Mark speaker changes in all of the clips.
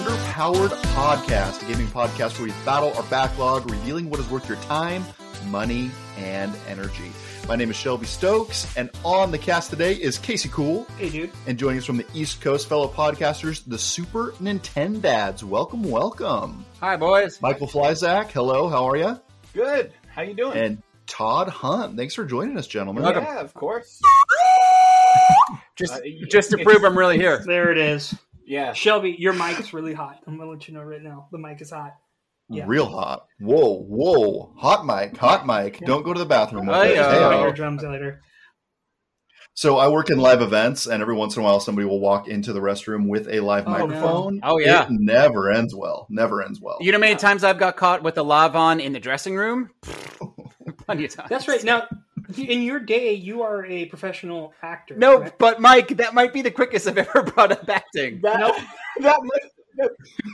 Speaker 1: Underpowered Podcast, a gaming podcast where we battle our backlog, revealing what is worth your time, money, and energy. My name is Shelby Stokes, and on the cast today is Casey Cool.
Speaker 2: Hey, dude.
Speaker 1: And joining us from the East Coast, fellow podcasters, the Super Nintendads. Welcome, welcome.
Speaker 3: Hi, boys.
Speaker 1: Michael Flyzak, hello, how are you?
Speaker 4: Good. How you doing?
Speaker 1: And Todd Hunt, thanks for joining us, gentlemen.
Speaker 3: Welcome.
Speaker 4: yeah, of course.
Speaker 3: Just,
Speaker 4: Uh,
Speaker 3: just to prove I'm really here.
Speaker 2: There it is.
Speaker 4: Yeah.
Speaker 2: Shelby, your mic is really hot. I'm gonna let you know right now. The mic is hot. Yeah.
Speaker 1: Real hot. Whoa, whoa. Hot mic, hot mic. Don't go to the bathroom with
Speaker 3: Hey,
Speaker 1: it.
Speaker 3: uh,
Speaker 1: Hey-o.
Speaker 2: Your drums later.
Speaker 1: So I work in live events, and every once in a while, somebody will walk into the restroom with a live
Speaker 2: Oh, no.
Speaker 1: microphone.
Speaker 3: Oh, yeah.
Speaker 1: it never ends well. Never ends well.
Speaker 3: You know how many times I've got caught with a lav on in the dressing room? Plenty of times.
Speaker 2: That's right. Now, in your day, you are a professional actor.
Speaker 3: No,
Speaker 2: correct?
Speaker 3: but Mike, that might be the quickest I've ever brought up acting.
Speaker 4: That,
Speaker 2: Nope.
Speaker 4: that might-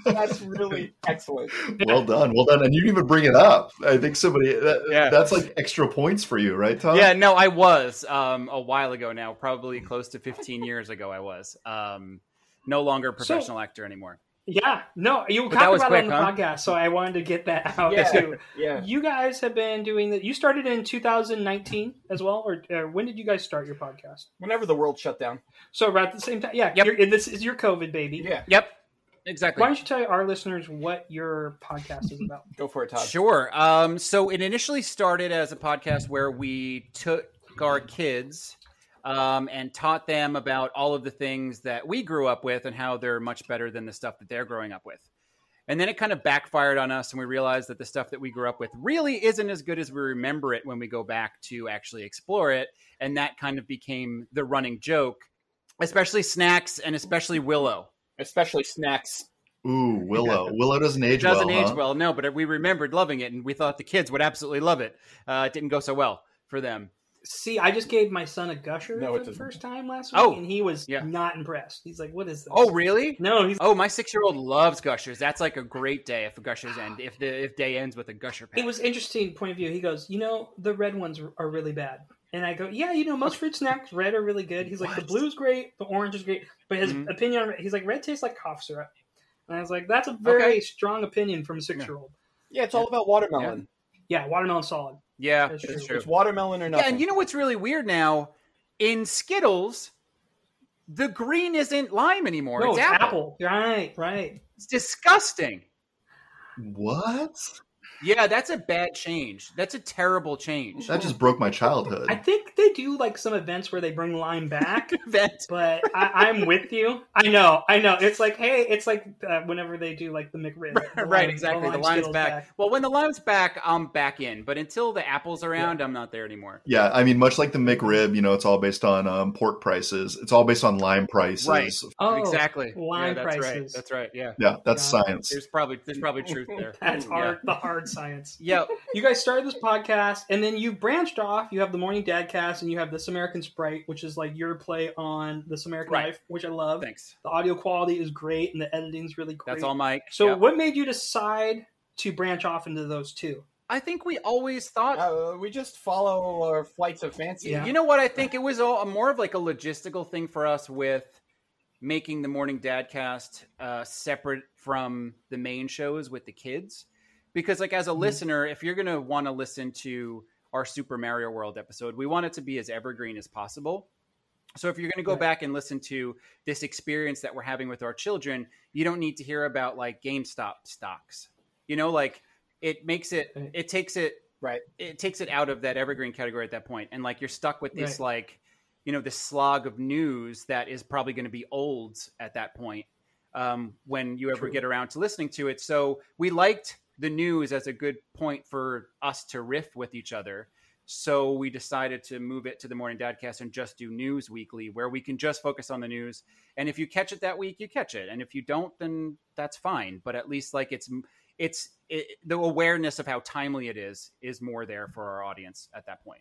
Speaker 4: that's really excellent.
Speaker 1: well done, well done. And you didn't even bring it up. I think somebody that,
Speaker 3: Yeah.
Speaker 1: that's like extra points for you, right, Tom?
Speaker 3: Yeah, no, I was um, a while ago now, probably close to 15 years ago. I was um, no longer a professional actor anymore.
Speaker 2: Yeah. No, you
Speaker 3: But that
Speaker 2: talked about
Speaker 3: quick,
Speaker 2: it on the
Speaker 3: huh?
Speaker 2: podcast, so I wanted to get that out
Speaker 4: Yeah.
Speaker 2: too.
Speaker 4: Yeah.
Speaker 2: You guys have been doing that. You started in 2019 as well, or uh, when did you guys start your podcast?
Speaker 4: Whenever the world shut down.
Speaker 2: So right at the same time. Yeah.
Speaker 3: Yep.
Speaker 2: you're- this is your COVID baby.
Speaker 4: Yeah.
Speaker 3: Yep, exactly.
Speaker 2: Why don't you tell our listeners what your podcast is about?
Speaker 4: Go for it, Todd.
Speaker 3: Sure. Um, so it initially started as a podcast where we took our kids um, and taught them about all of the things that we grew up with and how they're much better than the stuff that they're growing up with. And then it kind of backfired on us, and we realized that the stuff that we grew up with really isn't as good as we remember it when we go back to actually explore it. And that kind of became the running joke, especially Snacks and especially Willow.
Speaker 4: Especially snacks.
Speaker 1: Ooh, Willow. Willow doesn't age well.
Speaker 3: doesn't
Speaker 1: well.
Speaker 3: age
Speaker 1: huh?
Speaker 3: well, no, but we remembered loving it, and we thought the kids would absolutely love it. Uh, it didn't go so well for them.
Speaker 2: See, I just gave my son a gusher
Speaker 4: No,
Speaker 2: for
Speaker 4: it
Speaker 2: the
Speaker 4: doesn't.
Speaker 2: first time last week,
Speaker 3: Oh,
Speaker 2: and he was
Speaker 3: yeah.
Speaker 2: not impressed. He's like, "What is this?"
Speaker 3: Oh, really?
Speaker 2: no, he's.
Speaker 3: Oh, my six-year-old loves gushers. That's like a great day if a gushers end. If the if day ends with a gusher pack.
Speaker 2: It was interesting point of view. He goes, "You know, the red ones are really bad," and I go, "Yeah, you know, most fruit snacks red are really good." He's like, "The
Speaker 1: What?
Speaker 2: blue's great, the orange is great," but his
Speaker 3: Mhm.
Speaker 2: opinion on red, he's like, "Red tastes like cough syrup," and I was like, "That's a very
Speaker 3: Okay.
Speaker 2: strong opinion from a six-year-old."
Speaker 4: Yeah, it's all about watermelon.
Speaker 2: Yeah, watermelon solid.
Speaker 3: Yeah,
Speaker 2: That's
Speaker 3: that's
Speaker 2: true.
Speaker 3: true.
Speaker 4: It's watermelon or
Speaker 3: Yeah, and you know what's really weird now? In Skittles, the green isn't lime anymore.
Speaker 2: no,
Speaker 3: it's,
Speaker 2: it's
Speaker 3: apple.
Speaker 2: apple. Right, right.
Speaker 3: It's disgusting.
Speaker 1: What?
Speaker 3: Yeah, that's a bad change. That's a terrible change.
Speaker 1: That just broke my childhood.
Speaker 2: I think they do like some events where they bring lime back. But I, I'm with you. I know, I know. It's like, hey, it's like uh, whenever they do like the McRib, the
Speaker 3: right,
Speaker 2: lime-
Speaker 3: exactly. The
Speaker 2: lime
Speaker 3: lime's
Speaker 2: Skittles
Speaker 3: back. Well, when the lime's back, I'm back in. But until the apple's around, I'm not there anymore.
Speaker 1: yeah, I mean, much like the McRib, you know, it's all based on um, pork prices. It's all based on lime prices.
Speaker 3: Right.
Speaker 2: Oh,
Speaker 3: exactly.
Speaker 2: lime
Speaker 3: yeah, that's Right.
Speaker 2: prices.
Speaker 3: That's right. Yeah.
Speaker 1: Yeah, that's science.
Speaker 3: There's probably there's probably truth there.
Speaker 2: That's
Speaker 3: Yeah.
Speaker 2: hard. The hard science.
Speaker 3: Yeah.
Speaker 2: You guys started this podcast, and then you branched off. You have the Morning Dadcast, and you have This American Sprite, which is like your play on This American
Speaker 3: Right.
Speaker 2: Life, which I love.
Speaker 3: Thanks.
Speaker 2: The audio quality is great, and the editing's really great.
Speaker 3: That's all, Mike.
Speaker 2: So,
Speaker 3: Yeah.
Speaker 2: what made you decide to branch off into those two?
Speaker 3: I think we always thought.
Speaker 4: Uh, we just follow our flights of fancy.
Speaker 2: Yeah.
Speaker 3: You know what? I think it was all, more of like a logistical thing for us with making the morning dadcast uh, separate from the main shows with the kids, because like as a listener, if you're gonna want to listen to our Super Mario World episode, we want it to be as evergreen as possible. So if you're going to go
Speaker 2: Right.
Speaker 3: back and listen to this experience that we're having with our children, you don't need to hear about like GameStop stocks. You know, like it makes it
Speaker 2: Right.
Speaker 3: it takes it
Speaker 4: Right.
Speaker 3: it takes it out of that evergreen category at that point and like you're stuck with this
Speaker 2: Right.
Speaker 3: like you know this slog of news that is probably going to be old at that point um, when you ever
Speaker 2: True.
Speaker 3: get around to listening to it so we liked the news as a good point for us to riff with each other so we decided to move it to the morning dadcast and just do news weekly where we can just focus on the news and if you catch it that week you catch it and if you don't then that's fine but at least like it's it's it, the awareness of how timely it is is more there for our audience at that point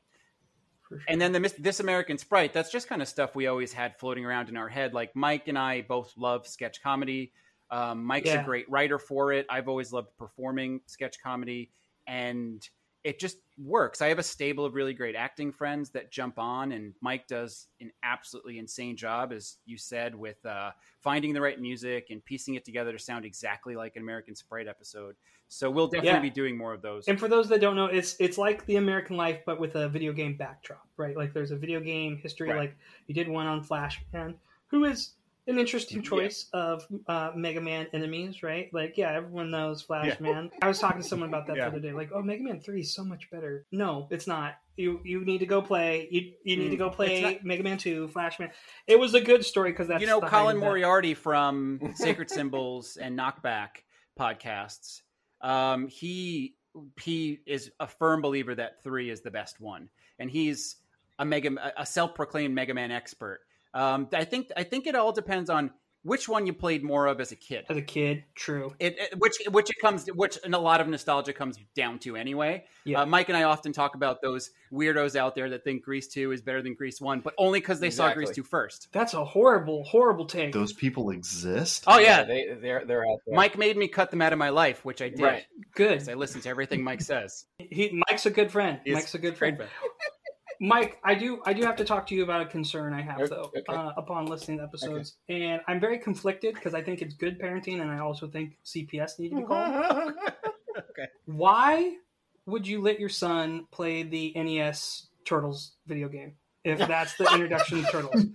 Speaker 2: sure.
Speaker 3: and then the this American Sprite, that's just kind of stuff we always had floating around in our head. Like Mike and I both love sketch comedy. Um, Mike's
Speaker 2: Yeah.
Speaker 3: a great writer for it. I've always loved performing sketch comedy, and it just works. I have a stable of really great acting friends that jump on, and Mike does an absolutely insane job, as you said, with uh, finding the right music and piecing it together to sound exactly like an American Sprite episode. So we'll definitely
Speaker 2: Yeah.
Speaker 3: be doing more of those.
Speaker 2: And for those that don't know, it's it's like the American Life, but with a video game backdrop, right? Like there's a video game history.
Speaker 3: Right.
Speaker 2: Like you did one on Flash Man, who is an interesting
Speaker 3: Yeah.
Speaker 2: choice of uh, Mega Man enemies, right? Like yeah, everyone knows Flash Man. I was talking to someone about that
Speaker 3: Yeah.
Speaker 2: the other day. Like, oh, Mega Man Three is so much better. No, it's not. You you need to go play. You you need to go play
Speaker 3: Mm, It's
Speaker 2: Mega Man Two, Flash Man. It was a good story because that's
Speaker 3: you know Colin. Moriarty from Sacred Symbols and Knockback podcasts. Um, he he is a firm believer that three is the best one, and he's a mega a self-proclaimed Mega Man expert. Um, I think I think it all depends on which one you played more of as a kid.
Speaker 2: as a kid. True.
Speaker 3: It, it- which which it comes which and a lot of nostalgia comes down to anyway.
Speaker 2: Yeah.
Speaker 3: Uh, Mike and I often talk about those weirdos out there that think Grease Two is better than Grease One, but only because they saw
Speaker 4: Exactly.
Speaker 3: Grease Two first.
Speaker 2: That's a horrible, horrible take.
Speaker 1: Those people exist.
Speaker 3: Oh yeah,
Speaker 4: they they're they're out there.
Speaker 3: Mike made me cut them out of my life, which I did.
Speaker 4: Right.
Speaker 2: Good.
Speaker 3: I listened to everything Mike says.
Speaker 2: He, Mike's a good friend.
Speaker 3: He's
Speaker 2: Mike's a good
Speaker 3: great
Speaker 2: friend. Mike, I do I do have to talk to you about a concern I have though
Speaker 4: okay.
Speaker 2: uh, upon listening to episodes, and I'm very conflicted because I think it's good parenting, and I also think CPS need to be called.
Speaker 3: Okay.
Speaker 2: Why would you let your son play the NES Turtles video game if that's the introduction to Turtles?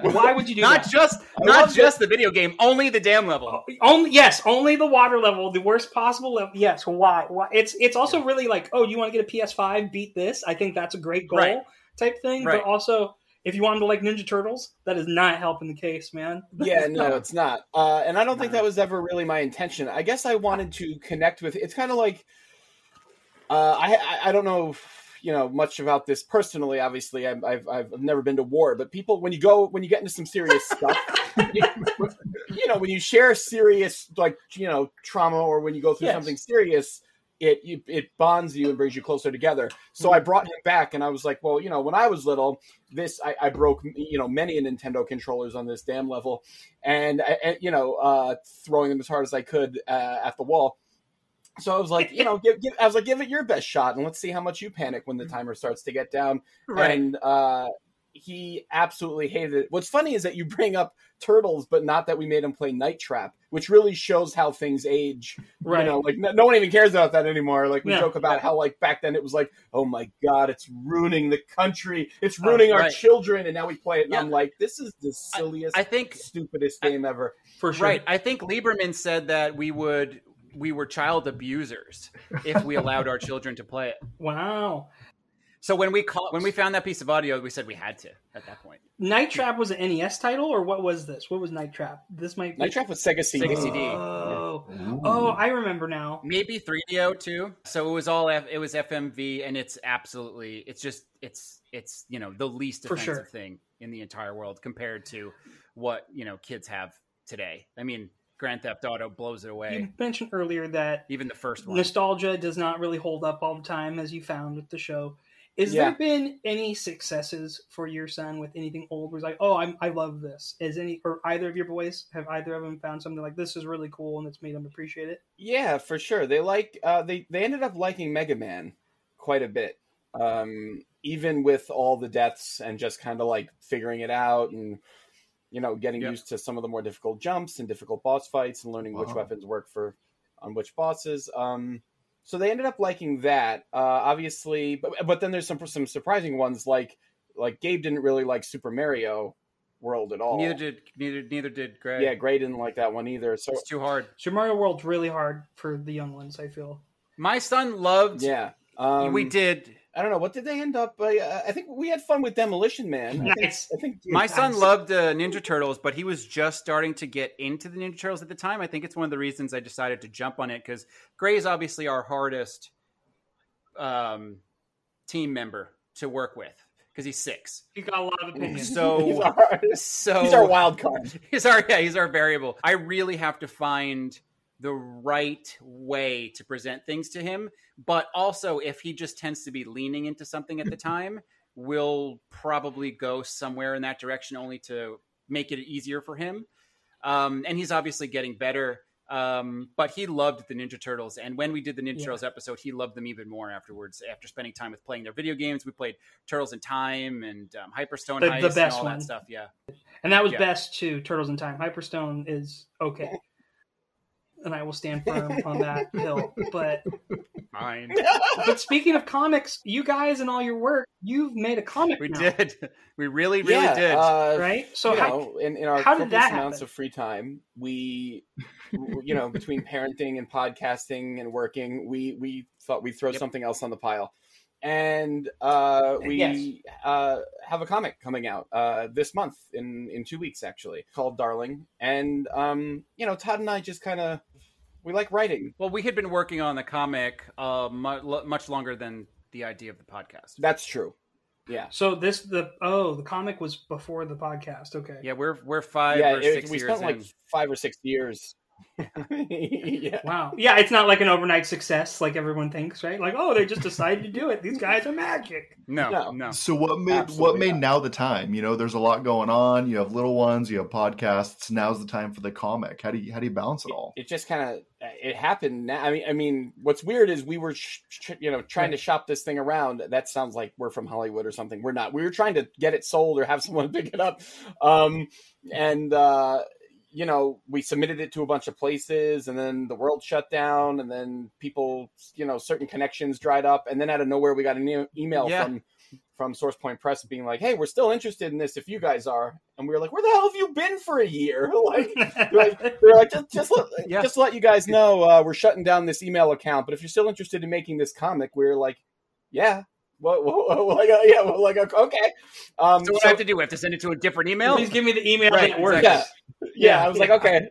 Speaker 2: Why would you do
Speaker 3: Not
Speaker 2: that?
Speaker 3: just
Speaker 4: I
Speaker 3: not just the video game, only the damn level.
Speaker 2: Only yes, only the water level, the worst possible level. Yes, why? Why? It's it's also really like, oh, you want to get a PS5, beat this. I think that's a great goal
Speaker 3: Right.
Speaker 2: type thing.
Speaker 3: Right.
Speaker 2: But also, if you want him to like Ninja Turtles, that is not helping the case, man.
Speaker 4: yeah, no, it's not. Uh, and I don't think that was ever really my intention. I guess I wanted to connect with. It's kind of like, uh, I, I I don't know, if, you know, much about this personally. Obviously, I've, I've I've never been to war, but people when you go when you get into some serious stuff, you, you know, when you share serious like you know trauma or when you go through
Speaker 2: Yes.
Speaker 4: something serious. It, it bonds you and brings you closer together. So I brought him back, and I was like, "Well, you know, when I was little, this I, I broke, you know, many Nintendo controllers on this damn level, and, and you know, uh, throwing them as hard as I could uh, at the wall. So I was like, you know, give, give, I was like, give it your best shot, and let's see how much you panic when the timer starts to get down. Right. And uh, he absolutely hated it. What's funny is that you bring up turtles, but not that we made him play Night Trap, which really shows how things age.
Speaker 2: Right.
Speaker 4: You know, like no, no one even cares about that anymore. Like we
Speaker 2: Yeah.
Speaker 4: joke about how like back then it was like, oh my god, it's ruining the country, it's ruining our
Speaker 3: right.
Speaker 4: children, and now we play it, and
Speaker 3: Yeah.
Speaker 4: I'm like, this is the silliest,
Speaker 3: I think
Speaker 4: stupidest game ever.
Speaker 2: For sure.
Speaker 3: right. I think Lieberman said that we would we were child abusers if we allowed our children to play it.
Speaker 2: Wow.
Speaker 3: So when we call, when we found that piece of audio, we said we had to at that point.
Speaker 2: Night Trap was an NES title, or what was this? What was Night Trap? This might be.
Speaker 4: Night Trap was Sega CD.
Speaker 3: Sega CD.
Speaker 2: Oh,
Speaker 1: Ooh.
Speaker 2: oh, I remember now.
Speaker 3: Maybe 3DO too. So it was all F, it was FMV, and it's absolutely it's just it's it's you know the least
Speaker 2: For
Speaker 3: offensive
Speaker 2: sure.
Speaker 3: thing in the entire world compared to what you know kids have today. I mean, Grand Theft Auto blows it away.
Speaker 2: You mentioned earlier that
Speaker 3: Even the first one.
Speaker 2: nostalgia does not really hold up all the time, as you found with the show. Is
Speaker 4: Yeah.
Speaker 2: there been any successes for your son with anything old? Where he's like, "Oh, I'm, I love this." Is any or either of your boys have either of them found something like this is really cool and it's made them appreciate it?
Speaker 4: Yeah, for sure. They like uh, they they ended up liking Mega Man quite a bit, um, even with all the deaths and just kind of like figuring it out and you know getting
Speaker 3: Yeah.
Speaker 4: used to some of the more difficult jumps and difficult boss fights and learning which weapons work for on which bosses. Um, so they ended up liking that. Uh, obviously, but but then there's some some surprising ones like like Gabe didn't really like Super Mario World at all.
Speaker 3: Neither did neither neither did Gray.
Speaker 4: yeah, Gray didn't like that one either. So
Speaker 3: it's too hard.
Speaker 2: Super Mario World's really hard for the young ones. I feel.
Speaker 3: My son loved.
Speaker 4: yeah. Um,
Speaker 3: we did.
Speaker 4: I don't know. What did they end up? Uh, I think we had fun with Demolition Man. I think,
Speaker 2: Nice.
Speaker 4: I think
Speaker 3: My son
Speaker 2: Nice.
Speaker 3: loved uh, Ninja Turtles, but he was just starting to get into the Ninja Turtles at the time. I think it's one of the reasons I decided to jump on it because Gray is obviously our hardest um, team member to work with because he's six.
Speaker 2: You got a lot of opinions.
Speaker 3: So-
Speaker 4: he's, our,
Speaker 3: So
Speaker 4: he's our wild card.
Speaker 3: he's our yeah he's our variable. I really have to find the right way to present things to him, but also if he just tends to be leaning into something at the time, we'll probably go somewhere in that direction only to make it easier for him. Um, and he's obviously getting better. Um, but he loved the Ninja Turtles, and when we did the Ninja
Speaker 2: Yeah.
Speaker 3: Turtles episode, he loved them even more afterwards. After spending time with playing their video games, we played Turtles in Time and um, Hyperstone
Speaker 2: The-
Speaker 3: Heist
Speaker 2: the
Speaker 3: and
Speaker 2: best
Speaker 3: all
Speaker 2: one.
Speaker 3: that stuff. Yeah,
Speaker 2: And that was
Speaker 3: Yeah.
Speaker 2: best too. Turtles in Time. Hyperstone is okay. And I will stand firm on that hill. But
Speaker 3: fine.
Speaker 2: but speaking of comics, you guys and all your work, you've made a comic.
Speaker 3: we
Speaker 2: now,
Speaker 3: did. We really, really
Speaker 4: yeah,
Speaker 3: did.
Speaker 4: Uh,
Speaker 2: right? So how,
Speaker 4: know, in, in our
Speaker 2: how did that
Speaker 4: amounts
Speaker 2: happen?
Speaker 4: of free time, we, you know, between parenting and podcasting and working, we we thought we'd throw
Speaker 3: Yep.
Speaker 4: something else on the pile, and uh, we
Speaker 2: Yes.
Speaker 4: uh, have a comic coming out uh, this month in in two weeks actually called Darling, and um, you know, Todd and I just kind of we like writing.
Speaker 3: well, we had been working on the comic uh, mu- much longer than the idea of the podcast.
Speaker 4: That's true. Yeah.
Speaker 2: so this the oh the comic was before the podcast. Okay.
Speaker 3: Yeah, we're we're five
Speaker 4: yeah,
Speaker 3: or
Speaker 4: it-
Speaker 3: six
Speaker 4: we
Speaker 3: years
Speaker 4: spent like five or six years. yeah.
Speaker 2: Wow. Yeah, it's not like an overnight success like everyone thinks, right? Like, oh, they just decided to do it. These guys are magic.
Speaker 3: No,
Speaker 4: No.
Speaker 3: no.
Speaker 1: So what made what made
Speaker 4: not.
Speaker 1: now the time? You know, there's a lot going on. You have little ones, you have podcasts. Now's the time for the comic. How do you how do you balance it all?
Speaker 4: it just kind of it happened now i mean i mean what's weird is we were sh- sh- you know trying to shop this thing around that sounds like we're from hollywood or something we're not we were trying to get it sold or have someone pick it up um and uh you know we submitted it to a bunch of places and then the world shut down and then people you know certain connections dried up and then out of nowhere we got an e- email
Speaker 3: Yeah.
Speaker 4: from from source point press being like hey we're still interested in this if you guys are and we were like where the hell have you been for a year like like they're like just just let,
Speaker 3: Yeah.
Speaker 4: just to let you guys know uh, we're shutting down this email account but if you're still interested in making this comic we're like yeah what, what, what, like uh, yeah well, like okay um
Speaker 3: So what
Speaker 4: so-
Speaker 3: I have to do? I have to send it to a different email.
Speaker 2: Please give me the email
Speaker 3: Right,
Speaker 2: that works.
Speaker 3: exactly.
Speaker 4: Yeah yeah i was like okay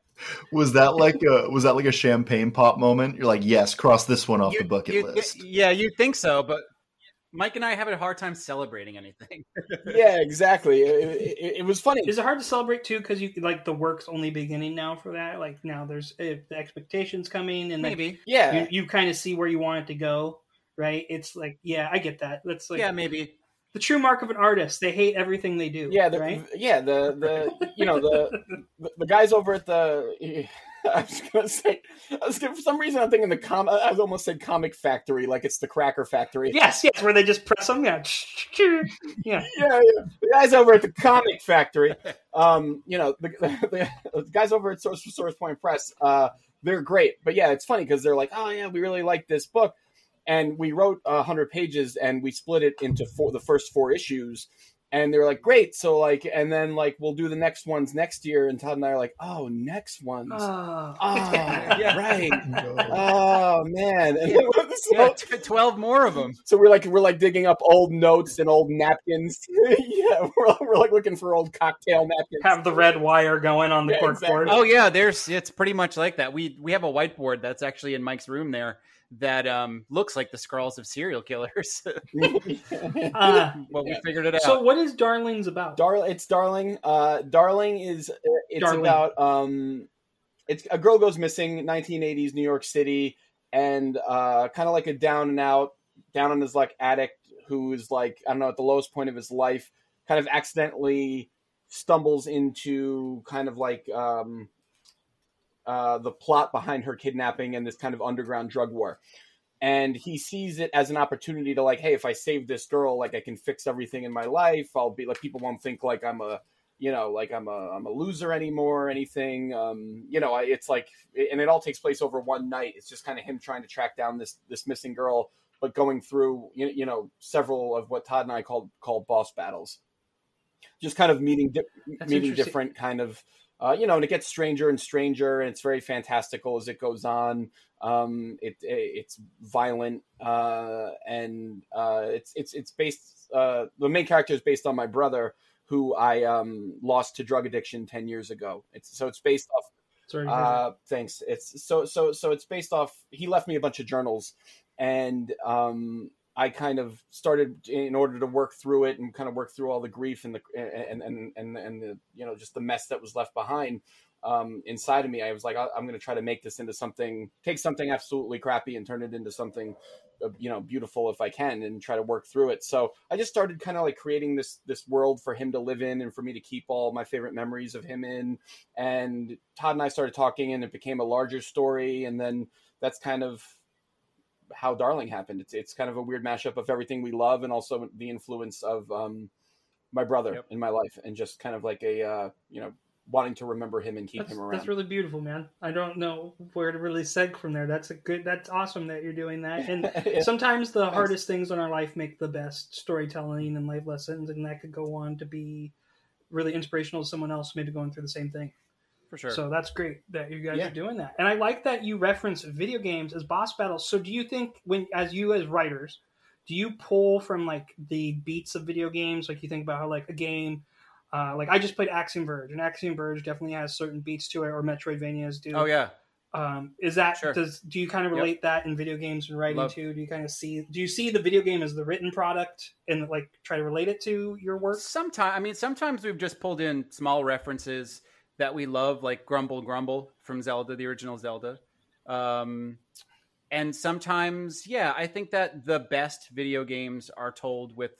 Speaker 1: Was that like a was that like a champagne pop moment? You're like, yes, cross this one off
Speaker 3: You-
Speaker 1: the bucket
Speaker 3: you-
Speaker 1: list.
Speaker 3: Yeah, you think so, but Mike and I have a hard time celebrating anything.
Speaker 4: yeah exactly it, it, it was funny
Speaker 2: Is it hard to celebrate too? Because you like the work's only beginning now for that. Like now, there's if the expectations coming, and then
Speaker 3: Maybe.
Speaker 4: yeah
Speaker 2: you, you kind of see where you want it to go. Right? It's like, yeah, I get that. That's like
Speaker 3: yeah, maybe.
Speaker 2: The true mark of an artist. They hate everything they do.
Speaker 4: yeah the,
Speaker 2: right.
Speaker 4: yeah the the you know the the, guys over at the I was gonna say, I was gonna, for some reason I'm thinking the com. I almost said comic factory, like it's the Cracker Factory.
Speaker 2: Yes, yes, where they just press them. Yeah, yeah.
Speaker 4: yeah, yeah. The guys over at the Comic Factory, um, you know, the, the, the guys over at Source Source Point Press, uh, they're great. But yeah, it's funny because they're like, oh yeah, we really like this book, and we wrote a hundred pages and we split it into four, the first four issues. And they were like, great. So like, and then like, we'll do the next ones next year. And Todd and I are like, oh, next ones.
Speaker 2: Oh.
Speaker 4: Oh,
Speaker 3: Yeah.
Speaker 4: right.
Speaker 1: No.
Speaker 4: Oh man. And so,
Speaker 3: Yeah, t- Twelve more of them.
Speaker 4: so we're like we're like digging up old notes and old napkins. yeah, we're, we're like looking for old cocktail napkins.
Speaker 2: Have the red wire going on the
Speaker 4: Yeah,
Speaker 2: cork
Speaker 4: exactly.
Speaker 2: board.
Speaker 3: Oh yeah, there's it's pretty much like that. We we have a whiteboard that's actually in Mike's room there that um looks like the scrawls of serial killers.
Speaker 2: Uh,
Speaker 3: well, we figured it out.
Speaker 2: so, what is Darlings about?
Speaker 4: Dar- it's darling. Uh, darling is uh, it's
Speaker 2: Darling.
Speaker 4: about um, it's a girl goes missing, 1980s New York City, and uh, kind of like a down and out, down on his like addict who is like I don't know at the lowest point of his life, kind of accidentally stumbles into kind of like um, uh, the plot behind her kidnapping and this kind of underground drug war. And he sees it as an opportunity to like, hey, if I save this girl, like I can fix everything in my life. I'll be like, people won't think like I'm a, you know, like I'm a I'm a loser anymore or anything. Um, you know, I, it's like, and it all takes place over one night. It's just kind of him trying to track down this this missing girl, but going through you, you know several of what Todd and I called called boss battles. Just kind of meeting di- meeting different kind of uh, you know, and it gets stranger and stranger, and it's very fantastical as it goes on. Um, it, it it's violent, uh, and uh, it's it's it's based. Uh, the main character is based on my brother, who I um, lost to drug addiction ten years ago. It's so it's based off
Speaker 2: Sorry,
Speaker 4: uh, thanks. It's so so so it's based off. He left me a bunch of journals, and um, I kind of started in order to work through it and kind of work through all the grief and the and and and and the you know just the mess that was left behind. um, inside of me. I was like, I'm going to try to make this into something, take something absolutely crappy and turn it into something, uh, you know, beautiful if I can, and try to work through it. So I just started kind of like creating this this world for him to live in and for me to keep all my favorite memories of him in. And Todd and I started talking, and it became a larger story. And then that's kind of how Darling happened. It's it's kind of a weird mashup of everything we love and also the influence of um, my brother
Speaker 3: Yep.
Speaker 4: in my life, and just kind of like a uh, you know wanting to remember him and keep
Speaker 2: That's,
Speaker 4: him around.
Speaker 2: that's really beautiful, man. I don't know where to really seg from there. That's a good. That's awesome that you're doing that. And
Speaker 4: Yeah.
Speaker 2: sometimes the hardest things in our life make the best storytelling and life lessons, and that could go on to be really inspirational to someone else, maybe going through the same thing.
Speaker 3: For sure.
Speaker 2: So that's great that you guys
Speaker 4: Yeah.
Speaker 2: are doing that. And I like that you reference video games as boss battles. So do you think when as you as writers, do you pull from like the beats of video games? Like you think about how like a game uh, like I just played Axiom Verge, and Axiom Verge definitely has certain beats to it, or Metroidvanias do.
Speaker 3: oh yeah.
Speaker 2: Um, is that
Speaker 3: Sure.
Speaker 2: does do you kind of
Speaker 3: Yep.
Speaker 2: relate that in video games and writing
Speaker 3: Love-
Speaker 2: too? Do you kind of see do you see the video game as the written product and like try to relate it to your work?
Speaker 3: Sometimes, I mean, sometimes we've just pulled in small references that we love, like Grumble Grumble from Zelda, the original Zelda. Um, and sometimes, yeah, I think that the best video games are told with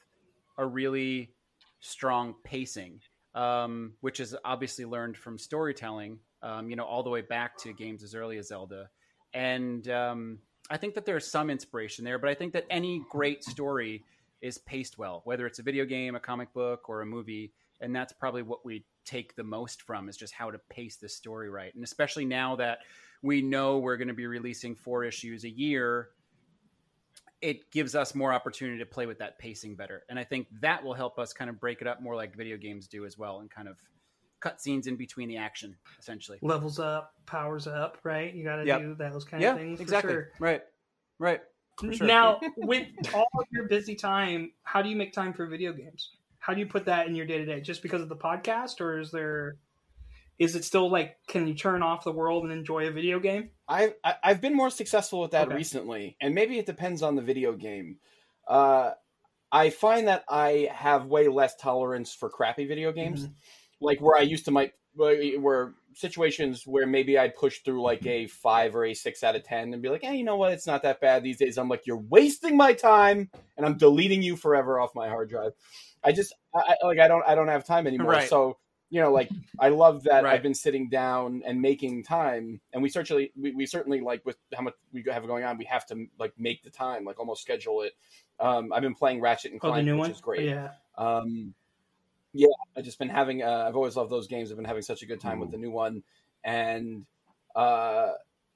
Speaker 3: a really strong pacing, um, which is obviously learned from storytelling, um, you know, all the way back to games as early as Zelda. And um, I think that there's some inspiration there, but I think that any great story is paced well, whether it's a video game, a comic book, or a movie. And that's probably what we take the most from is just how to pace the story right. And especially now that we know we're going to be releasing four issues a year, it gives us more opportunity to play with that pacing better. And I think that will help us kind of break it up more like video games do as well and kind of cut scenes in between the action, essentially.
Speaker 2: Levels up, powers up, right? You got to
Speaker 3: Yep.
Speaker 2: do those kind
Speaker 3: yeah,
Speaker 2: of things.
Speaker 3: exactly.
Speaker 2: sure.
Speaker 3: Right. Right. Sure.
Speaker 2: Now, with all of your busy time, how do you make time for video games? How do you put that in your day to day? Just because of the podcast, or is there? Is it still like? Can you turn off the world and enjoy a video game?
Speaker 4: I've I- I've been more successful with that
Speaker 2: Okay.
Speaker 4: recently, and maybe it depends on the video game. Uh, I find that I have way less tolerance for crappy video games, like where I used to might where where situations where maybe I'd push through like a five or a six out of ten and be like, hey, you know what, it's not that bad these days. I'm like, you're wasting my time, and I'm deleting you forever off my hard drive. I just I, I- like I don't I don't have time anymore.
Speaker 3: Right.
Speaker 4: So you know, like I love that
Speaker 3: Right.
Speaker 4: I've been sitting down and making time, and we certainly we, we certainly like with how much we have going on, we have to like make the time, like almost schedule it. Um, I've been playing Ratchet and
Speaker 2: Oh, the
Speaker 4: Clank,
Speaker 2: new
Speaker 4: which
Speaker 2: one.
Speaker 4: is great.
Speaker 2: Yeah.
Speaker 4: Um, yeah, I've just been having. Uh, I've always loved those games. I've been having such a good time with the new one, and uh,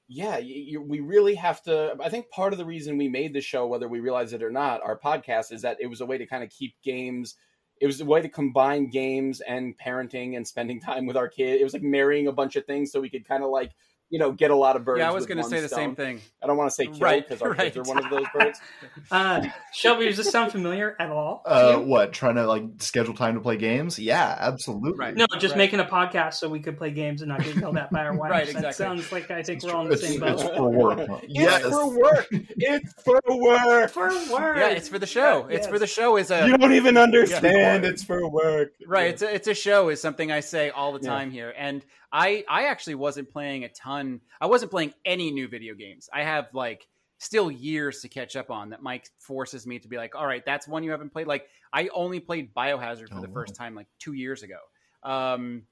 Speaker 4: yeah, you, we really have to. I think part of the reason we made the show, whether we realize it or not, our podcast, is that it was a way to kind of keep games. It was a way to combine games and parenting and spending time with our kid. It was like marrying a bunch of things so we could kind of like you know get a lot of birds.
Speaker 3: yeah, I was going to say the same thing.
Speaker 4: I don't want to say kill
Speaker 3: Right,
Speaker 4: because our kids are one of those birds.
Speaker 2: Uh, Shelby, does this sound familiar at all?
Speaker 1: Uh,
Speaker 2: you?
Speaker 1: what? Trying to like schedule time to play games? Yeah, absolutely.
Speaker 3: Right.
Speaker 2: No, just
Speaker 3: Right.
Speaker 2: making a podcast so we could play games and not get yelled at by our wives.
Speaker 3: Right,
Speaker 2: That
Speaker 3: exactly.
Speaker 2: sounds like I think we're all in the
Speaker 1: It's,
Speaker 2: same
Speaker 1: it's
Speaker 2: boat.
Speaker 1: for work. huh? yes.
Speaker 4: It's for work. It's for work.
Speaker 2: For work.
Speaker 3: Yeah, it's for the show. It's for the show. Is a
Speaker 4: You don't even understand.
Speaker 1: Yeah.
Speaker 4: It's for work.
Speaker 3: right it's a, it's a show is something i say all the
Speaker 4: Yeah.
Speaker 3: time here and i i actually wasn't playing a ton i wasn't playing any new video games i have like still years to catch up on that mike forces me to be like all right that's one you haven't played like i only played biohazard for
Speaker 1: Oh,
Speaker 3: the
Speaker 1: wow.
Speaker 3: first time like two years ago um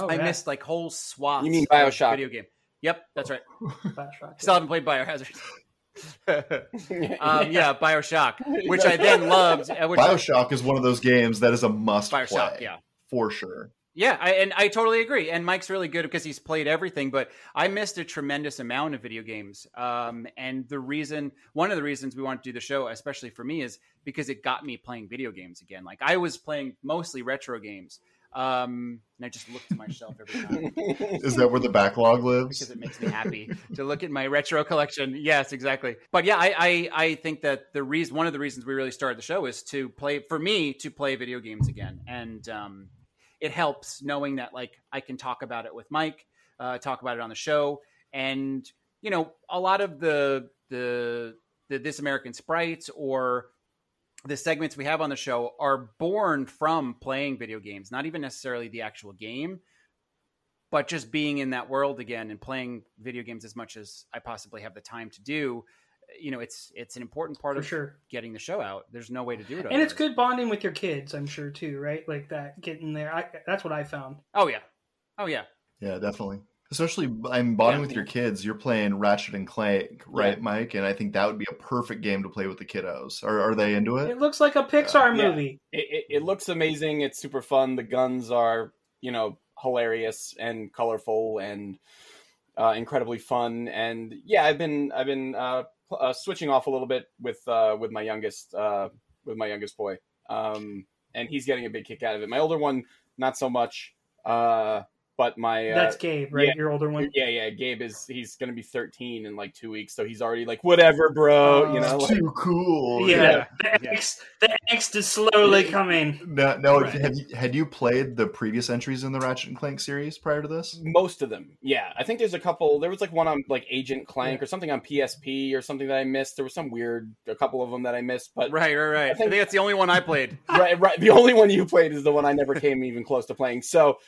Speaker 2: Oh,
Speaker 3: i
Speaker 2: yeah.
Speaker 3: missed like whole swaths
Speaker 4: You mean
Speaker 3: of
Speaker 4: Bioshock.
Speaker 3: video game yep that's right
Speaker 2: Bioshock,
Speaker 3: still haven't played biohazard um yeah bioshock which i then loved uh, which
Speaker 1: Bioshock is one of those games that is a must
Speaker 3: bioshock
Speaker 1: play.
Speaker 3: yeah
Speaker 1: For sure.
Speaker 3: Yeah, I, and I totally agree. And Mike's really good because he's played everything, but I missed a tremendous amount of video games. Um, and the reason, one of the reasons we want to do the show, especially for me, is because it got me playing video games again. Like I was playing mostly retro games, um, and I just look to my shelf every time
Speaker 1: Is that where the backlog lives?
Speaker 3: because it makes me happy to look at my retro collection. Yes, exactly. But yeah, I, I I think that the reason one of the reasons we really started the show is to play for me to play video games again, and um, it helps knowing that like I can talk about it with Mike, uh, talk about it on the show, and you know a lot of the the the This American Sprites or the segments we have on the show are born from playing video games, not even necessarily the actual game, but just being in that world again and playing video games as much as I possibly have the time to do, you know, it's it's an important part
Speaker 2: For
Speaker 3: of
Speaker 2: sure.
Speaker 3: getting the show out. There's no way to do it.
Speaker 2: And it's good bonding with your kids, I'm sure too, right? Like that getting there. I, that's what I found.
Speaker 3: Oh yeah, oh yeah.
Speaker 1: Yeah, definitely. Especially, I'm bonding
Speaker 4: Yeah.
Speaker 1: with your kids. You're playing Ratchet and Clank, right,
Speaker 4: Yeah.
Speaker 1: Mike? And I think that would be a perfect game to play with the kiddos. Are, are they into it?
Speaker 2: It looks like a Pixar
Speaker 4: Yeah.
Speaker 2: movie.
Speaker 4: It, it, it looks amazing. It's super fun. The guns are, you know, hilarious and colorful and uh, incredibly fun. And yeah, I've been I've been uh, pl- uh, switching off a little bit with uh, with my youngest uh, with my youngest boy, um, and he's getting a big kick out of it. My older one, not so much. Uh, but my uh,
Speaker 2: That's Gabe, right?
Speaker 4: yeah.
Speaker 2: Your older one.
Speaker 4: yeah, yeah, Gabe is he's gonna be 13 in like two weeks, so he's already like whatever, bro. You know,
Speaker 2: Oh.
Speaker 4: like,
Speaker 1: Too cool.
Speaker 2: Yeah,
Speaker 3: Yeah.
Speaker 2: The, angst, the angst is slowly coming.
Speaker 1: Now, now
Speaker 2: Right.
Speaker 1: have you, had you played the previous entries in the Ratchet and Clank series prior to this?
Speaker 4: Most of them, yeah. I think there's a couple. There was like one on like Agent Clank
Speaker 2: Yeah.
Speaker 4: or something on PSP or something that I missed. There was some weird, a couple of them that I missed. But
Speaker 3: Right, right, right. I
Speaker 4: think-
Speaker 3: think that's the only one I played.
Speaker 4: right, right. The only one you played is the one I never came even close to playing. So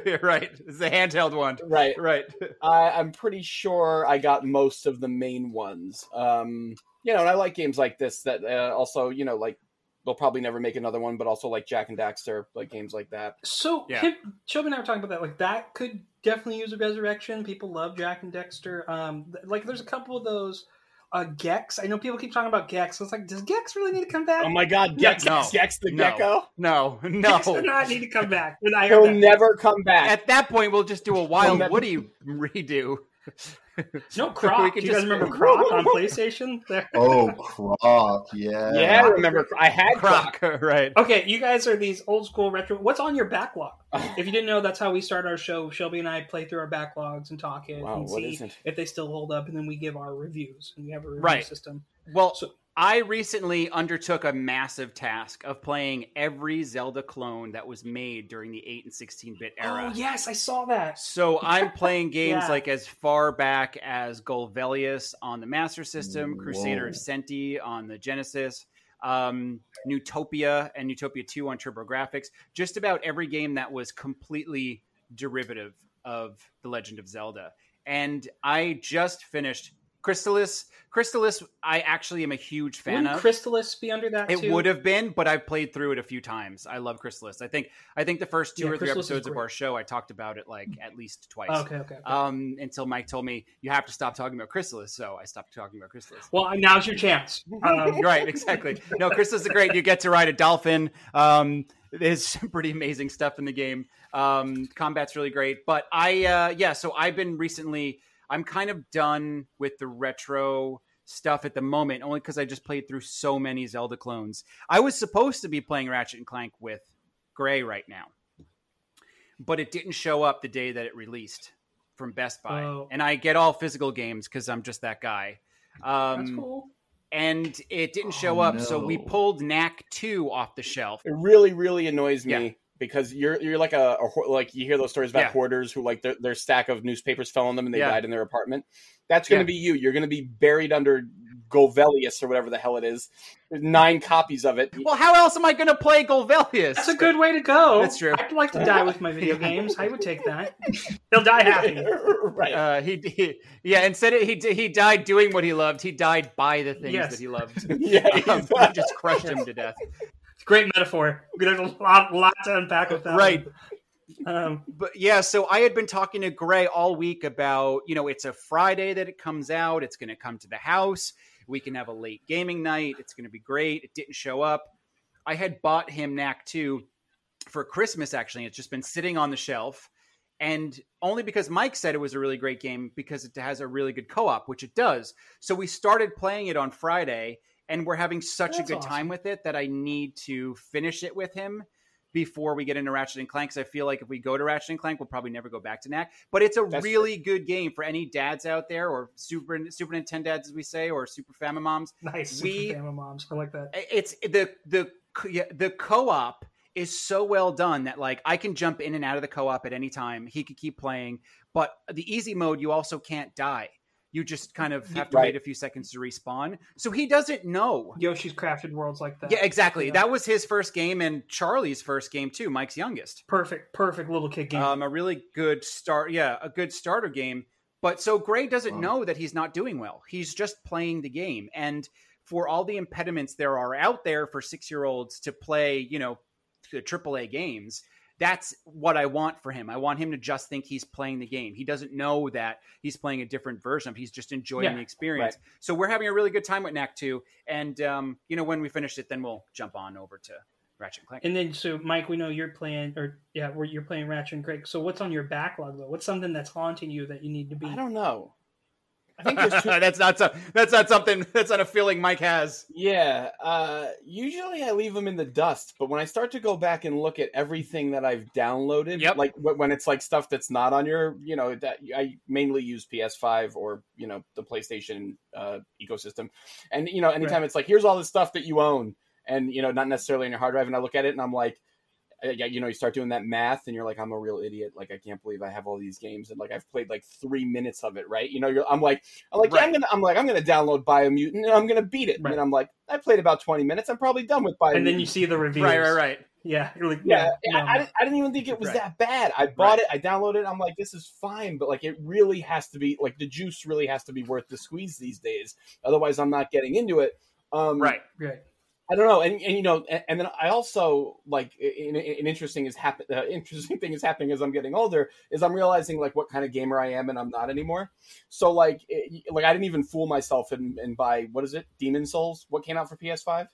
Speaker 3: right, it's the handheld one.
Speaker 4: right,
Speaker 3: Right.
Speaker 4: I, I'm pretty sure I got most of the main ones. Um, you know, and I like games like this that uh, also, you know, like they'll probably never make another one, but also like Jak and Daxter, like games like that.
Speaker 2: So,
Speaker 3: Yeah.
Speaker 2: him, Shelby and I were talking about that. Like that could definitely use a resurrection. People love Jak and Daxter. Um, th- like there's a couple of those. Uh, Gex. I know people keep talking about Gex. It's like, does Gex really need to come back?
Speaker 4: Oh my God, Gex,
Speaker 3: no.
Speaker 4: Gex the
Speaker 3: No.
Speaker 4: Gecko.
Speaker 3: No, no.
Speaker 2: Gex does not need to come back. And I
Speaker 4: He'll never come back.
Speaker 3: At that point, we'll just do a wild
Speaker 4: never-
Speaker 3: Woody redo.
Speaker 2: No
Speaker 3: We
Speaker 2: Croc. Do you guys remember Croc on PlayStation? There.
Speaker 1: Oh, Croc, yeah.
Speaker 4: yeah, I remember. I had
Speaker 3: Croc, right?
Speaker 2: Okay, you guys are these old school retro. What's on your backlog? If you didn't know, that's how we start our show. Shelby and I play through our backlogs and talk it
Speaker 4: Wow,
Speaker 2: and
Speaker 4: what
Speaker 2: see
Speaker 4: isn't?
Speaker 2: if they still hold up, and then we give our reviews. And we have a review
Speaker 3: Right.
Speaker 2: system.
Speaker 3: Well,
Speaker 2: So-
Speaker 3: I recently undertook a massive task of playing every Zelda clone that was made during the 8 and 16 bit era.
Speaker 2: Oh yes, I saw that.
Speaker 3: So I'm playing games
Speaker 2: Yeah.
Speaker 3: like as far back as Golvelius on the Master System, Crusader of Centy on the Genesis, um, Neutopia and Neutopia 2 on TurboGrafx. Just about every game that was completely derivative of The Legend of Zelda. And I just finished Crystalis. Crystalis, I actually am a huge fan
Speaker 2: Wouldn't
Speaker 3: of.
Speaker 2: Crystalis be under that
Speaker 3: It
Speaker 2: too?
Speaker 3: would have been, but I've played through it a few times. I love Crystalis. I think I think the first two
Speaker 2: Yeah,
Speaker 3: or three episodes of our show, I talked about it like at least twice.
Speaker 2: Okay, okay. okay.
Speaker 3: Um, until Mike told me you have to stop talking about Crystalis, so I stopped talking about Crystalis.
Speaker 2: well, now's your chance. Um,
Speaker 3: right, exactly. No, Crystalis is great. You get to ride a dolphin. Um, there's some pretty amazing stuff in the game. Um, combat's really great. But I, uh, yeah, so I've been recently. I'm kind of done with the retro stuff at the moment, only because I just played through so many Zelda clones. I was supposed to be playing Ratchet and Clank with Gray right now, but it didn't show up the day that it released from Best Buy,
Speaker 2: Oh.
Speaker 3: and I get all physical games because I'm just that guy. Um,
Speaker 2: that's cool.
Speaker 3: and it didn't show
Speaker 1: Oh,
Speaker 3: up, so we pulled Knack two off the shelf.
Speaker 4: It really, really annoys me
Speaker 3: Yeah.
Speaker 4: Because you're you're like a, a like you hear those stories about
Speaker 3: Yeah.
Speaker 4: hoarders who like their, their stack of newspapers fell on them and they
Speaker 3: Yeah.
Speaker 4: died in their apartment. That's going to
Speaker 3: Yeah.
Speaker 4: be you. You're going to be buried under Govelius or whatever the hell it is. There's nine copies of it.
Speaker 3: Well, how else am I going to play Golvelius?
Speaker 2: That's a good way to go.
Speaker 3: That's true.
Speaker 2: I'd like to die with my video games. I would take that. He'll die happy.
Speaker 4: right.
Speaker 3: Uh, he, he, yeah. Instead, of, he he died doing what he loved. He died by the things
Speaker 2: Yes.
Speaker 3: that he loved.
Speaker 4: yeah.
Speaker 3: Um, he just crushed him to death.
Speaker 2: Great metaphor. There's a lot, lot to unpack with that.
Speaker 3: Right.
Speaker 2: Um,
Speaker 3: But yeah, so I had been talking to Gray all week about, you know, it's a Friday that it comes out. It's going to come to the house. We can have a late gaming night. It's going to be great. It didn't show up. I had bought him Knack 2 for Christmas, actually. It's just been sitting on the shelf. And only because Mike said it was a really great game because it has a really good co op, which it does. So we started playing it on Friday, and we're having such
Speaker 2: That's
Speaker 3: a good
Speaker 2: awesome.
Speaker 3: time with it that I need to finish it with him before we get into Ratchet and Clank. Because I feel like if we go to Ratchet and Clank, we'll probably never go back to Knack. But it's a
Speaker 4: That's
Speaker 3: really good game for any dads out there, or Super Super Nintendo dads, as we say, or Super Family moms.
Speaker 2: nice. Super
Speaker 3: We-
Speaker 2: Family moms. I like that.
Speaker 3: It's the the the co-op is so well done that like I can jump in and out of the co-op at any time. He could keep playing, but the easy mode you also can't die. You just kind of have to
Speaker 4: Right.
Speaker 3: wait a few seconds to respawn. So he doesn't know.
Speaker 2: Yoshi's Crafted Worlds like that.
Speaker 3: Yeah, exactly.
Speaker 2: Yeah.
Speaker 3: That was his first game and Charlie's first game too, Mike's youngest.
Speaker 2: perfect, perfect little kid game.
Speaker 3: Um, a really good start. Yeah, a good starter game. But so Gray doesn't
Speaker 1: Wow.
Speaker 3: know that he's not doing well. He's just playing the game. And for all the impediments there are out there for six year olds to play, you know, to AAA games, that's what I want for him. I want him to just think he's playing the game. He doesn't know that he's playing a different version of. He's just enjoying
Speaker 2: Yeah,
Speaker 3: the experience. So we're having a really good time with Knack 2. And, um, you know, when we finish it, then we'll jump on over to Ratchet and Clank.
Speaker 2: and then, so Mike, we know you're playing, or yeah, you're playing Ratchet and Clank. So what's on your backlog though? What's something that's haunting you that you need to be?
Speaker 4: I don't know. I think there's two.
Speaker 3: that's not so, that's not something that's not a feeling Mike has.
Speaker 4: Yeah, uh, usually I leave them in the dust, but when I start to go back and look at everything that I've downloaded,
Speaker 3: Yep.
Speaker 4: like when it's like stuff that's not on your, you know, that I mainly use PS5 or you know the PlayStation uh, ecosystem, and you know anytime
Speaker 2: Right.
Speaker 4: it's like here's all this stuff that you own, and you know not necessarily on your hard drive, and I look at it and I'm like. Uh, Yeah, you know, you start doing that math, and you're like, "I'm a real idiot." Like, I can't believe I have all these games, and like, I've played like three minutes of it, right? You know, you're, I'm like, I'm like, yeah, I'm gonna, I'm like, I'm gonna download Biomutant, and I'm gonna beat it.
Speaker 2: Right.
Speaker 4: And I'm like, I played about 20 minutes. I'm probably done with Biomutant.
Speaker 2: and then you see the reviews.
Speaker 3: Right, right, right.
Speaker 2: Yeah, you're like,
Speaker 4: yeah,
Speaker 2: yeah,
Speaker 4: I,
Speaker 2: no.
Speaker 4: I, didn't, I didn't even think it was
Speaker 3: Right.
Speaker 4: that bad. I bought it, I downloaded it. I'm like, this is fine, but like, it really has to be like the juice really has to be worth the squeeze these days. Otherwise, I'm not getting into it. Um,
Speaker 3: Right.
Speaker 2: right.
Speaker 4: I don't know, and, and you know, and, and then I also like an, an interesting is happen. Uh, interesting thing is happening as I'm getting older is I'm realizing like what kind of gamer I am and I'm not anymore. So like, it, like I didn't even fool myself and, and buy what is it, Demon Souls? What came out for PS5?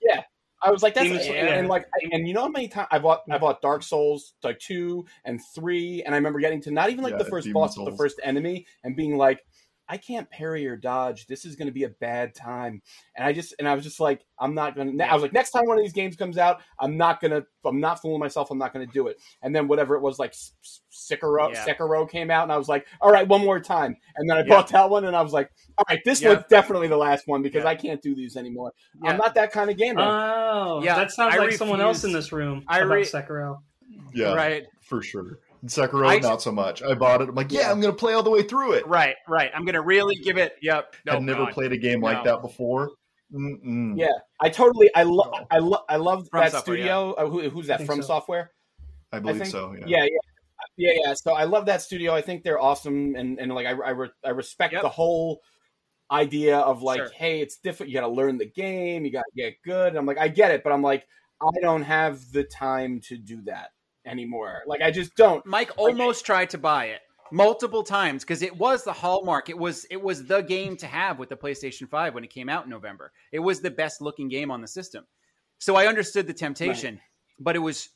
Speaker 4: Yeah, I was like, that's
Speaker 2: Demon yeah.
Speaker 4: and like, and you know how many times I bought I bought Dark Souls like two and three, and I remember getting to not even like
Speaker 1: Yeah,
Speaker 4: the first
Speaker 1: Demon
Speaker 4: boss, but the first enemy, and being like. I can't parry or dodge. This is going to be a bad time. And I just and I was just like, I'm not going to. I was like, next time one of these games comes out, I'm not going to. I'm not fooling myself. I'm not going to do it. And then whatever it was, like S- S- Sekiro,
Speaker 3: Yeah.
Speaker 4: Sekiro came out, and I was like, all right, one more time. And then I
Speaker 3: Yeah.
Speaker 4: bought that one, and I was like, all right, this
Speaker 3: Yeah.
Speaker 4: one's definitely the last one because
Speaker 3: Yeah.
Speaker 4: I can't do these anymore.
Speaker 3: Yeah.
Speaker 4: I'm not that kind of gamer.
Speaker 2: Oh,
Speaker 3: Yeah,
Speaker 2: that sounds
Speaker 3: I
Speaker 2: like someone else in this room
Speaker 3: I
Speaker 2: about
Speaker 3: re-
Speaker 2: Sekiro.
Speaker 1: Yeah,
Speaker 3: Right.
Speaker 1: for sure. And Sekiro,
Speaker 3: I-
Speaker 1: not so much. I bought it. I'm like, yeah,
Speaker 4: Yeah.
Speaker 1: I'm going to play all the way through it.
Speaker 3: Right, right. I'm gonna really give it. Yep. No,
Speaker 1: I've never
Speaker 3: God.
Speaker 1: played a game like
Speaker 3: No.
Speaker 1: that before. Mm-mm.
Speaker 4: yeah, I totally. I love.
Speaker 1: No.
Speaker 4: I love. I love that
Speaker 3: Software,
Speaker 4: studio. Uh, who, who's that? From
Speaker 2: so.
Speaker 4: Software.
Speaker 1: I
Speaker 4: I
Speaker 1: believe
Speaker 4: think.
Speaker 1: so. Yeah.
Speaker 4: yeah, yeah, yeah, yeah. So I love that studio. I think they're awesome, and and like I I, re- I respect
Speaker 3: Yep.
Speaker 4: the whole idea of like,
Speaker 3: Sure.
Speaker 4: hey, it's different. You got to learn the game. You got to get good. And I'm like, I get it, but I'm like, I don't have the time to do that anymore. Like, I just don't.
Speaker 3: Mike almost tried to buy it multiple times because it was the hallmark. It was it was the game to have with the PlayStation 5 when it came out in November. It was the best looking game on the system. So I understood the temptation, but it was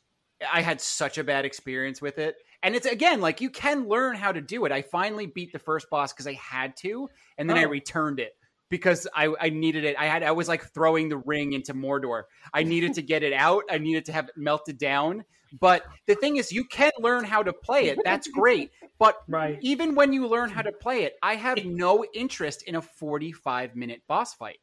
Speaker 3: I had such a bad experience with it. And it's again like you can learn how to do it. I finally beat the first boss because I had to, and then I
Speaker 2: Oh.
Speaker 3: returned it because I, I needed it. I had I was like throwing the ring into Mordor. I needed to get it out. I needed to have it melted down. But the thing is, you can learn how to play it. That's great. But
Speaker 2: Right.
Speaker 3: even when you learn how to play it, I have no interest in a 45 minute boss fight.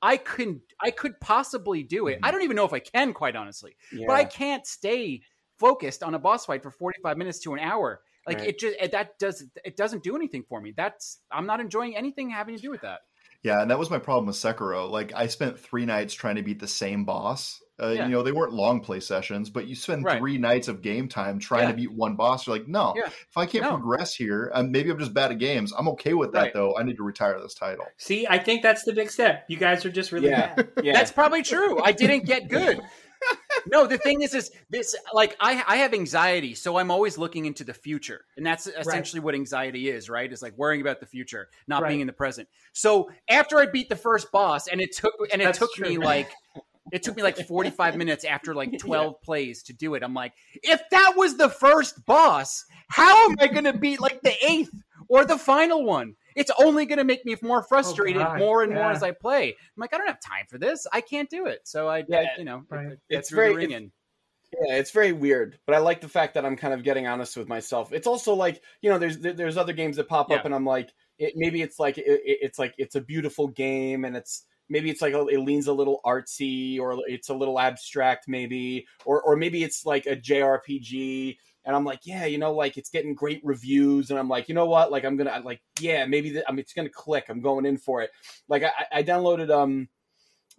Speaker 3: I could I could possibly do it. I mm. don't even know if I can, quite honestly. But I can't stay focused on a boss fight for 45 minutes to an hour. Like
Speaker 4: Right.
Speaker 3: it just it, that does it doesn't do anything for me. That's I'm not enjoying anything having to do with that.
Speaker 1: Yeah, and that was my problem with Sekiro. Like, I spent three nights trying to beat the same boss. Uh,
Speaker 3: Yeah.
Speaker 1: You know, they weren't long play sessions, but you spend
Speaker 3: Right.
Speaker 1: three nights of game time trying
Speaker 3: Yeah.
Speaker 1: to beat one boss. You're like, no,
Speaker 3: Yeah.
Speaker 1: if I can't
Speaker 3: No.
Speaker 1: progress here, um, maybe I'm just bad at games. I'm okay with that,
Speaker 3: Right.
Speaker 1: though. I need to retire this title.
Speaker 2: See, I think that's the big step. You guys are just really
Speaker 4: Yeah.
Speaker 2: bad.
Speaker 4: yeah.
Speaker 3: That's probably true. I didn't get good. no, the thing is, is this like I I have anxiety, so I'm always looking into the future, and that's essentially what anxiety is, right? Is like worrying about the future, not
Speaker 2: Right.
Speaker 3: being in the present. So after I beat the first boss, and it took and it
Speaker 2: That's
Speaker 3: took me like. It took me like 45 minutes after like 12 plays to do it. I'm like, if that was the first boss, how am I going to beat like the eighth or the final one? It's only going to make me more oh, frustrated
Speaker 2: God,
Speaker 3: more and more as I play. I'm like, I don't have time for this. I can't do it. So I,
Speaker 4: Yeah.
Speaker 3: you know,
Speaker 2: Right.
Speaker 3: I- I
Speaker 4: It's very-
Speaker 3: the ring
Speaker 4: it's- Yeah, it's very weird, but I like the fact that I'm kind of getting honest with myself. It's also like you know, there's there's other games that pop up, and I'm like, it, maybe it's like it, it- it's like it's a beautiful game, and it's maybe it's like a, it leans a little artsy, or it's a little abstract, maybe, or or maybe it's like a JRPG, and I'm like, yeah, you know, like it's getting great reviews, and I'm like, you know what, like I'm gonna like, yeah, maybe the, I mean it's gonna click. I'm going in for it. Like I, I downloaded um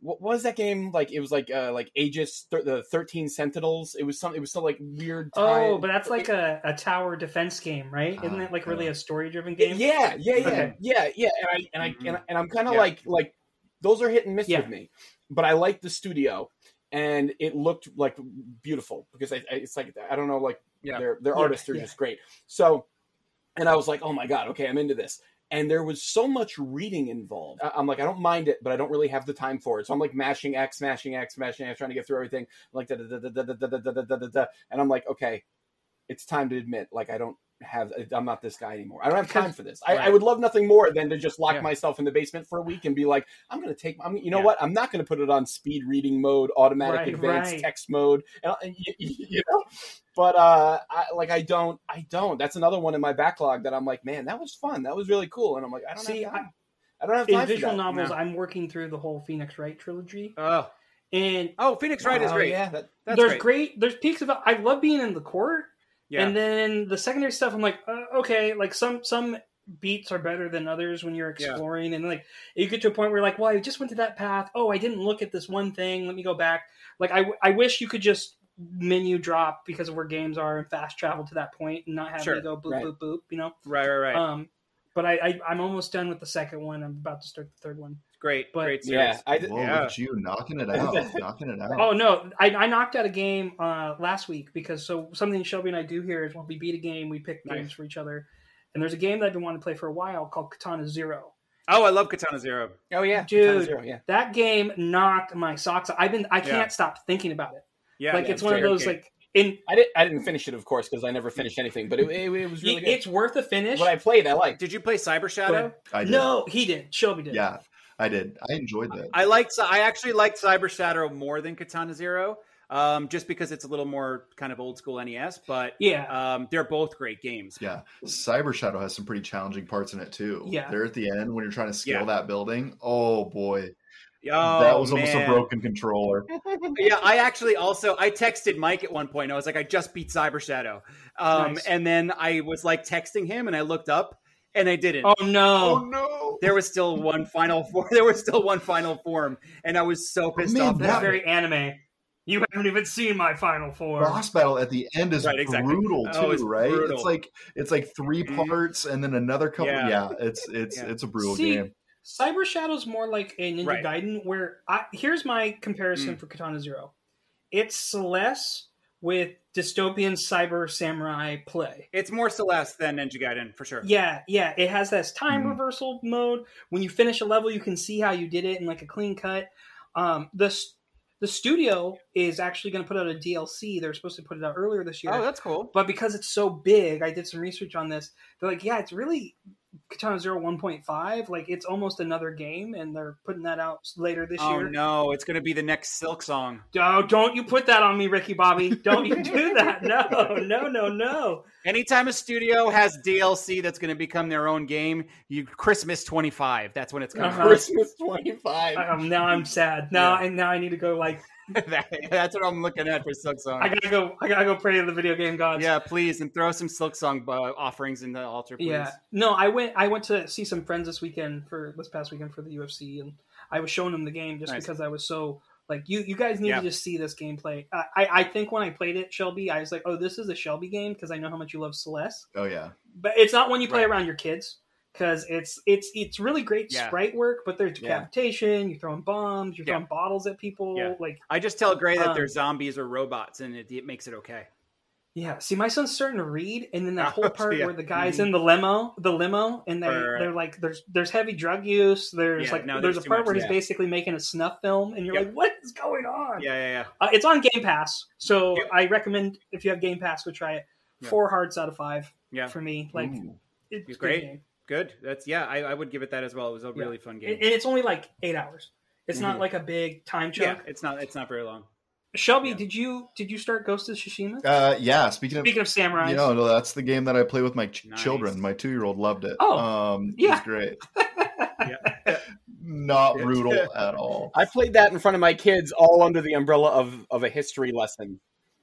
Speaker 4: what was that game like it was like uh like aegis th- the 13 sentinels it was some it was some like weird
Speaker 2: Oh, but that's like a, a tower defense game, right? Isn't
Speaker 1: Ah,
Speaker 2: it like really
Speaker 1: yeah.
Speaker 2: a story driven game?
Speaker 4: yeah yeah yeah
Speaker 2: Okay.
Speaker 4: yeah yeah and i and i and, I- and i'm kind of
Speaker 3: Yeah.
Speaker 4: like like those are hit and miss
Speaker 2: Yeah.
Speaker 4: with me but i like the studio and it looked like beautiful because I, I it's like i don't know like
Speaker 3: Yeah.
Speaker 4: their their
Speaker 2: Yeah,
Speaker 4: artists are
Speaker 2: yeah.
Speaker 4: just great so and i was like oh my god okay i'm into this and there was so much reading involved. I- I'm like, I don't mind it, but I don't really have the time for it. So I'm like mashing X, mashing X, mashing X, trying to get through everything. I'm like, da, da, da, da, da, da, da, da, da, da, da, da. and I'm like, okay, it's time to admit, like, I don't have, I'm not this guy anymore. I don't have time for this. I, I would love nothing more than to just lock
Speaker 3: Yeah.
Speaker 4: myself in the basement for a week and be like, I'm going to take, I'm, you know
Speaker 3: Yeah.
Speaker 4: what? I'm not going to put it on speed reading mode, automatic
Speaker 2: Right,
Speaker 4: advanced
Speaker 2: right.
Speaker 4: text mode, and, and you, you know. But uh, I, like, I don't, I don't. That's another one in my backlog that I'm like, man, that was fun. That was really cool. And I'm like, I don't
Speaker 2: See,
Speaker 4: have time. I, don't have time
Speaker 2: In
Speaker 4: for
Speaker 2: visual
Speaker 4: that.
Speaker 2: novels,
Speaker 3: No.
Speaker 2: I'm working through the whole Phoenix Wright trilogy,
Speaker 3: Oh,
Speaker 2: and
Speaker 3: oh, Phoenix Wright is
Speaker 4: Oh,
Speaker 3: great.
Speaker 4: Yeah, that,
Speaker 3: That's
Speaker 2: there's
Speaker 3: great.
Speaker 2: great. There's peaks of. I love being in the court,
Speaker 3: Yeah.
Speaker 2: and then the secondary stuff. I'm like, uh, okay, like some some beats are better than others when you're
Speaker 3: Yeah.
Speaker 2: exploring, and like you get to a point where you're like, well, I just went to that path. Oh, I didn't look at this one thing. Let me go back. Like I, I wish you could just menu drop because of where games are and fast travel to that point and not have
Speaker 3: Sure.
Speaker 2: me go boop
Speaker 4: Right.
Speaker 2: boop boop. You know.
Speaker 3: right, right, right.
Speaker 2: Um, but I, I I'm almost done with the second one. I'm about to start the third one.
Speaker 3: Great,
Speaker 2: but-
Speaker 3: great series.
Speaker 4: yeah. I did,
Speaker 1: Whoa,
Speaker 3: Yeah.
Speaker 1: look at you knocking it out, knocking it out.
Speaker 2: Oh no, I, I knocked out a game uh, last week because so something Shelby and I do here is when we beat a game, we pick
Speaker 3: Nice.
Speaker 2: games for each other. And there's a game that I've been wanting to play for a while called Katana Zero.
Speaker 3: Oh, I love Katana Zero.
Speaker 4: oh yeah,
Speaker 2: Dude.
Speaker 4: Katana Zero, yeah.
Speaker 2: That game knocked my socks. off. I've been I can't
Speaker 3: Yeah.
Speaker 2: stop thinking about it.
Speaker 3: Yeah,
Speaker 2: like
Speaker 3: yeah,
Speaker 2: it's one of those
Speaker 3: game.
Speaker 2: like in
Speaker 4: I didn't. I didn't finish it, of course, because I never finished anything. But it, it, it was really good.
Speaker 2: it's worth a finish.
Speaker 4: what I played, I liked.
Speaker 3: Did you play Cyber Shadow?
Speaker 1: I did.
Speaker 2: no, he did. Shelby did.
Speaker 1: Yeah, I did. I enjoyed that.
Speaker 3: I liked. I actually liked Cyber Shadow more than Katana Zero, um, just because it's a little more kind of old school NES. But
Speaker 2: Yeah.
Speaker 3: um, they're both great games.
Speaker 1: Yeah, Cyber Shadow has some pretty challenging parts in it too.
Speaker 2: Yeah.
Speaker 1: there at the end when you're trying to scale
Speaker 3: Yeah.
Speaker 1: that building. Oh boy,
Speaker 3: Oh,
Speaker 1: that was almost a broken controller.
Speaker 3: yeah, I actually also I texted Mike at one point. I was like, I just beat Cyber Shadow, um,
Speaker 2: Nice.
Speaker 3: and then I was like texting him, and I looked up, and I didn't.
Speaker 2: Oh no.
Speaker 1: Oh no!
Speaker 3: There was still one final form. There was still one final form, and I was so pissed
Speaker 1: Man,
Speaker 3: off.
Speaker 2: That's
Speaker 1: that-
Speaker 2: very anime. You haven't even seen my final form.
Speaker 1: Boss battle at the end is
Speaker 3: Right, exactly.
Speaker 1: brutal too,
Speaker 3: Oh, it's
Speaker 1: right?
Speaker 3: brutal.
Speaker 1: It's like it's like three
Speaker 3: Mhm.
Speaker 1: parts and then another couple.
Speaker 3: Yeah.
Speaker 1: Yeah, it's it's
Speaker 3: Yeah.
Speaker 1: it's a brutal
Speaker 2: See,
Speaker 1: game.
Speaker 2: Cyber Shadow's more like a Ninja
Speaker 3: Right.
Speaker 2: Gaiden, where I, here's my comparison
Speaker 3: Mm.
Speaker 2: for Katana Zero. It's Celeste with dystopian cyber samurai play.
Speaker 3: It's more Celeste than Ninja Gaiden for sure.
Speaker 2: Yeah, yeah. It has this time
Speaker 1: Mhm.
Speaker 2: reversal mode. When you finish a level, you can see how you did it in like a clean cut. Um, the the studio is actually going to put out a DLC. They're supposed to put it out earlier this year.
Speaker 3: Oh, that's cool.
Speaker 2: But because it's so big, I did some research on this. They're like, yeah, it's really Katana Zero 1.5. Like, it's almost another game, and they're putting that out later this
Speaker 3: Oh
Speaker 2: year.
Speaker 3: Oh no, it's going to be the next Silksong.
Speaker 2: Oh, don't you put that on me, Ricky Bobby. Don't you do that. No, no, no, no.
Speaker 3: Anytime a studio has DLC that's going to become their own game, you Christmas 25. That's when it's coming.
Speaker 2: Uh-huh.
Speaker 4: Christmas twenty five.
Speaker 2: Um, now I'm sad. Now,
Speaker 3: Yeah.
Speaker 2: and now I need to go, like,
Speaker 3: That- that's what I'm looking at for Silksong.
Speaker 2: I gotta go, I gotta go pray to the video game gods.
Speaker 3: yeah, please, and throw some Silksong uh, offerings in the altar, please.
Speaker 2: Yeah. No, I went. I went to see some friends this weekend for this past weekend for the UFC, and I was showing them the game just
Speaker 3: Nice.
Speaker 2: because I was so like you. You guys need
Speaker 3: Yeah.
Speaker 2: to just see this gameplay. I, I I think when I played it, Shelby, I was like, oh, this is a Shelby game because I know how much you love Celeste.
Speaker 1: Oh yeah,
Speaker 2: But it's not one you play
Speaker 3: Right.
Speaker 2: around your kids because it's it's it's really great
Speaker 3: Yeah.
Speaker 2: sprite work, but there's
Speaker 1: Yeah.
Speaker 2: decapitation. You're throwing bombs. You're
Speaker 3: Yeah.
Speaker 2: throwing bottles at people.
Speaker 3: Yeah.
Speaker 2: Like
Speaker 3: I just tell Gray that
Speaker 2: Um,
Speaker 3: they're zombies or robots, and it, it makes it okay.
Speaker 2: Yeah, see, my son's starting to read, and then that
Speaker 3: Oh,
Speaker 2: whole part
Speaker 3: yeah.
Speaker 2: where the guy's
Speaker 3: Mhm.
Speaker 2: in the limo, the limo, and they
Speaker 3: Right, right.
Speaker 2: they're like, there's there's heavy drug use. There's
Speaker 3: Yeah,
Speaker 2: like
Speaker 3: no,
Speaker 2: there's,
Speaker 3: there's
Speaker 2: a part
Speaker 3: much,
Speaker 2: where he's basically making a snuff film, and you're
Speaker 3: Yeah.
Speaker 2: like, what is going on?
Speaker 3: Yeah, yeah, yeah.
Speaker 2: Uh, it's on Game Pass, so
Speaker 3: Yeah.
Speaker 2: I recommend if you have Game Pass, go try it.
Speaker 3: Yeah.
Speaker 2: Four hearts out of five
Speaker 3: Yeah.
Speaker 2: for me. Like
Speaker 1: Ooh.
Speaker 2: it's good
Speaker 3: great.
Speaker 2: game.
Speaker 3: Good. That's yeah. I, I would give it that as well. It was a
Speaker 2: Yeah.
Speaker 3: really fun game.
Speaker 2: and it's only like eight hours. It's not
Speaker 3: Mhm.
Speaker 2: like a big time chunk.
Speaker 3: yeah, it's not. It's not very long.
Speaker 2: Shelby,
Speaker 3: Yeah.
Speaker 2: did you did you start Ghost of Tsushima?
Speaker 1: uh, yeah. Speaking of,
Speaker 2: Speaking of samurai,
Speaker 1: you know, no, that's the game that I play with my ch-
Speaker 3: Nice.
Speaker 1: children. My two year old loved it.
Speaker 2: Oh,
Speaker 1: um,
Speaker 2: yeah.
Speaker 1: it's great.
Speaker 3: Yeah.
Speaker 1: Not brutal at all.
Speaker 4: I played that in front of my kids, all under the umbrella of of a history lesson.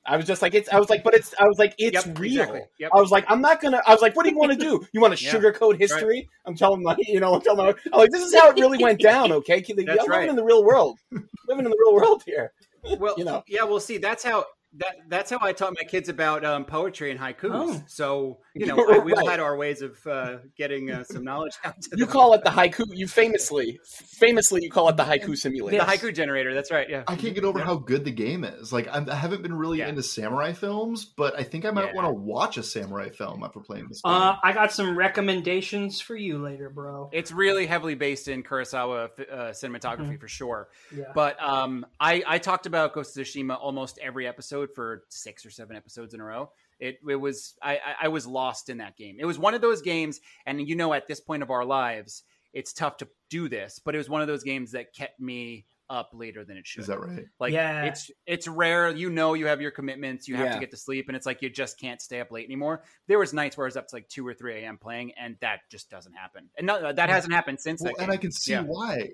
Speaker 4: I was just like, it's. I was like, but it's. I was like, it's
Speaker 3: Yep,
Speaker 4: real.
Speaker 3: exactly. Yep.
Speaker 4: I was like, I'm not gonna. I was like, what do you want to do? You want to
Speaker 3: Yeah.
Speaker 4: sugarcoat history? I'm telling my, you know, I'm telling my. I'm like, this is how it really went down. Okay, I'm
Speaker 3: That's
Speaker 4: living in the real world. living in the real world here.
Speaker 3: Well,
Speaker 4: You know.
Speaker 3: yeah, well, see, that's how that that's how I taught my kids about um, poetry and haikus.
Speaker 2: Oh.
Speaker 3: So you know, I, we all had our ways of uh, getting uh, some knowledge out to
Speaker 4: You
Speaker 3: them.
Speaker 4: call it the haiku. You famously, famously, you call it the haiku simulator.
Speaker 3: the haiku generator. That's right. Yeah,
Speaker 1: I can't get over
Speaker 3: Yeah.
Speaker 1: how good the game is. Like I'm, I haven't been really
Speaker 3: Yeah.
Speaker 1: into samurai films, but I think I might
Speaker 3: Yeah.
Speaker 1: want to watch a samurai film after playing this game.
Speaker 2: Uh, I got some recommendations for you later, bro.
Speaker 3: It's really heavily based in Kurosawa uh, cinematography
Speaker 2: Mhm.
Speaker 3: for sure.
Speaker 2: Yeah.
Speaker 3: But um, I, I talked about Ghost of Tsushima almost every episode for six or seven episodes in a row. It, it was I, I- I was lost in that game. It was one of those games, and you know, at this point of our lives, it's tough to do this. But it was one of those games that kept me up later than it should.
Speaker 1: is that right?
Speaker 3: Like
Speaker 2: Yeah.
Speaker 3: it's it's rare. You know you have your commitments. You have
Speaker 4: Yeah.
Speaker 3: to get to sleep, and it's like you just can't stay up late anymore. There was nights where I was up to like two or three a.m. playing, and that just doesn't happen. And no, that hasn't happened since.
Speaker 1: Well,
Speaker 3: that
Speaker 1: and
Speaker 3: game.
Speaker 1: I can see
Speaker 3: Yeah.
Speaker 1: why.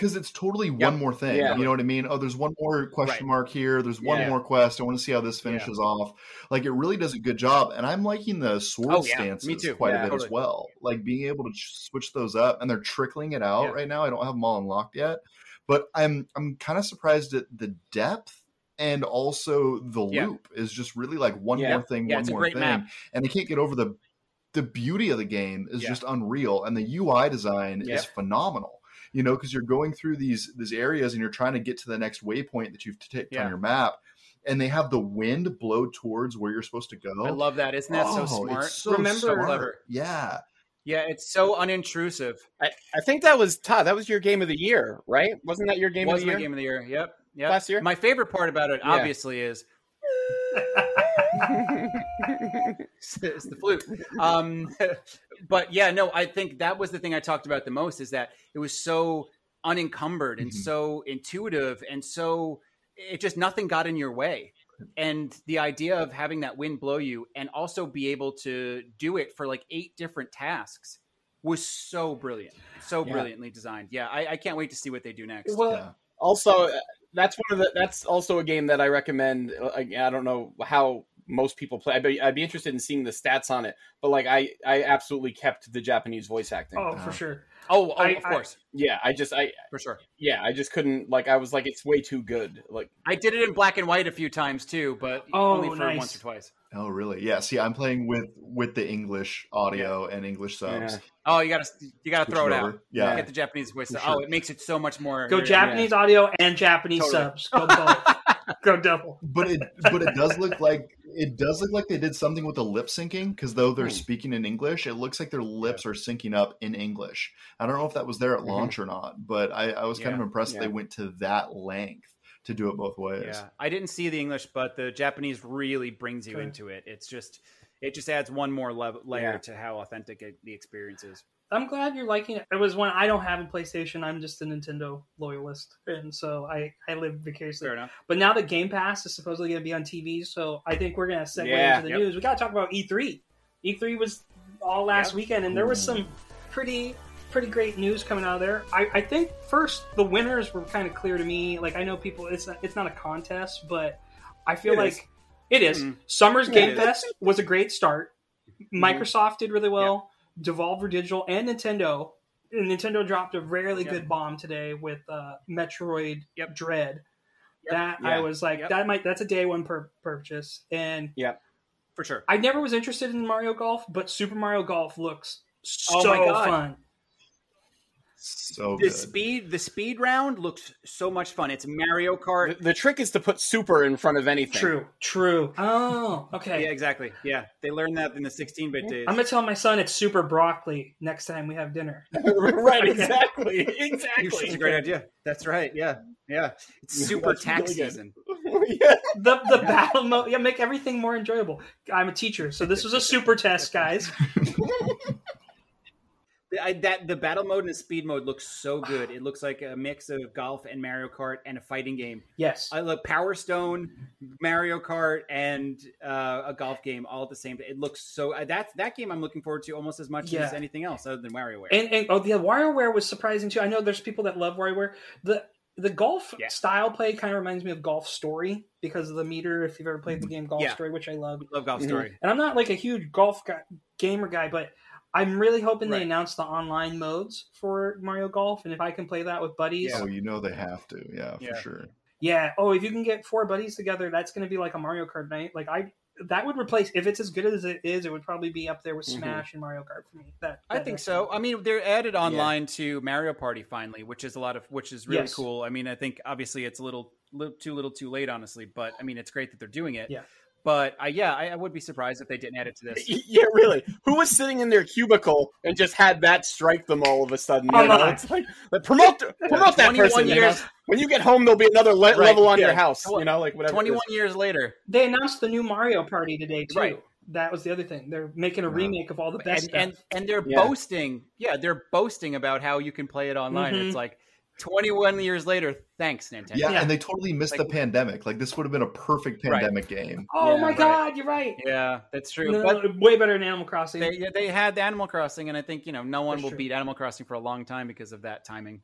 Speaker 1: Because it's totally
Speaker 3: Yep.
Speaker 1: one more thing.
Speaker 4: Yeah.
Speaker 1: You know what I mean? Oh, there's one more question
Speaker 3: Right.
Speaker 1: mark here. There's one
Speaker 3: Yeah.
Speaker 1: more quest. I want to see how this finishes off. Like it really does a good job. And I'm liking the sword
Speaker 3: Oh, yeah.
Speaker 1: stances quite
Speaker 4: Yeah.
Speaker 1: a bit as well. Like being able to switch those up, and they're trickling it out
Speaker 3: Yeah.
Speaker 1: right now. I don't have them all unlocked yet, but I'm I'm kind of surprised at the depth. And also the
Speaker 3: Yeah.
Speaker 1: loop is just really like one
Speaker 4: Yeah.
Speaker 1: more thing,
Speaker 3: Yeah,
Speaker 1: one more thing,
Speaker 3: map.
Speaker 1: and I can't get over the the beauty of the game is
Speaker 3: Yeah.
Speaker 1: just unreal, and the UI design
Speaker 3: Yeah.
Speaker 1: is phenomenal you know because you're going through these these areas and you're trying to get to the next waypoint that you've ticked
Speaker 3: Yeah.
Speaker 1: on your map and they have the wind blow towards where you're supposed to go
Speaker 3: I love that. Isn't that so
Speaker 1: Oh,
Speaker 3: smart?
Speaker 1: it's so
Speaker 2: Remember-
Speaker 1: smart.
Speaker 3: Clever.
Speaker 1: yeah
Speaker 3: Yeah, it's so unintrusive.
Speaker 4: I, I think that was Todd. That was your game of the year, right? Wasn't that your game
Speaker 3: was
Speaker 4: of the
Speaker 3: my
Speaker 4: year?
Speaker 3: game of the year. Yep. Yep.
Speaker 4: Last year?
Speaker 3: My favorite part about it,
Speaker 4: Yeah.
Speaker 3: obviously, is it's the flute. Um, but yeah, no, I think that was the thing I talked about the most is that it was so unencumbered and
Speaker 1: Mhm.
Speaker 3: so intuitive and so it just nothing got in your way. And the idea of having that wind blow you and also be able to do it for like eight different tasks was so brilliant, so
Speaker 4: Yeah.
Speaker 3: brilliantly designed. Yeah, I, I can't wait to see what they do next.
Speaker 2: well,
Speaker 1: yeah
Speaker 4: also uh, that's one of the that's also a game that i recommend Uh, i, I don't know how most people play I'd be, I'd be interested in seeing the stats on it but like i i absolutely kept the japanese voice acting
Speaker 2: oh, for uh-huh. sure.
Speaker 3: oh, oh
Speaker 2: I-
Speaker 3: of course,
Speaker 4: yeah i just i
Speaker 3: for sure.
Speaker 4: yeah i just couldn't like i was like it's way too good like
Speaker 3: I did it in black and white a few times too, but
Speaker 2: Oh,
Speaker 3: only for
Speaker 2: nice.
Speaker 3: once or twice.
Speaker 1: oh really yeah see i'm playing with with the english audio and english subs
Speaker 4: Yeah.
Speaker 3: Oh, you gotta you gotta
Speaker 1: Switch
Speaker 3: throw it
Speaker 1: it
Speaker 3: out.
Speaker 1: over. yeah
Speaker 3: Get the Japanese voice.
Speaker 1: For
Speaker 3: Oh, it makes it so much more.
Speaker 2: Go
Speaker 3: yeah.
Speaker 2: Japanese audio and Japanese
Speaker 3: Totally.
Speaker 2: subs. Go both. Go double.
Speaker 1: but it but it does look like it does look like they did something with the lip syncing because though they're
Speaker 4: Hmm.
Speaker 1: speaking in English, it looks like their lips are syncing up in English. I don't know if that was there at
Speaker 4: Mhm.
Speaker 1: launch or not, but I, I was kind of impressed
Speaker 4: Yeah.
Speaker 1: they went to that length to do it both ways.
Speaker 3: Yeah, I didn't see the English, but the Japanese really brings you
Speaker 2: Okay.
Speaker 3: into it. It's just it just adds one more level, layer
Speaker 4: Yeah.
Speaker 3: to how authentic it, the experience is.
Speaker 2: I'm glad you're liking it. It was when I don't have a PlayStation. I'm just a Nintendo loyalist, and so I I live vicariously.
Speaker 3: Fair enough.
Speaker 2: But now that Game Pass is supposedly going to be on TV, so I think we're going to segue
Speaker 4: Yeah.
Speaker 2: into the
Speaker 3: Yep.
Speaker 2: news. We got to talk about E3. E3 was all last
Speaker 3: Yep.
Speaker 2: weekend, and there was some pretty pretty great news coming out of there. I, I think first the winners were kind of clear to me. Like I know people, it's not, it's not a contest, but I feel
Speaker 4: It
Speaker 2: like
Speaker 4: is.
Speaker 2: it is.
Speaker 3: Mhm.
Speaker 2: Summer's Game. Fest was a great start.
Speaker 3: Mm-hmm.
Speaker 2: Microsoft did really well. Devolver Digital and Nintendo. and Nintendo dropped a really
Speaker 3: Yep.
Speaker 2: good bomb today with uh, Metroid
Speaker 3: Yep.
Speaker 2: Dread.
Speaker 3: Yep.
Speaker 2: That I was like, that might that's a day one pur- purchase, and yeah,
Speaker 3: for sure.
Speaker 2: I never was interested in Mario Golf, but Super Mario Golf looks so
Speaker 3: Oh my God.
Speaker 2: fun.
Speaker 1: So
Speaker 3: The
Speaker 1: good.
Speaker 3: speed, the speed round looks so much fun. It's Mario Kart.
Speaker 4: The, the trick is to put super in front of anything.
Speaker 2: True, true. Oh, okay.
Speaker 3: Yeah, exactly. Yeah, they learned that in the 16-bit days.
Speaker 2: I'm gonna tell my son it's super broccoli next time we have dinner.
Speaker 4: right,
Speaker 2: Okay.
Speaker 4: exactly.
Speaker 3: That's a great idea. That's right. Yeah, yeah. It's super
Speaker 4: That's
Speaker 3: tax
Speaker 4: really
Speaker 3: season.
Speaker 4: yeah.
Speaker 2: The the battle mode, yeah, make everything more enjoyable. I'm a teacher, so this was a super test, guys.
Speaker 3: I, that the battle mode and the speed mode looks so good. It looks like a mix of golf and Mario Kart and a fighting game.
Speaker 2: Yes,
Speaker 3: I love Power Stone, Mario Kart, and uh, a golf game all at the same. It looks so. Uh, that that game I'm looking forward to almost as much
Speaker 2: Yeah.
Speaker 3: as anything else other than WarioWare.
Speaker 2: and, and oh, the WarioWare was surprising too. I know there's people that love WarioWare. The The golf
Speaker 3: Yeah.
Speaker 2: style play kind of reminds me of Golf Story because of the meter. If you've ever played the game Golf
Speaker 3: Yeah.
Speaker 2: Story, which I love,
Speaker 3: Love Golf
Speaker 4: Mhm.
Speaker 3: Story.
Speaker 2: and I'm not like a huge golf guy, gamer guy, but I'm really hoping
Speaker 3: Right.
Speaker 2: they announce the online modes for Mario Golf, and if I can play that with buddies,
Speaker 1: Oh, you know they have to. Yeah, for sure.
Speaker 2: yeah. Oh, if you can get four buddies together, that's going to be like a Mario Kart night. Like I, that would replace if it's as good as it is, it would probably be up there with
Speaker 4: Mhm.
Speaker 2: Smash and Mario Kart for me. That,
Speaker 3: I think so.
Speaker 2: sound-
Speaker 3: I mean, they're added online to Mario Party finally, which is a lot of which is really
Speaker 2: Yes.
Speaker 3: cool. I mean, I think obviously it's a little, little too little too late, honestly, but I mean, it's great that they're doing it.
Speaker 2: Yeah.
Speaker 3: But I, yeah, I, I would be surprised if they didn't add it to this.
Speaker 4: Yeah, really. Who was sitting in their cubicle and just had that strike them all of a sudden? You know? It's like, like, promote promote that
Speaker 3: 21
Speaker 4: person. you know?
Speaker 3: years-
Speaker 4: When you get home, there'll be another le-
Speaker 3: Right,
Speaker 4: level on
Speaker 3: yeah.
Speaker 4: your house. You know, like whatever.
Speaker 3: Twenty-one years later,
Speaker 2: They announced the new Mario Party today too.
Speaker 3: Right.
Speaker 2: That was the other thing. They're making a
Speaker 1: Yeah.
Speaker 2: remake of all the best
Speaker 3: and,
Speaker 2: stuff.
Speaker 3: and and they're
Speaker 4: Yeah.
Speaker 3: boasting, yeah, they're boasting about how you can play it online.
Speaker 2: Mhm.
Speaker 3: It's like twenty-one years later. Thanks, Nintendo.
Speaker 1: Yeah,
Speaker 2: Yeah.
Speaker 1: and they totally missed
Speaker 3: Like-
Speaker 1: the pandemic. Like this would have been a perfect
Speaker 3: Right.
Speaker 1: pandemic game.
Speaker 2: oh
Speaker 4: Yeah,
Speaker 2: my
Speaker 4: right.
Speaker 2: god, you're right.
Speaker 3: Yeah, that's true.
Speaker 2: No,
Speaker 3: but
Speaker 2: way better than Animal Crossing.
Speaker 3: they yeah, they had the Animal Crossing, and I think you know no one
Speaker 2: That's
Speaker 3: will
Speaker 2: true.
Speaker 3: beat Animal Crossing for a long time because of that timing.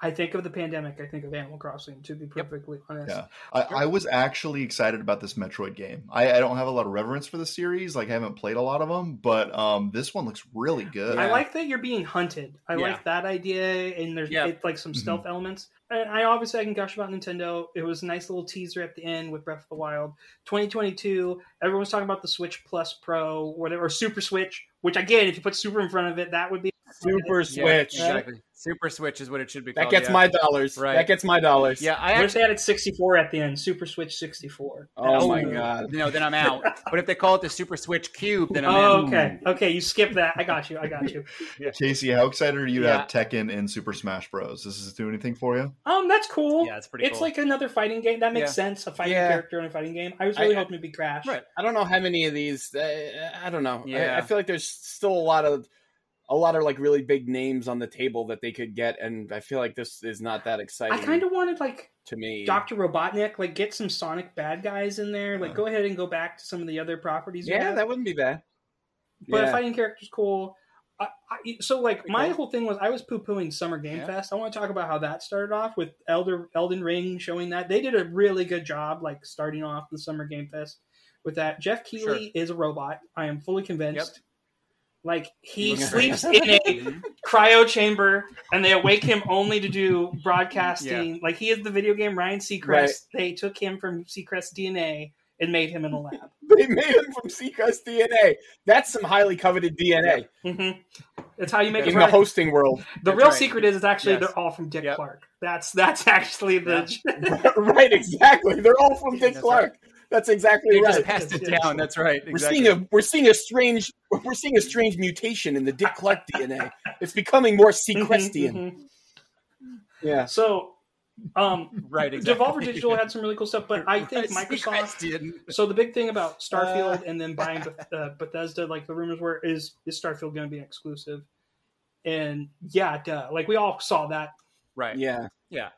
Speaker 2: I think of the pandemic. I think of Animal Crossing. To be perfectly honest,
Speaker 1: Yeah. I, I was actually excited about this Metroid game. I, I don't have a lot of reverence for the series. Like I haven't played a lot of them, but um, this one looks really good.
Speaker 2: I like that you're being hunted. I
Speaker 3: Yeah.
Speaker 2: like that idea, and there's
Speaker 3: Yeah.
Speaker 2: it's like some
Speaker 1: Mhm.
Speaker 2: stealth elements. And I obviously I can gush about Nintendo. It was a nice little teaser at the end with Breath of the Wild. 2022. Everyone's talking about the Switch Plus Pro, whatever, or Super Switch. Which again, if you put Super in front of it, that would be
Speaker 4: Super
Speaker 3: Yeah,
Speaker 4: Switch.
Speaker 3: exactly. Super Switch is what it should be. Called, that
Speaker 4: gets
Speaker 3: yeah.
Speaker 4: my dollars.
Speaker 3: Right.
Speaker 4: That gets my dollars.
Speaker 3: Yeah, I
Speaker 2: I wish they added 64 at the end. Super Switch 64.
Speaker 4: Oh
Speaker 2: That's
Speaker 4: my god.
Speaker 3: no, then I'm out. But if they call it the Super Switch Cube, then I'm
Speaker 2: Oh,
Speaker 3: in.
Speaker 2: okay. Okay, you skip that. I got you. I got you.
Speaker 1: Casey, how excited are you to have Tekken in Super Smash Bros? Does this do anything for you?
Speaker 2: Um, that's cool.
Speaker 3: Yeah, it's pretty.
Speaker 2: it's
Speaker 3: cool.
Speaker 2: like another fighting game. That makes
Speaker 3: Yeah.
Speaker 2: sense. A fighting
Speaker 4: Yeah.
Speaker 2: character in a fighting game. I was really
Speaker 4: I-
Speaker 2: hoping it'd be Crash.
Speaker 3: right.
Speaker 4: I don't know how many of these. Uh, I don't know. I-
Speaker 3: Yeah.
Speaker 4: I, feel like there's still a lot of a lot of like really big names on the table that they could get, and I feel like this is not that exciting
Speaker 2: I kind of wanted like
Speaker 4: to me.
Speaker 2: Doctor Robotnik, like get some Sonic bad guys in there. Like go ahead and go back to some of the other properties.
Speaker 4: yeah, that wouldn't be bad.
Speaker 2: but
Speaker 4: yeah.
Speaker 2: fighting characters cool. I, I, so like my whole thing was I was poo pooing Summer Game
Speaker 3: Yeah.
Speaker 2: Fest. I want to talk about how that started off with Elder Elden Ring showing that they did a really good job like starting off the Summer Game Fest with that. Geoff Keighley is a robot. I am fully convinced. Like he sleeps in a cryo chamber and they awake him only to do broadcasting. Like he is the video game Ryan Seacrest.
Speaker 4: Right.
Speaker 2: They took him from Seacrest DNA and made him in a lab.
Speaker 4: They made him from Seacrest DNA. That's some highly coveted DNA
Speaker 2: hmm That's how you make a
Speaker 4: in
Speaker 2: it.
Speaker 4: the
Speaker 2: right.
Speaker 4: hosting world.
Speaker 2: The
Speaker 3: That's
Speaker 2: real
Speaker 3: right.
Speaker 2: secret is it's actually
Speaker 3: Yes.
Speaker 2: they're all from Dick
Speaker 3: Yep.
Speaker 2: Clark. That's that's actually the
Speaker 4: right, exactly. They're all from Dick
Speaker 3: That's
Speaker 4: Clark. That's exactly
Speaker 3: They
Speaker 4: right.
Speaker 3: just passed it
Speaker 2: Yeah.
Speaker 3: down. That's right.
Speaker 4: We're seeing a we're seeing a strange we're seeing a strange mutation in the Dick Clark DNA. It's becoming more Seacrestian.
Speaker 2: Mhm, mhm.
Speaker 4: Yeah.
Speaker 2: So, um,
Speaker 3: right. Exactly.
Speaker 2: Devolver Digital had some really cool stuff, but I think
Speaker 3: Right,
Speaker 2: Microsoft.
Speaker 3: did.
Speaker 2: So the big thing about Starfield
Speaker 4: Uh.
Speaker 2: and then buying Beth- uh, Bethesda, like the rumors were, is is Starfield going to be exclusive? And yeah, duh. Like we all saw that
Speaker 3: Right.
Speaker 4: Yeah.
Speaker 3: Yeah.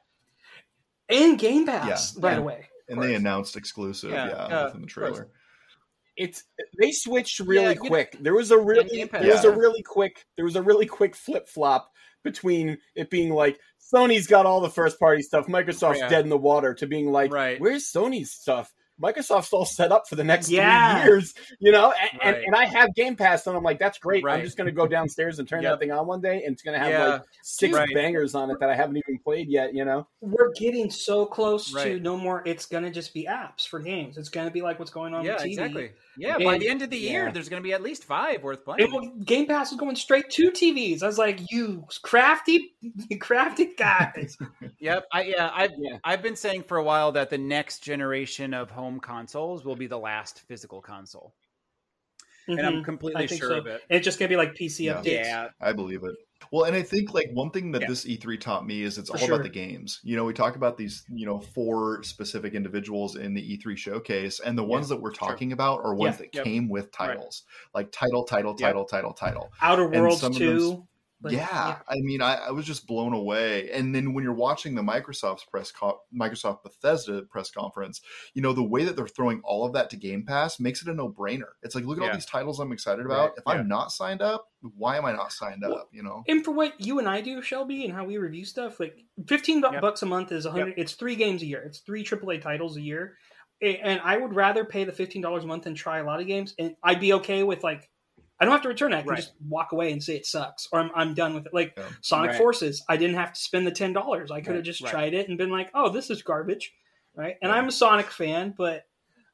Speaker 2: And Game Pass
Speaker 1: Yeah.
Speaker 2: right
Speaker 3: Yeah.
Speaker 2: away.
Speaker 1: And they announced exclusive,
Speaker 3: Yeah,
Speaker 1: yeah,
Speaker 3: yeah,
Speaker 1: within the trailer.
Speaker 4: It's they switched really
Speaker 3: Yeah, you know-
Speaker 4: quick. There was a really
Speaker 3: Game
Speaker 4: there was a really quick there was a really quick flip flop between it being like Sony's got all the first party stuff, oh, Microsoft's
Speaker 3: Yeah.
Speaker 4: dead in the water, to being like,
Speaker 3: Right.
Speaker 4: where's Sony's stuff? Microsoft's all set up for the next
Speaker 2: Yeah.
Speaker 4: three years, you know. And, and,
Speaker 3: Right.
Speaker 4: and I have Game Pass, and I'm like, that's great. I'm just going to go downstairs and turn
Speaker 3: Yep.
Speaker 4: that thing on one day, and it's going to have
Speaker 3: Yeah.
Speaker 4: like six
Speaker 3: Right.
Speaker 4: bangers on it that I haven't even played yet, you know.
Speaker 2: We're getting so close to no more. It's going to just be apps for games. It's going to be like what's going on
Speaker 3: Yeah.
Speaker 2: with TV.
Speaker 3: Exactly. Yeah. By the end of the year,
Speaker 4: Yeah.
Speaker 3: there's going to be at least five worth playing.
Speaker 2: will- Game Pass is going straight to TVs. I was like, you crafty, crafty guys.
Speaker 3: Yep. I yeah. I've
Speaker 4: Yeah.
Speaker 3: I've been saying for a while that the next generation of home consoles will be the last physical console, and I'm
Speaker 2: Mhm.
Speaker 3: completely
Speaker 2: I think
Speaker 3: sure
Speaker 2: so.
Speaker 3: of it.
Speaker 2: It's just going to be like PC
Speaker 1: Yeah.
Speaker 2: updates.
Speaker 3: Yeah.
Speaker 1: I believe it. Well, and I think like one thing that
Speaker 3: Yeah.
Speaker 1: this E3 taught me is it's
Speaker 2: For
Speaker 1: all
Speaker 2: sure.
Speaker 1: about the games. You know, we talk about these, you know, four specific individuals in the E3 showcase, and the ones that we're talking about are ones
Speaker 2: Yeah.
Speaker 1: that
Speaker 3: Yep.
Speaker 1: came with titles, like title, title,
Speaker 3: Yep.
Speaker 1: title, title, title.
Speaker 2: Outer
Speaker 1: And
Speaker 2: Worlds
Speaker 1: some of
Speaker 2: 2.
Speaker 1: those-
Speaker 2: Like,
Speaker 1: yeah, I mean, I, I was just blown away. And then when you're watching the Microsoft's press, co- Microsoft Bethesda press conference, you know the way that they're throwing all of that to Game Pass makes it a no brainer. It's like, look at
Speaker 3: Yeah.
Speaker 1: all these titles I'm excited about.
Speaker 4: Right,
Speaker 1: If
Speaker 3: yeah.
Speaker 1: I'm not signed up, why am I not signed
Speaker 2: Well,
Speaker 1: up? You know,
Speaker 2: And for what you and I do, Shelby, and how we review stuff, like fifteen
Speaker 3: Yep.
Speaker 2: bucks a month is a hundred. It's three games a year. It's three AAA titles a year, and I would rather pay the fifteen dollars a month and try a lot of games, and I'd be okay with like. I don't have to return it. I can
Speaker 3: Right.
Speaker 2: just walk away and say it sucks, or I'm, I'm done with it. Like
Speaker 1: Yeah.
Speaker 2: Sonic
Speaker 4: Right.
Speaker 2: Forces, I didn't have to spend the ten dollars. I could have
Speaker 4: Right,
Speaker 2: just
Speaker 3: right.
Speaker 2: tried it and been like, "Oh, this is garbage," right? And
Speaker 1: Yeah.
Speaker 2: I'm a Sonic fan, but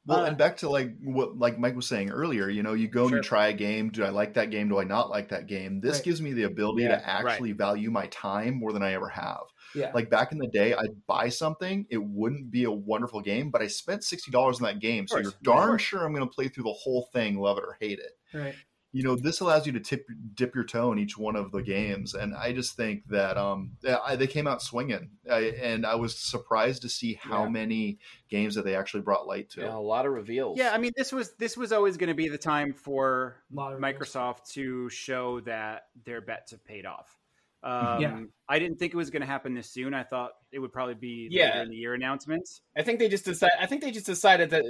Speaker 1: Well,
Speaker 2: Uh,
Speaker 1: and back to like what like Mike was saying earlier, you know, you go and you try a game. Do I like that game? Do I not like that game? This
Speaker 2: Right.
Speaker 1: gives me the ability
Speaker 4: Yeah,
Speaker 1: to actually value my time more than I ever have.
Speaker 2: yeah,
Speaker 1: Like back in the day, I'd buy something, it wouldn't be a wonderful game, but I spent sixty dollars on that game, so you're darn
Speaker 3: course.
Speaker 1: sure I'm going to play through the whole thing, love it or hate it.
Speaker 2: right.
Speaker 1: You know, this allows you to tip dip your toe in each one of the games, and I just think that um, I, they came out swinging, I, and I was surprised to see how
Speaker 4: Yeah.
Speaker 1: many games that they actually brought light to.
Speaker 4: Yeah, a lot of reveals.
Speaker 3: Yeah, I mean, this was this was always going to be the time for
Speaker 2: A lot
Speaker 3: Microsoft to show that their bets have paid off. Um,
Speaker 2: Yeah.
Speaker 3: I didn't think it was going to happen this soon. I thought it would probably be
Speaker 4: Yeah.
Speaker 3: later in the year announcements.
Speaker 4: I think they just decided. I think they just decided that,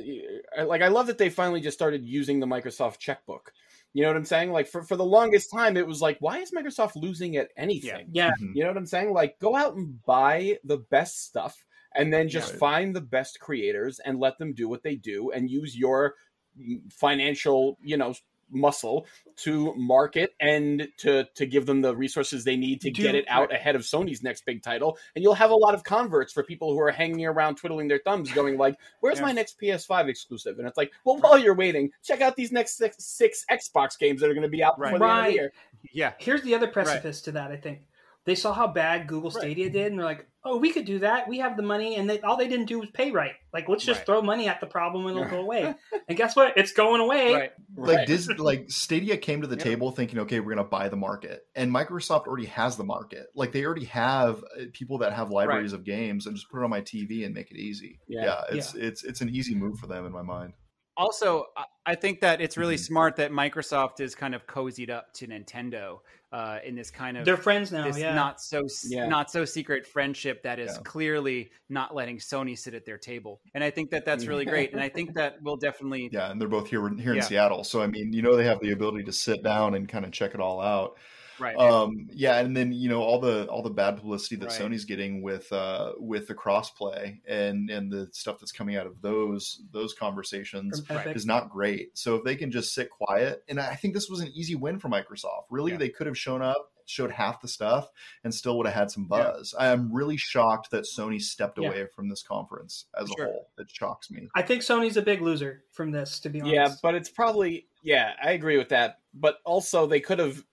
Speaker 4: uh, like, I love that they finally just started using the Microsoft checkbook. You know what I'm saying? Like, for for the longest time, it was like, why is Microsoft losing at anything?
Speaker 2: Yeah,
Speaker 1: Mhm.
Speaker 4: You know what I'm saying? Like, go out and buy the best stuff, and then just
Speaker 1: Right.
Speaker 4: find the best creators and let them do what they do, and use your mm, financial, you know, muscle to market and to to give them the resources they need to
Speaker 2: Do-
Speaker 4: get it out ahead of Sony's next big title. And you'll have a lot of converts for people who are hanging around twiddling their thumbs going like where's
Speaker 3: Yeah.
Speaker 4: my next PS5 exclusive? And it's like well while you're waiting check out these next six, six Xbox games that are going to be out before
Speaker 3: Right.
Speaker 4: the end of the year.
Speaker 3: Yeah,
Speaker 2: Here's the other precipice to that. I think they saw how bad Google
Speaker 3: Right.
Speaker 2: Stadia did, and they're like, "Oh, we could do that. We have the money." And they, all they didn't do was pay right. Like, let's just
Speaker 3: Right.
Speaker 2: throw money at the problem and it'll go away. and guess what? It's going away.
Speaker 3: right.
Speaker 1: like
Speaker 4: Right.
Speaker 1: Dis- like Stadia came to the
Speaker 3: Yep.
Speaker 1: table thinking, okay, we're going to buy the market, and Microsoft already has the market. Like they already have uh, people that have libraries of games, and just put it on my TV and make it easy.
Speaker 4: Yeah.
Speaker 1: Yeah, it's it's it's an easy move for them in my mind.
Speaker 3: Also, I- I think that it's really
Speaker 1: Mhm.
Speaker 3: smart that Microsoft is kind of cozied up to Nintendo uh, in this kind of
Speaker 2: They're friends now.
Speaker 3: this
Speaker 2: yeah.
Speaker 3: not so
Speaker 4: Yeah.
Speaker 3: not so secret friendship that is
Speaker 1: Yeah.
Speaker 3: clearly not letting Sony sit at their table. And I think that that's really great. And I think that will definitely
Speaker 1: Yeah, and they're both here here in
Speaker 3: Yeah.
Speaker 1: Seattle, so I mean, you know, they have the ability to sit down and kind of check it all out.
Speaker 3: Right.
Speaker 1: Um, yeah, and then you know all the all the bad publicity that
Speaker 3: Right.
Speaker 1: Sony's getting with uh, with the crossplay and and the stuff that's coming out of those those conversations. Is not great. So if they can just sit quiet, and I think this was an easy win for Microsoft. Really,
Speaker 3: Yeah.
Speaker 1: they could have shown up, showed half the stuff, and still would have had some
Speaker 3: Yeah.
Speaker 1: buzz. I am really shocked that Sony stepped
Speaker 2: Yeah.
Speaker 1: away from this conference as
Speaker 3: Sure.
Speaker 1: a whole. It shocks me.
Speaker 2: I think Sony's a big loser from this. To be honest.
Speaker 4: yeah but it's probably yeah I agree with that but also they could have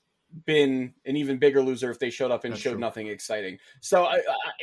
Speaker 4: been an even bigger loser if they showed up and
Speaker 1: That's
Speaker 4: showed
Speaker 1: true.
Speaker 4: nothing exciting. So I, I,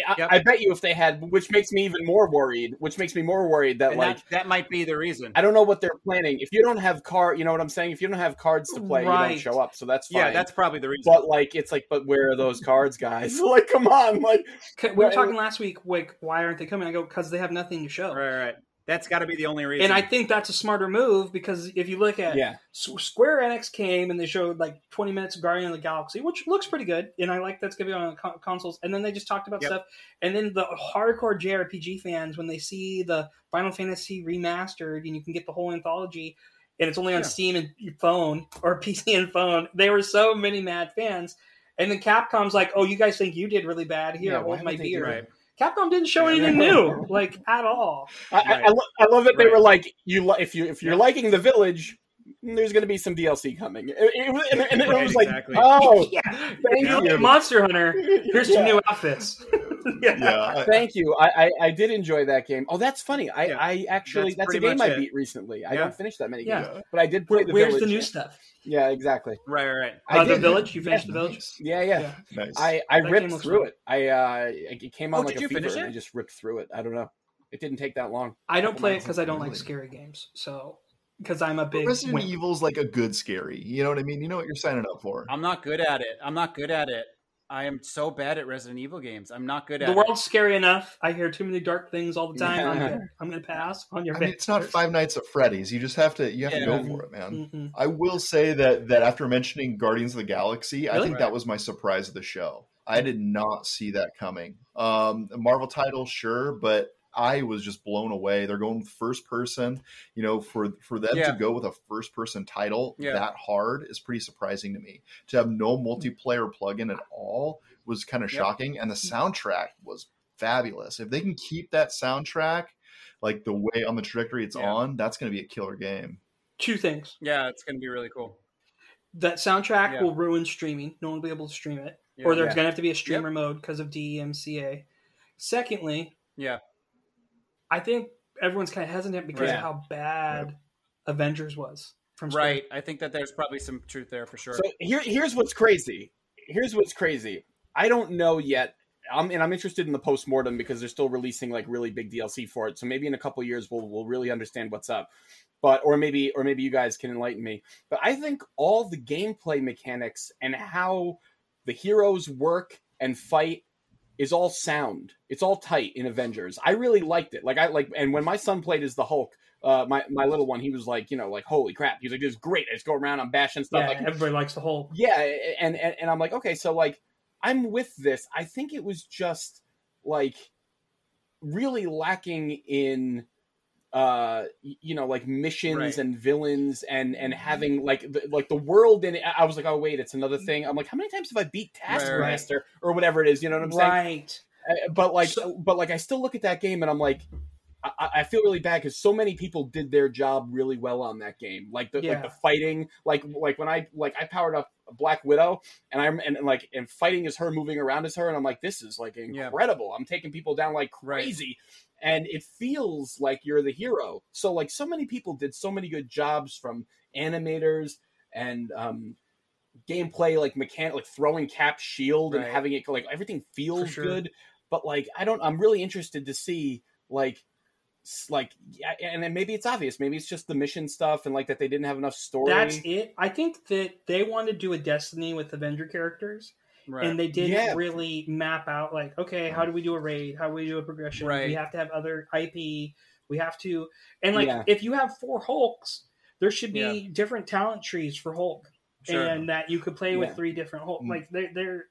Speaker 4: I,
Speaker 3: Yep.
Speaker 4: I bet you if they had, which makes me even more worried, which makes me more worried that
Speaker 3: and
Speaker 4: like
Speaker 3: that, that might be the reason.
Speaker 4: I don't know what they're planning. If you don't have card, you know what I'm saying. If you don't have cards to play, you don't show up. So that's fine.
Speaker 3: Yeah, that's probably the reason.
Speaker 4: But like, it's like, but where are those cards, guys? like, come on, like,
Speaker 2: we were talking last week. Like, why aren't they coming? I go because they have nothing to show.
Speaker 3: right, right. That's got to be the only reason.
Speaker 2: And I think that's a smarter move because if you look at
Speaker 4: yeah,
Speaker 2: Square Enix came and they showed like 20 minutes of Guardian of the Galaxy, which looks pretty good, and I like that's gonna be on co- consoles. And then they just talked about
Speaker 3: Yep.
Speaker 2: stuff, and then the hardcore JRPG fans when they see the Final Fantasy remastered and you can get the whole anthology, and it's only on
Speaker 3: Yeah.
Speaker 2: Steam and your phone or PC and phone, they were so many mad fans. And then Capcom's like, "Oh, you guys think you did really bad? Here,
Speaker 4: Yeah,
Speaker 2: hold my
Speaker 4: would they do
Speaker 2: beer."
Speaker 3: right.
Speaker 2: Capcom didn't show anything new, like at all.
Speaker 4: I, I,
Speaker 3: Right.
Speaker 4: I, lo- I love that they were like, you, li- if you, if you're
Speaker 3: Yeah.
Speaker 4: liking the village, there's going to be some DLC coming. It, it was- and, and it
Speaker 3: Right,
Speaker 4: was like,
Speaker 3: exactly.
Speaker 4: oh,
Speaker 2: yeah,
Speaker 4: thank
Speaker 2: if you
Speaker 4: you.
Speaker 2: like Monster Hunter, here's some new outfits.
Speaker 1: Yeah, I-
Speaker 4: Thank you. I, I, I did enjoy that game. Oh, that's funny. I,
Speaker 3: Yeah.
Speaker 4: I actually
Speaker 3: That's
Speaker 4: that's, a game I beat recently. I
Speaker 3: Yeah.
Speaker 4: don't finish that many
Speaker 2: Yeah.
Speaker 4: games, but I did play
Speaker 2: Where,
Speaker 4: the
Speaker 2: where's
Speaker 4: village.
Speaker 2: the new stuff?
Speaker 4: Yeah, exactly.
Speaker 3: Right, right, right.
Speaker 4: I
Speaker 2: Uh, the village. You finished
Speaker 1: Yeah,
Speaker 2: the village.
Speaker 1: nice.
Speaker 4: Yeah, yeah.
Speaker 2: Yeah.
Speaker 1: Nice.
Speaker 4: I, I
Speaker 2: That
Speaker 4: ripped through
Speaker 2: fun.
Speaker 4: it. I uh, it came on
Speaker 3: Oh,
Speaker 4: like
Speaker 3: did
Speaker 4: a
Speaker 3: you
Speaker 4: fever,
Speaker 3: finish
Speaker 4: and? I just ripped through it. I don't know. It didn't take that long.
Speaker 2: I don't play it because I don't like scary games. So because I'm a big
Speaker 1: Resident
Speaker 2: wimp.
Speaker 1: Evil's like a good scary. You know what I mean? You know what you're signing up for.
Speaker 3: I'm not good at it. I'm not good at it. I am so bad at Resident Evil games. I'm not good at
Speaker 2: The
Speaker 3: it.
Speaker 2: world's scary enough. I hear too many dark things all the time. I'm, gonna, I'm gonna pass on your.
Speaker 1: I mean, it's not Five Nights at Freddy's. You just have to you have to go for it, man.
Speaker 2: Mhm.
Speaker 1: I will say that that after mentioning Guardians of the Galaxy, I think
Speaker 3: Right.
Speaker 1: that was my surprise of the show. I did not see that coming. Um, Marvel title, sure, but I was just blown away. They're going first person. You know, for for them
Speaker 3: Yeah.
Speaker 1: to go with a first person title
Speaker 3: Yeah.
Speaker 1: that hard is pretty surprising to me. To have no multiplayer plugin at all was kind of
Speaker 3: Yep.
Speaker 1: shocking, and the soundtrack was fabulous. If they can keep that soundtrack like the way on the trajectory it's
Speaker 3: Yeah.
Speaker 1: on, that's going to be a killer game.
Speaker 2: Two things.
Speaker 3: Yeah, it's going to be really cool.
Speaker 2: That soundtrack
Speaker 3: Yeah.
Speaker 2: will ruin streaming. No one will be able to stream it,
Speaker 3: Yeah.
Speaker 2: or there's
Speaker 4: Yeah.
Speaker 2: gonna have to be a streamer mode because of E DMCA. Secondly,
Speaker 3: Yeah.
Speaker 2: I think everyone's kind of hesitant because
Speaker 3: Right.
Speaker 2: of how bad Avengers was from Square.
Speaker 3: Right. I think that there's probably some truth there for sure.
Speaker 4: So here, here's what's crazy. Here's what's crazy. I don't know yet. I'm, and I'm interested in the postmortem because they're still releasing like really big DLC for it. So maybe in a couple years we'll we'll really understand what's up. But or maybe or maybe you guys can enlighten me. But I think all the gameplay mechanics and how the heroes work and fight is all sound. It's all tight in Avengers. I really liked it. Like I like and when my son played as the Hulk, uh, my my little one, he was like, you know, like holy crap. He's like, this is great. I just go around, I'm bashing stuff.
Speaker 2: Yeah,
Speaker 4: like
Speaker 2: everybody likes the whole.
Speaker 4: yeah and, and and i'm like okay so like i'm with this i think it was just like really lacking in uh you know like missions
Speaker 3: Right.
Speaker 4: and villains and and having like the, like the world in it i was like oh wait it's another thing i'm like how many times have i beat
Speaker 3: Right, right.
Speaker 4: taskmaster or whatever it is you know what i'm saying
Speaker 2: Right.
Speaker 4: uh, but like
Speaker 2: So-
Speaker 4: but like i still look at that game and i'm like I, I feel really bad because so many people did their job really well on that game. Like the like the fighting, like like when I like I powered up Black Widow and I'm and, and like and fighting is her moving around as her and I'm like this is like
Speaker 3: Yeah.
Speaker 4: incredible. I'm taking people down like crazy, and it feels like you're the hero. So like so many people did so many good jobs from animators and um gameplay like mechanic like throwing cap shield
Speaker 3: Right.
Speaker 4: and having it like everything feels
Speaker 2: sure.
Speaker 4: good but like i don't i'm really interested to see like like yeah, and then maybe it's obvious maybe it's just the mission stuff and like that they didn't have enough story
Speaker 2: That's it. I think that they wanted to do a Destiny with Avenger characters,
Speaker 3: right.
Speaker 2: and they didn't
Speaker 4: Yeah.
Speaker 2: really map out like, okay, how do we do a raid? How do we do a progression?
Speaker 3: Right.
Speaker 2: We have to have other IP. We have to, and like,
Speaker 4: Yeah.
Speaker 2: if you have four Hulks, there should be
Speaker 3: Yeah.
Speaker 2: different talent trees for Hulk,
Speaker 3: Sure.
Speaker 2: and that you could play with three different Hulk.
Speaker 1: Mm.
Speaker 2: Like they're they're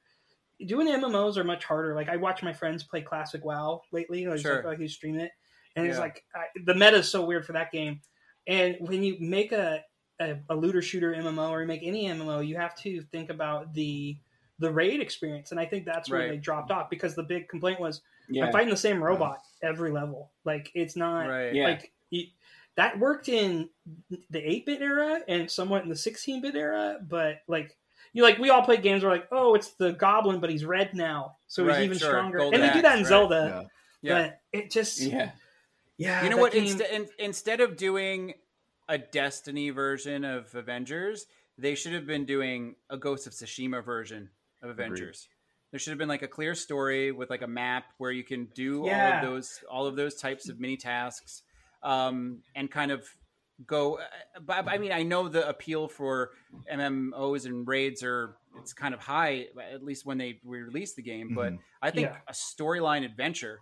Speaker 2: doing MMOs are much harder. Like I watch my friends play Classic WoW lately. Like,
Speaker 3: Sure.
Speaker 2: like he's streaming it, and it's like I, the meta is so weird for that game. And when you make a, a a looter shooter MMO or you make any MMO, you have to think about the the raid experience, and I think that's where
Speaker 3: Right.
Speaker 2: they dropped off because the big complaint was
Speaker 4: yeah
Speaker 2: I'm fighting the same robot every level. Like it's not
Speaker 3: right.
Speaker 4: Yeah.
Speaker 2: like that worked in the 8-bit era and somewhat in the 16-bit era, but like you like we all play games where like oh it's the goblin but he's red now so he's even
Speaker 3: sure.
Speaker 2: stronger
Speaker 3: Golden
Speaker 2: and they do that in
Speaker 3: right.
Speaker 2: Zelda
Speaker 1: Yeah.
Speaker 3: Yeah.
Speaker 2: but it just yeah,
Speaker 4: yeah
Speaker 3: you know what?
Speaker 2: game-
Speaker 3: Instead, in, instead of doing a Destiny version of Avengers, they should have been doing a Ghost of Tsushima version of Avengers. There should have been like a clear story with like a map where you can do all of those all of those types of mini tasks, um, and kind of go. But I mean, I know the appeal for MMOs and raids are it's kind of high, at least when they we release the game. But
Speaker 1: Mhm.
Speaker 3: I think
Speaker 2: Yeah.
Speaker 3: a storyline adventure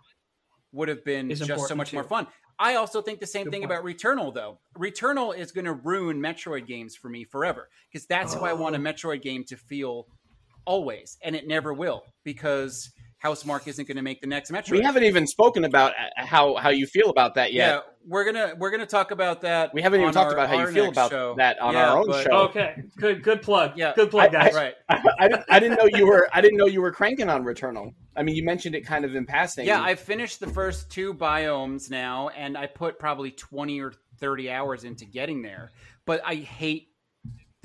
Speaker 3: would have been
Speaker 2: Is
Speaker 3: just so
Speaker 2: important,
Speaker 3: much more fun. I also think the same
Speaker 2: Good
Speaker 3: thing
Speaker 2: point.
Speaker 3: about Returnal, though. Returnal is going to ruin Metroid games for me forever because that's how I want a
Speaker 2: Oh.
Speaker 3: Metroid game to feel always, and it never will because Housemarque isn't going to make the next Metroid.
Speaker 4: we haven't even spoken about uh, how how you feel about that yet
Speaker 3: yeah, we're gonna we're gonna talk about that.
Speaker 4: we haven't even talked
Speaker 3: our-
Speaker 4: about how you feel about
Speaker 3: show.
Speaker 4: that on
Speaker 3: Yeah,
Speaker 4: our own
Speaker 3: but-
Speaker 4: show
Speaker 2: okay good good plug
Speaker 3: Yeah.
Speaker 2: good plug
Speaker 4: I-
Speaker 2: guys
Speaker 3: Right.
Speaker 4: I, didn't- I didn't know you were I didn't know you were cranking on Returnal. I mean, you mentioned it kind of in passing.
Speaker 3: Yeah, I finished the first two biomes now, and I put probably 20 or 30 hours into getting there. But I hate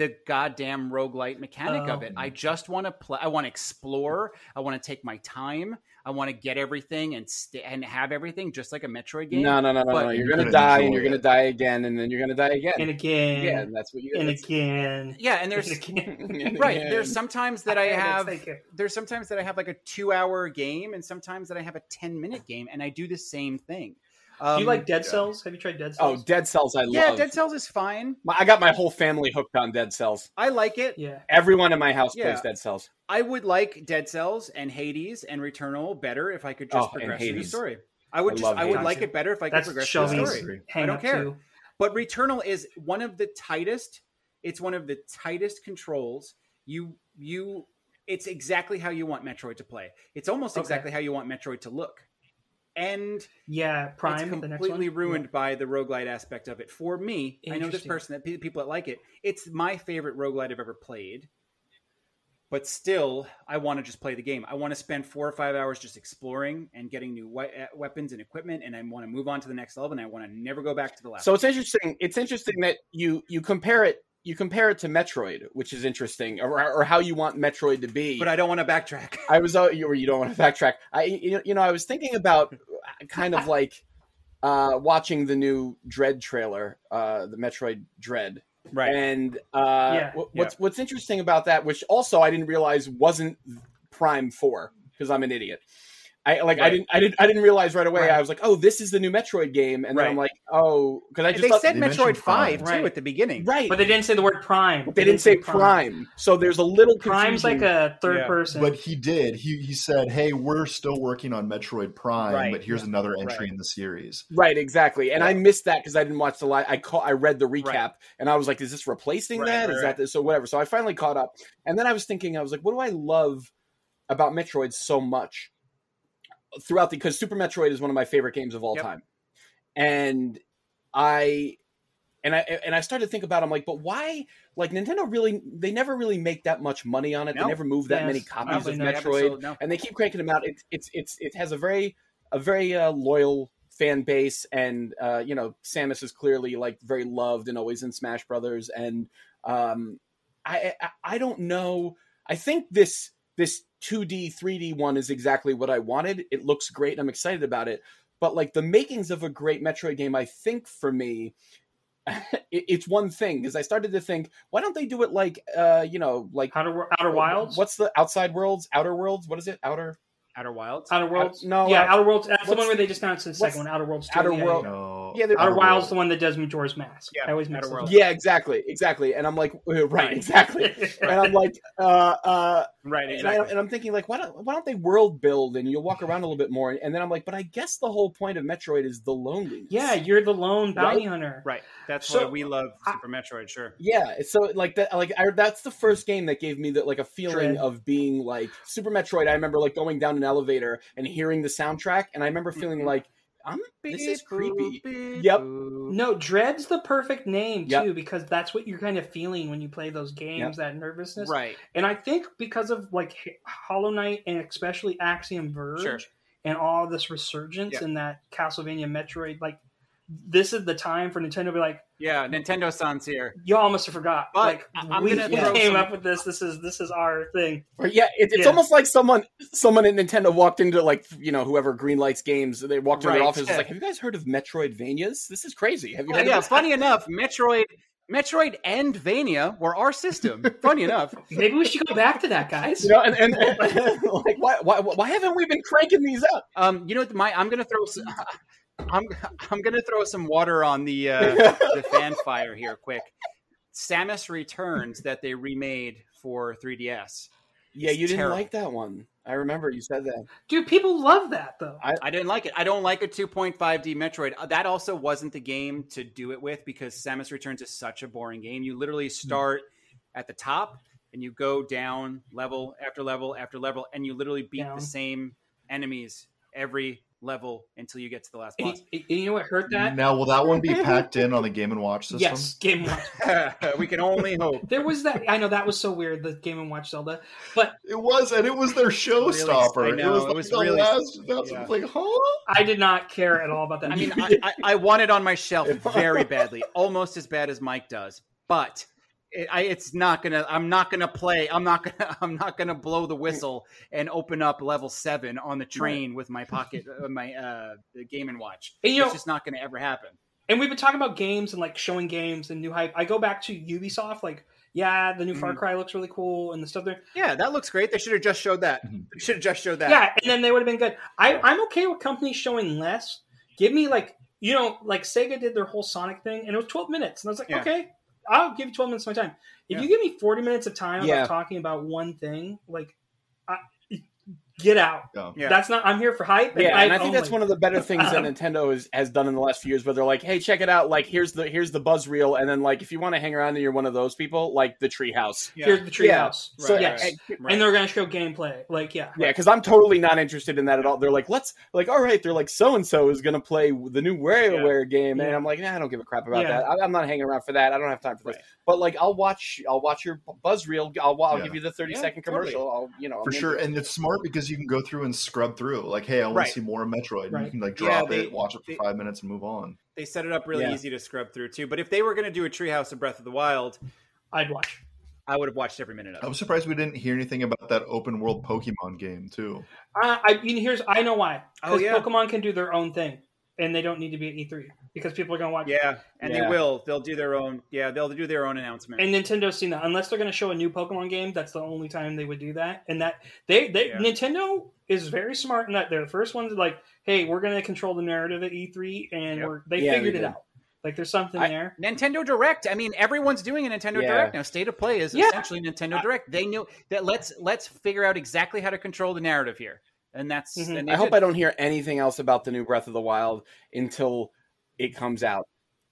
Speaker 3: the goddamn roguelite mechanic of oh it.
Speaker 2: Oh.
Speaker 3: I just want to play. I want to explore. I want to take my time. I want to get everything and st- and have everything just like a Metroid game.
Speaker 4: no, no, no, no,
Speaker 3: but
Speaker 4: no. You're
Speaker 1: you're
Speaker 4: gonna
Speaker 1: gonna
Speaker 4: die, and you're gonna die again, and then you're gonna die again.
Speaker 2: and again
Speaker 4: yeah, and that's what you.
Speaker 2: and again
Speaker 3: Yeah, and there's
Speaker 2: and again
Speaker 3: right.
Speaker 4: again.
Speaker 3: There's sometimes that I have. There's sometimes that I have like a two hour game, and sometimes that I have a 10 minute game, and I do the same thing. Um,
Speaker 2: Do you like Dead
Speaker 1: yeah.
Speaker 2: Cells? Have you tried Dead Cells?
Speaker 4: Oh, Dead Cells, I
Speaker 3: Yeah,
Speaker 4: love.
Speaker 3: Yeah, Dead Cells is fine.
Speaker 4: My- I got my whole family hooked on Dead Cells.
Speaker 3: I like it.
Speaker 2: yeah.
Speaker 4: Everyone in my house
Speaker 3: Yeah.
Speaker 4: plays Dead Cells.
Speaker 3: I would like Dead Cells and Hades and Returnal better if I could just
Speaker 4: Oh,
Speaker 3: progress through the story. I would
Speaker 4: I
Speaker 3: just I would
Speaker 4: Hades.
Speaker 3: like it better if I could
Speaker 2: That's
Speaker 3: progress through the story.
Speaker 2: hang
Speaker 3: I don't care.
Speaker 2: too.
Speaker 3: But Returnal is one of the tightest. It's one of the tightest controls. You you it's exactly how you want Metroid to play. It's almost
Speaker 2: Okay.
Speaker 3: exactly how you want Metroid to look. And
Speaker 2: Yeah, Prime,
Speaker 3: it's
Speaker 2: the next
Speaker 3: completely
Speaker 2: one.
Speaker 3: ruined by the roguelite aspect of it. For me, I know this person that people that like it. It's my favorite roguelite I've ever played. But still, I want to just play the game. I want to spend four or five hours just exploring and getting new we- uh, weapons and equipment, and I want to move on to the next level, and I want to never go back to the last.
Speaker 4: So it's interesting. It's interesting that you you compare it you compare it to Metroid, which is interesting, or, or how you want Metroid to be.
Speaker 3: but I don't want to backtrack.
Speaker 4: I was uh, you, or you don't want to backtrack. I you know I was thinking about kind of like uh, watching the new Dread trailer, uh, the Metroid Dread,
Speaker 3: Right.
Speaker 4: and uh,
Speaker 2: Yeah.
Speaker 4: wh- what's what's interesting about that, which also I didn't realize wasn't Prime Four because I'm an idiot. I like I didn't I didn't I didn't realize right away.
Speaker 2: Right.
Speaker 4: I was like, oh, this is the new Metroid game, and then I'm like, oh, because I just
Speaker 3: they
Speaker 4: thought,
Speaker 3: said
Speaker 1: They
Speaker 3: Metroid Five
Speaker 1: Prime.
Speaker 3: too at the beginning.
Speaker 4: right,
Speaker 2: But they didn't say the word Prime.
Speaker 4: they didn't say Prime, so there's a little
Speaker 2: Prime's like a third
Speaker 3: Yeah.
Speaker 2: person.
Speaker 1: But he did. He he said, "Hey, we're still working on Metroid Prime,
Speaker 3: Right.
Speaker 1: but here's another entry
Speaker 3: Right.
Speaker 1: in the series."
Speaker 4: Right, exactly. And I missed that because I didn't watch the live. I call, I read the recap
Speaker 3: Right.
Speaker 4: and I was like, "Is this replacing
Speaker 3: Right,
Speaker 4: that?
Speaker 3: right,
Speaker 4: Is
Speaker 3: right.
Speaker 4: that this? So whatever." So I finally caught up, and then I was thinking, I was like, "What do I love about Metroid so much throughout the?" Because Super Metroid is one of my favorite games of all
Speaker 3: Yep.
Speaker 4: time, and I and I and I started to think about. I'm like, but why? Like Nintendo really, they never really make that much money on it.
Speaker 3: No.
Speaker 4: They never move that
Speaker 2: Yes,
Speaker 4: many copies
Speaker 2: probably
Speaker 4: of. Metroid
Speaker 3: No.
Speaker 4: and they keep cranking them out. It's it's it's it has a very a very uh, loyal fan base, and uh, you know Samus is clearly like very loved and always in Smash Brothers. And um, I, I I don't know. I think this this 2D 3D one is exactly what I wanted. It looks great. I'm excited about it. But like the makings of a great Metroid game, I think for me. It's one thing because I started to think, why don't they do it like, uh, you know, like
Speaker 2: Outer, Outer Wilds?
Speaker 4: What's the outside worlds, outer worlds? What is it? Outer
Speaker 3: Outer Wilds.
Speaker 2: Outer Worlds?
Speaker 4: no,
Speaker 2: Yeah,
Speaker 4: uh,
Speaker 2: Outer Worlds. That's the one where they just announced the second one, Outer Worlds 2.
Speaker 4: Outer
Speaker 2: yeah,
Speaker 4: World-
Speaker 2: yeah.
Speaker 1: No.
Speaker 4: Yeah, they're-
Speaker 2: Outer
Speaker 1: Outer
Speaker 2: Wilds, the one that does Majora's Mask.
Speaker 3: Yeah,
Speaker 2: I always mix
Speaker 3: Outer
Speaker 2: those
Speaker 4: Yeah, exactly, exactly. And I'm like, right, exactly. and I'm like, uh, uh,
Speaker 3: Right.
Speaker 4: and, I, and I'm thinking like, why don't why don't they world build and you'll walk around a little bit more? And then I'm like, but I guess the whole point of Metroid is the loneliness.
Speaker 2: Yeah, you're the lone bounty hunter.
Speaker 3: Right. That's
Speaker 2: So-
Speaker 3: why we love
Speaker 2: I-
Speaker 3: Super Metroid. Sure.
Speaker 4: Yeah, so like that. Like I, that's the first game that gave me that like a feeling
Speaker 2: Dread.
Speaker 4: of being like Super Metroid. I remember like going down an elevator and hearing the soundtrack, and I remember feeling
Speaker 3: Mhm.
Speaker 4: like, I'm this is creepy.
Speaker 3: beep,
Speaker 4: Yep.
Speaker 2: No, Dread's the perfect name,
Speaker 4: Yep.
Speaker 2: too, because that's what you're kind of feeling when you play those games, that nervousness.
Speaker 3: Right.
Speaker 2: And I think because of like Hollow Knight and especially Axiom Verge
Speaker 3: Sure.
Speaker 2: and all this resurgence
Speaker 3: Yeah.
Speaker 2: in that Castlevania Metroid, like this is the time for Nintendo to be like,
Speaker 3: Yeah. Nintendo Sans here.
Speaker 2: You almost forgot.
Speaker 3: But
Speaker 2: like
Speaker 3: I- I'm
Speaker 2: we,
Speaker 3: gonna
Speaker 2: we
Speaker 3: throw
Speaker 2: came
Speaker 3: some-
Speaker 2: up with this. This is this is our thing.
Speaker 4: Or, yeah, it, it's
Speaker 2: Yeah.
Speaker 4: almost like someone someone at Nintendo walked into like you know whoever greenlights games. They walked into their
Speaker 3: Right.
Speaker 4: office. and was like, have you guys heard of Metroidvanias? This is crazy. Have you
Speaker 3: Oh,
Speaker 4: heard
Speaker 3: yeah.
Speaker 4: of this?
Speaker 3: Funny enough, Metroid, Metroid and Vania were our system. Funny enough.
Speaker 2: Maybe we should go back to that, guys.
Speaker 4: You know, and, and, and, like why, why why haven't we been cranking these up?
Speaker 3: Um, you know, what, my I'm gonna throw. Some, I'm I'm gonna throw some water on the uh, the fan fire here, quick. Samus Returns that they remade for 3DS.
Speaker 4: Yeah, you didn't
Speaker 3: terrible.
Speaker 4: like that one. I remember you said that.
Speaker 2: Dude, people love that though.
Speaker 3: I didn't like it. I don't like a 2.5D Metroid. Uh, That also wasn't the game to do it with because Samus Returns is such a boring game. You literally start at the top and you go down level after level after level, and you literally beat
Speaker 2: Down.
Speaker 3: the same enemies every level until you get to the last
Speaker 2: And,
Speaker 3: boss.
Speaker 2: and you know what hurt that?
Speaker 1: Now, will that one be packed in on the Game and Watch system?
Speaker 2: Yes, Game Watch.
Speaker 3: we can only hope.
Speaker 2: There was that. I know that was so weird. The Game and Watch Zelda, but
Speaker 1: It was, and it was their showstopper.
Speaker 3: I know,
Speaker 1: it was,
Speaker 3: it was
Speaker 1: the
Speaker 3: really-
Speaker 1: last. That's
Speaker 3: yeah.
Speaker 1: like, huh?
Speaker 2: I did not care at all about that.
Speaker 3: I mean, I, I, I want it on my shelf very badly, almost as bad as Mike does, but it, I, it's not gonna. I'm not gonna play. I'm not gonna. I'm not gonna blow the whistle and open up level seven on the train with my pocket, uh, my uh, Game and Watch.
Speaker 2: And,
Speaker 3: it's
Speaker 2: know-
Speaker 3: just not gonna ever happen.
Speaker 2: and we've been talking about games and like showing games and new hype. I go back to Ubisoft, like, yeah, the new Far
Speaker 3: Mhm.
Speaker 2: Cry looks really cool and the stuff there.
Speaker 3: Yeah, that looks great. They should have just showed that.
Speaker 1: Mhm.
Speaker 3: They should have just showed that.
Speaker 2: Yeah, and then they would have been good. I, I'm okay with companies showing less. Give me like you know, like Sega did their whole Sonic thing, and it was 12 minutes, and I was like,
Speaker 3: Yeah.
Speaker 2: okay, I'll give you 12 minutes of my time. If
Speaker 3: Yeah.
Speaker 2: you give me 40 minutes of time
Speaker 4: Yeah.
Speaker 2: about talking about one thing, like, I, get out.
Speaker 1: Yeah.
Speaker 3: Yeah.
Speaker 2: That's not. I'm here for hype.
Speaker 4: Yeah,
Speaker 2: hype
Speaker 4: and I think that's one of the better things that Nintendo has, has done in the last few years, where they're like, "Hey, check it out! Like, here's the here's the buzz reel, and then like, if you want to hang around and you're one of those people, like the Treehouse.
Speaker 3: Yeah.
Speaker 2: Here's the
Speaker 4: Yeah.
Speaker 2: treehouse.
Speaker 4: So
Speaker 3: Right,
Speaker 2: yes,
Speaker 3: right. Right.
Speaker 2: and they're going to show gameplay. Like, yeah,
Speaker 4: Yeah, because I'm totally not interested in that at all. They're like, let's like, all right, they're like, so and so is gonna play the new WarioWare game, and I'm like, nah, I don't give a crap about
Speaker 2: Yeah.
Speaker 4: that. I, I'm not hanging around for that. I don't have time for this.
Speaker 3: Right.
Speaker 4: But like, I'll watch, I'll watch your buzz reel. I'll, I'll
Speaker 1: Yeah.
Speaker 4: give you the 30
Speaker 3: Yeah,
Speaker 4: second
Speaker 3: totally.
Speaker 4: commercial. I'll, you know,
Speaker 1: For
Speaker 4: I'm
Speaker 1: sure,
Speaker 4: into it.
Speaker 1: and it's smart because you can go through and scrub through. Like, hey, I want
Speaker 3: Right.
Speaker 1: to see more of Metroid. And you can like
Speaker 3: Yeah,
Speaker 1: drop
Speaker 3: they-
Speaker 1: it, watch it for
Speaker 3: they-
Speaker 1: five minutes, and move on.
Speaker 3: They set it up really
Speaker 4: Yeah.
Speaker 3: easy to scrub through too. But if they were going to do a Treehouse of Breath of the Wild,
Speaker 2: I'd watch.
Speaker 3: I would have watched every minute of it.
Speaker 1: I
Speaker 3: it.
Speaker 1: was surprised we didn't hear anything about that open world Pokemon game too.
Speaker 2: Uh, I mean, here's I know why.
Speaker 3: Oh, yeah.
Speaker 2: Pokemon can do their own thing, and they don't need to be at E3 because people are going to watch.
Speaker 3: Yeah, and
Speaker 4: Yeah.
Speaker 3: they will. They'll do their own. Yeah, they'll do their own announcement.
Speaker 2: And Nintendo's seen that. Unless they're going to show a new Pokemon game, that's the only time they would do that. And that they, they
Speaker 3: Yeah.
Speaker 2: Nintendo is very smart in that they're the first ones like, hey, we're going to control the narrative at E3, and
Speaker 3: Yep.
Speaker 2: we're they
Speaker 4: Yeah,
Speaker 2: figured
Speaker 4: they
Speaker 2: it out. Like there's something
Speaker 4: I-
Speaker 2: there.
Speaker 3: Nintendo Direct. I mean, everyone's doing a Nintendo
Speaker 4: Yeah.
Speaker 3: Direct now. State of Play is
Speaker 2: Yeah.
Speaker 3: essentially Nintendo Direct. They knew that. Let's let's figure out exactly how to control the narrative here, and that's.
Speaker 2: Mhm.
Speaker 3: And
Speaker 4: I hope
Speaker 3: did.
Speaker 4: I don't hear anything else about the new Breath of the Wild until it comes out.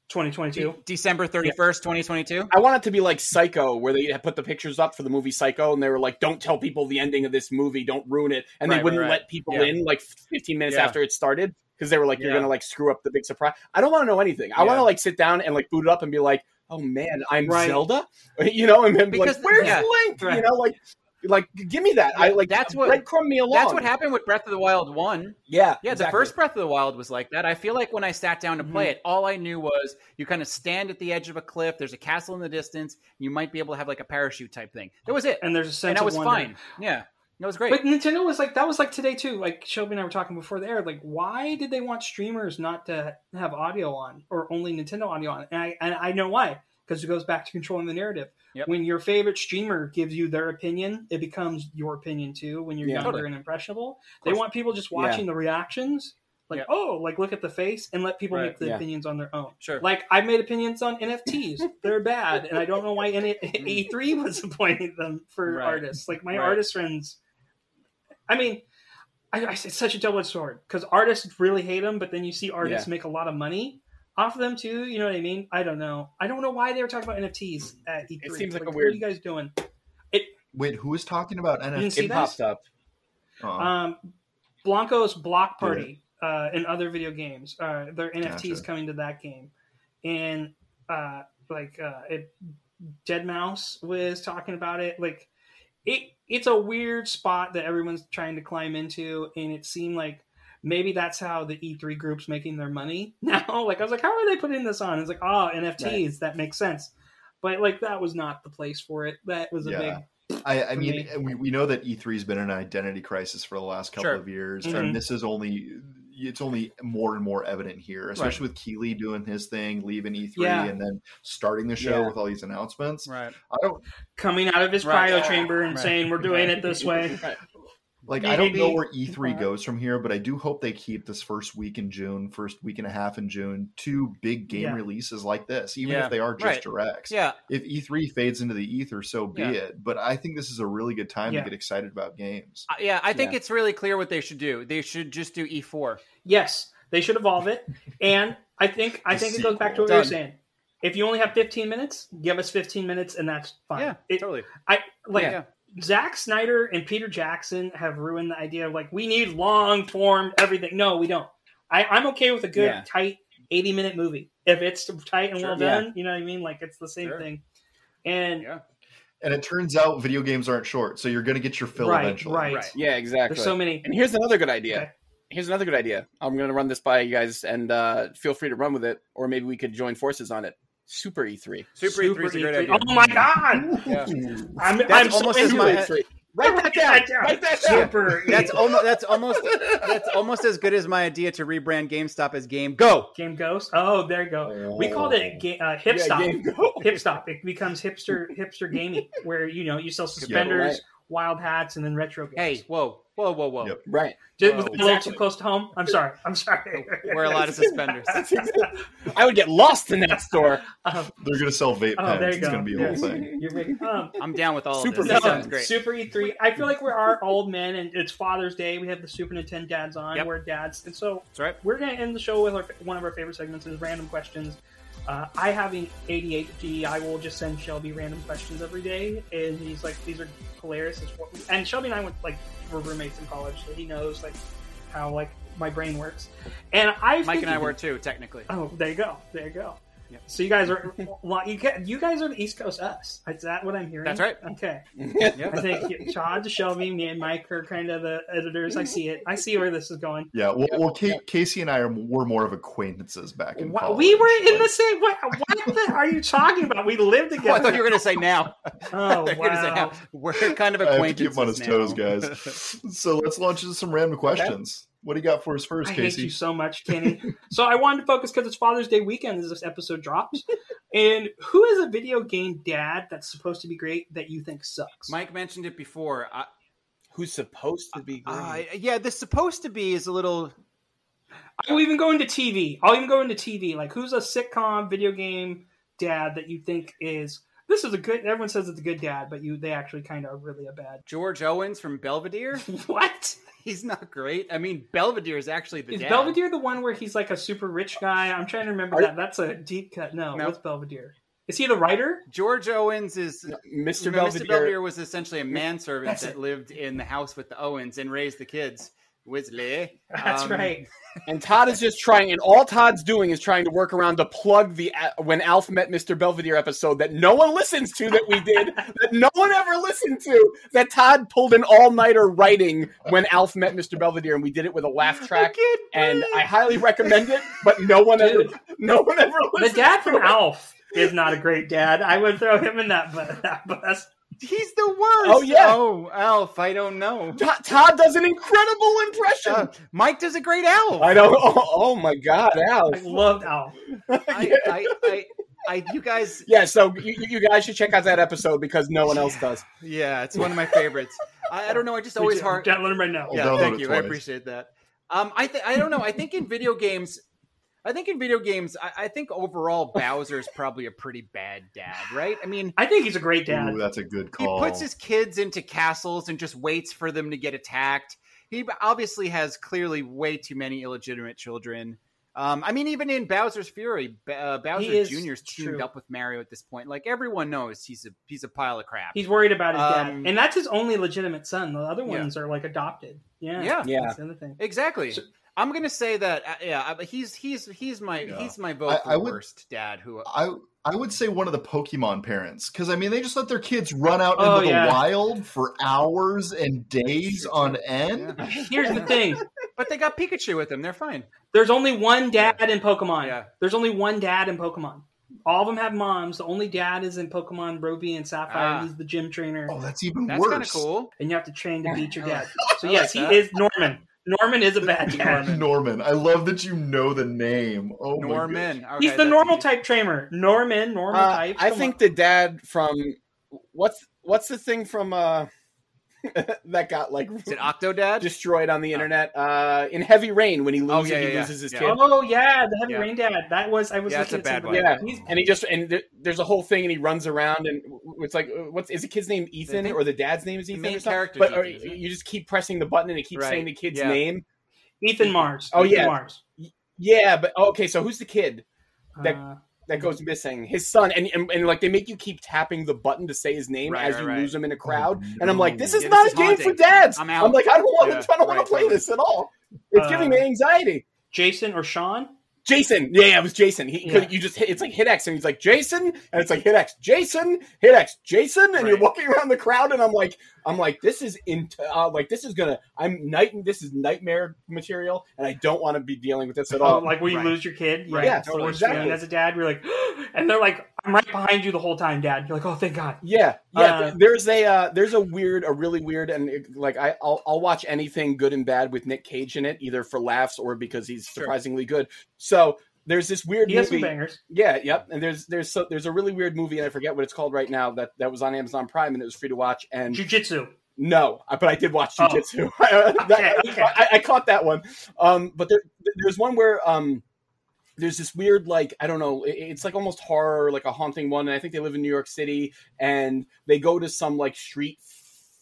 Speaker 2: 2022.
Speaker 3: De- December thirty first, twenty twenty two.
Speaker 4: I want it to be like Psycho, where they had put the pictures up for the movie Psycho, and they were like, "Don't tell people the ending of this movie. Don't ruin it." And
Speaker 3: Right,
Speaker 4: they wouldn't
Speaker 3: right, right.
Speaker 4: let people
Speaker 3: Yeah.
Speaker 4: in like 15 minutes
Speaker 3: Yeah.
Speaker 4: after it started because they were like, "You're
Speaker 3: Yeah.
Speaker 4: gonna like screw up the big surprise." I don't want to know anything. I
Speaker 3: Yeah.
Speaker 4: want to like sit down and like boot it up and be like, "Oh man, I'm
Speaker 2: Right.
Speaker 4: Zelda," you know, and then be
Speaker 3: Because-
Speaker 4: like, "Where's
Speaker 3: yeah.
Speaker 4: Link?"
Speaker 2: Right.
Speaker 4: You know, like, like give me that. I like
Speaker 3: That's what-
Speaker 4: breadcrumb me along.
Speaker 3: That's what happened with Breath of the Wild one.
Speaker 4: Yeah,
Speaker 3: Yeah,
Speaker 4: exactly.
Speaker 3: the first Breath of the Wild was like that. I feel like when I sat down to play
Speaker 2: Mm-hmm.
Speaker 3: it, all I knew was you kind of stand at the edge of a cliff. There's a castle in the distance. You might be able to have like a parachute type thing. That was it,
Speaker 2: And there's a sense
Speaker 3: and that
Speaker 2: of
Speaker 3: was
Speaker 2: wonder.
Speaker 3: fine. Yeah, that was great.
Speaker 2: But Nintendo was like that was like today too. Like Shelby and I were talking before the air. Like, why did they want streamers not to have audio on or only Nintendo audio on? And I and I know why because it goes back to controlling the narrative.
Speaker 3: Yep.
Speaker 2: When your favorite streamer gives you their opinion, it becomes your opinion too. When you're
Speaker 4: Yeah.
Speaker 2: younger
Speaker 3: Totally.
Speaker 2: and impressionable, they want people just watching the reactions. Like,
Speaker 3: Yep.
Speaker 2: oh, like look at the face and let people
Speaker 3: Right.
Speaker 2: make the
Speaker 4: Yeah.
Speaker 2: opinions on their own.
Speaker 3: sure.
Speaker 2: Like I made opinions on NFTs. They're bad, and I don't know why any, E3 was appointing them for
Speaker 3: Right.
Speaker 2: artists. Like my
Speaker 3: Right.
Speaker 2: artist friends. I mean, I, I it's such a double edged sword because artists really hate them, but then you see artists make a lot of money off of them too. You know what I mean? I don't know. I don't know why they were talking about NFTs at E3.
Speaker 4: It seems like a weird.
Speaker 2: What are you guys doing? It.
Speaker 1: Wait, who is talking about
Speaker 2: didn't
Speaker 1: NFT?
Speaker 2: see
Speaker 4: It
Speaker 2: that?
Speaker 4: popped up.
Speaker 1: Oh,
Speaker 2: Um, Blankos Block Party uh, and other video games. Uh, their NFTs
Speaker 1: Gotcha.
Speaker 2: coming to that game, and uh, like uh, it, deadmau5 was talking about it. Like it, it's a weird spot that everyone's trying to climb into, and it seemed like maybe that's how the E3 group's making their money now. like I was like, how are they putting this on? It's like, oh, NFTs. That makes sense. But like that was not the place for it. That was a
Speaker 1: Yeah.
Speaker 2: big
Speaker 1: I, I mean,
Speaker 2: me.
Speaker 1: we, we know that E3 has been an identity crisis for the last couple
Speaker 3: Sure.
Speaker 1: of years,
Speaker 2: Mhm.
Speaker 1: and this is only it's only more and more evident here, especially with Keighley doing his thing, leaving E3,
Speaker 2: Yeah.
Speaker 1: and then starting the show
Speaker 4: Yeah.
Speaker 1: with all these announcements.
Speaker 3: right.
Speaker 1: I don't
Speaker 2: coming out of his
Speaker 3: Right.
Speaker 2: cryo chamber and
Speaker 3: Right.
Speaker 2: saying we're doing it this way.
Speaker 4: Right.
Speaker 1: like I don't know where E3
Speaker 2: Uh,
Speaker 1: goes from here, but I do hope they keep this first week in June, first week and a half in June, two big game
Speaker 2: Yeah.
Speaker 1: releases like this, even
Speaker 3: Yeah.
Speaker 1: if they are just
Speaker 3: Right.
Speaker 1: directs.
Speaker 3: Yeah,
Speaker 1: If E3 fades into the ether, so be
Speaker 3: Yeah.
Speaker 1: it. But I think this is a really good time
Speaker 2: Yeah.
Speaker 1: to get excited about games.
Speaker 3: I- yeah. I think
Speaker 4: Yeah.
Speaker 3: it's really clear what they should do. They should just do E four.
Speaker 2: Yes, they should evolve it, and I think I
Speaker 1: The
Speaker 2: think it goes back to what
Speaker 3: sequel.
Speaker 2: you were saying. If you only have 15 minutes, give us 15 minutes, and that's fine.
Speaker 3: Yeah,
Speaker 2: It-
Speaker 3: totally.
Speaker 2: I like
Speaker 3: Yeah.
Speaker 2: Zack Snyder and Peter Jackson have ruined the idea of like we need long form everything. No, we don't. I, I'm okay with a good
Speaker 4: Yeah.
Speaker 2: tight 80 minute movie if it's tight and
Speaker 3: Sure.
Speaker 2: well
Speaker 4: Yeah.
Speaker 2: done. You know what I mean? Like it's the same
Speaker 3: Sure.
Speaker 2: thing. And
Speaker 3: Yeah.
Speaker 1: And it turns out video games aren't short, so you're going to get your fill
Speaker 2: right,
Speaker 1: eventually.
Speaker 2: right,
Speaker 3: Right.
Speaker 4: Yeah, exactly.
Speaker 2: There's so many.
Speaker 4: And here's another good idea.
Speaker 2: Okay.
Speaker 4: Here's another good idea. I'm going to run this by you guys, and uh, feel free to run with it, or maybe we could join forces on it. Super E E3.
Speaker 3: Super, E3 is a great
Speaker 2: E3.
Speaker 3: idea.
Speaker 2: Oh my god!
Speaker 3: Yeah.
Speaker 2: I'm,
Speaker 3: That's
Speaker 2: I'm
Speaker 3: almost
Speaker 2: so
Speaker 3: as my-
Speaker 2: it.
Speaker 4: E3. Write that down. Write that down.
Speaker 2: Super.
Speaker 3: That's almost that's almost that's almost as good as my idea to rebrand GameStop as Game Go.
Speaker 2: Game Ghost. Oh, there you go. We called it ga- uh, Hip
Speaker 4: Yeah,
Speaker 2: Stop. Hip Stop. It becomes hipster hipster gaming, where you know you sell suspenders,
Speaker 4: right.
Speaker 2: wild hats, and then retro games.
Speaker 3: Hey, whoa, Whoa, whoa, whoa!
Speaker 1: Yep.
Speaker 4: Right.
Speaker 2: Did,
Speaker 3: Whoa.
Speaker 2: was that a little too close to home? I'm sorry. I'm sorry.
Speaker 3: Wear a lot of suspenders.
Speaker 4: I would get lost in that store.
Speaker 2: Um,
Speaker 1: They're going to sell vape
Speaker 2: oh,
Speaker 1: pens.
Speaker 2: there you
Speaker 1: It's
Speaker 2: go.
Speaker 1: going to be a whole thing.
Speaker 2: You're right. Um,
Speaker 3: I'm down with all
Speaker 4: Super
Speaker 3: of this. This sounds great.
Speaker 2: Super E3. I feel like we're our old men, and it's Father's Day. We have the Super Nintendo dads on.
Speaker 3: Yep.
Speaker 2: We're dads, and so
Speaker 3: That's right.
Speaker 2: we're going to end the show with our, one of our favorite segments is random questions. Uh, I having ADHD, I will just send Shelby random questions every day, and he's like, "These are hilarious." It's what we, and Shelby and I went like were roommates in college, so he knows like how like my brain works. And I
Speaker 3: Mike and I were too, technically.
Speaker 2: Oh, there you go. There you go.
Speaker 3: Yep.
Speaker 2: So you guys are well, you, ca- you guys are the East Coast us. Is that what I'm hearing?
Speaker 3: That's right.
Speaker 2: Okay.
Speaker 3: Yep.
Speaker 2: I think Todd, Shelby, me, and Mike are kind of the editors. I see it. I see where this is going.
Speaker 1: Yeah, well,
Speaker 4: Yep,
Speaker 1: well Ca-
Speaker 4: yep.
Speaker 1: Casey and I are, were more of acquaintances back in
Speaker 2: Wow,
Speaker 1: college.
Speaker 2: we were in
Speaker 1: Like,
Speaker 2: the same. What, what the are you talking about? We lived
Speaker 3: Oh,
Speaker 2: together.
Speaker 3: I thought you were going to say now.
Speaker 2: Oh
Speaker 3: I thought you were gonna say
Speaker 2: wow!
Speaker 3: now. We're kind of
Speaker 1: I have to
Speaker 3: acquaintances
Speaker 1: keep him on his
Speaker 3: now.
Speaker 1: toes, guys. so let's launch into some random questions. What do you got for us first,
Speaker 2: I hate
Speaker 1: Casey?
Speaker 2: you so much, Kenny. so I wanted to focus because it's Father's Day weekend as this episode drops. and who is a video game dad that's supposed to be great that you think sucks?
Speaker 3: Mike mentioned it before. I,
Speaker 4: Who's supposed to be great?
Speaker 3: uh, yeah, this supposed to be is a little.
Speaker 2: I'll even go into TV. I'll even go into TV. Like, who's a sitcom video game dad that you think is this is a good? Everyone says it's a good dad, but you they actually kind of are really a bad.
Speaker 3: George Owens from Belvedere.
Speaker 2: What
Speaker 3: He's not great. I mean, Belvedere is actually the dad.
Speaker 2: is
Speaker 3: dad.
Speaker 2: Belvedere the one where he's like a super rich guy? I'm trying to remember
Speaker 4: Are-
Speaker 2: that. That's a deep cut. No,
Speaker 3: No.
Speaker 2: what's Belvedere? Is he the writer?
Speaker 3: George Owens is
Speaker 4: Mr.
Speaker 3: Mr.
Speaker 4: Belvedere.
Speaker 3: Belvedere was essentially a manservant
Speaker 2: That's
Speaker 3: that
Speaker 2: it.
Speaker 3: lived in the house with the Owens and raised the kids. Wesley.
Speaker 2: That's
Speaker 3: Um,
Speaker 2: right.
Speaker 4: And Todd is just trying, and all Todd's doing is trying to work around to plug the uh, when Alf met Mr. Belvedere episode that no one listens to that we did, that no one ever listened to, that Todd pulled an all nighter writing when Alf met Mr. Belvedere, and we did it with a laugh track. And I highly recommend it, but no one ever, no one ever
Speaker 2: The
Speaker 4: listens.
Speaker 2: dad from. Alf is not a great dad. I would throw him in that that bus.
Speaker 3: He's the worst.
Speaker 4: Oh, yeah.
Speaker 3: Oh, Alf. I don't know.
Speaker 4: Todd, Todd does an incredible impression.
Speaker 3: Uh, Mike does a great Alf.
Speaker 4: I know. Oh, oh my God, Alf.
Speaker 2: I loved Alf.
Speaker 3: I, I, I, I, you guys.
Speaker 4: Yeah, so you, you guys should check out that episode because no one else does.
Speaker 3: Yeah, it's one of my favorites. I, I don't know. I just always hard.
Speaker 2: Download him right now.
Speaker 3: Yeah, thank
Speaker 1: it
Speaker 3: you. I appreciate that. Um, I th- I don't know. I think in video games, I think in video games, I, I think overall Bowser's probably a pretty bad dad, right? I mean,
Speaker 2: I think he's a great dad.
Speaker 1: Ooh, that's a good call.
Speaker 3: he puts his kids into castles and just waits for them to get attacked. He obviously has clearly way too many illegitimate children. Um, I mean, even in Bowser's Fury, uh, Bowser
Speaker 2: He is
Speaker 3: Jr.'s teamed
Speaker 2: true.
Speaker 3: up with Mario at this point. Like everyone knows, he's a he's a pile of crap.
Speaker 2: He's worried about his dad,
Speaker 3: Um,
Speaker 2: and that's his only legitimate son. The other
Speaker 3: Yeah.
Speaker 2: ones are like adopted. Yeah,
Speaker 3: Yeah.
Speaker 4: Yeah.
Speaker 2: That's the other thing.
Speaker 3: Exactly.
Speaker 2: So-
Speaker 3: I'm gonna say that. Uh, yeah, uh, he's he's he's my
Speaker 1: Yeah.
Speaker 3: he's my vote
Speaker 1: I-
Speaker 3: for
Speaker 1: I would-
Speaker 3: worst dad. Who
Speaker 1: I I would say one of the Pokemon parents because I mean they just let their kids run out
Speaker 2: Oh,
Speaker 1: into the wild for hours and days on end.
Speaker 3: Yeah.
Speaker 2: Here's the thing:
Speaker 3: But they got Pikachu with them. They're fine.
Speaker 2: there's only one dad in Pokemon.
Speaker 3: Yeah.
Speaker 2: There's only one dad in Pokemon. All of them have moms. The only dad is in Pokemon Ruby and Sapphire.
Speaker 3: Ah.
Speaker 2: He's the gym trainer,
Speaker 1: Oh, that's even worse.
Speaker 3: That's kind of cool.
Speaker 2: and you have to train to beat your dad. So
Speaker 3: I
Speaker 2: yes,
Speaker 3: like
Speaker 2: he is Norman. Norman is a bad dad.
Speaker 1: Norman. I love that you know the name. Oh my
Speaker 3: Norman. Okay,
Speaker 2: He's the normal
Speaker 3: easy.
Speaker 2: type trainer. Norman, normal
Speaker 4: Uh,
Speaker 2: type.
Speaker 4: I
Speaker 2: Come
Speaker 4: think
Speaker 2: on.
Speaker 4: the dad from what's what's the thing from uh that got like
Speaker 3: Is it Octodad?
Speaker 4: destroyed on the internet uh in Heavy Rain when he
Speaker 3: Oh,
Speaker 4: loses
Speaker 3: yeah,
Speaker 4: he
Speaker 3: yeah, yeah.
Speaker 4: loses his
Speaker 3: Yeah.
Speaker 4: kid.
Speaker 2: Oh yeah, the heavy
Speaker 3: Yeah.
Speaker 2: rain dad. That was I was.
Speaker 3: Yeah, it's
Speaker 2: looking
Speaker 3: a bad one.
Speaker 4: Yeah, and he just and th- there's a whole thing, and he runs around, and it's like, uh, what's is the kid's name Ethan,
Speaker 3: think
Speaker 4: or the dad's name is
Speaker 3: the
Speaker 4: Ethan,
Speaker 3: main
Speaker 4: or something?
Speaker 3: character's
Speaker 4: But or,
Speaker 3: Ethan,
Speaker 4: you just keep pressing the button, and it keeps
Speaker 3: Right,
Speaker 4: saying the kid's
Speaker 3: yeah.
Speaker 4: name.
Speaker 2: Ethan Mars.
Speaker 4: Oh,
Speaker 2: Ethan
Speaker 4: yeah.
Speaker 2: Mars.
Speaker 4: Yeah, but oh, okay, so who's the kid that
Speaker 2: Uh,
Speaker 4: that goes missing? His son, and, and and like they make you keep tapping the button to say his name
Speaker 3: Right,
Speaker 4: as
Speaker 3: right,
Speaker 4: you
Speaker 3: right.
Speaker 4: lose him in a crowd,
Speaker 1: Oh,
Speaker 4: and I'm like, this is
Speaker 3: Yeah,
Speaker 4: not
Speaker 3: this
Speaker 4: a
Speaker 3: is
Speaker 4: game for dads.
Speaker 3: I'm out.
Speaker 4: I'm like, I don't want
Speaker 3: Yeah,
Speaker 4: to. I don't want to play
Speaker 3: totally.
Speaker 4: this at all. It's
Speaker 2: Uh,
Speaker 4: giving me anxiety.
Speaker 2: Jason or Sean.
Speaker 4: Jason. Yeah, yeah, it was Jason. He
Speaker 2: Yeah.
Speaker 4: You just hit, it's like hit X, and he's like Jason, and it's like hit X, Jason, hit X, Jason, and you're walking around the crowd, and I'm like, I'm like, this is in, uh, like this is gonna, I'm night, this is nightmare material, and I don't want to be dealing with this at
Speaker 2: Oh,
Speaker 4: all.
Speaker 2: like when you
Speaker 3: Right.
Speaker 2: lose your kid.
Speaker 3: Right,
Speaker 2: Yeah,
Speaker 4: Yeah,
Speaker 2: it's the
Speaker 3: totally.
Speaker 2: worst
Speaker 4: exactly.
Speaker 2: feeling as a dad. You're like, and they're like, I'm right behind you the whole time, Dad. You're like, oh, thank God.
Speaker 4: Yeah, yeah.
Speaker 2: Uh,
Speaker 4: there's a uh, there's a weird, a really weird, and it- like I I'll, I'll watch anything good and bad with Nick Cage in it, either for laughs or because he's
Speaker 3: Sure.
Speaker 4: surprisingly good. So there's this weird
Speaker 2: He has some
Speaker 4: movie.
Speaker 2: bangers.
Speaker 4: Yeah, yep. And there's there's so, there's a really weird movie, and I forget what it's called right now. That that was on Amazon Prime, and it was free to watch. And
Speaker 2: Jiu-Jitsu.
Speaker 4: No, but I did watch
Speaker 2: Oh.
Speaker 4: jujitsu. That-
Speaker 2: okay.
Speaker 4: I, I caught that one. Um, but there, there's one where um, there's this weird like I don't know. it- It's like almost horror, like a haunting one. And I think they live in New York City, and they go to some like street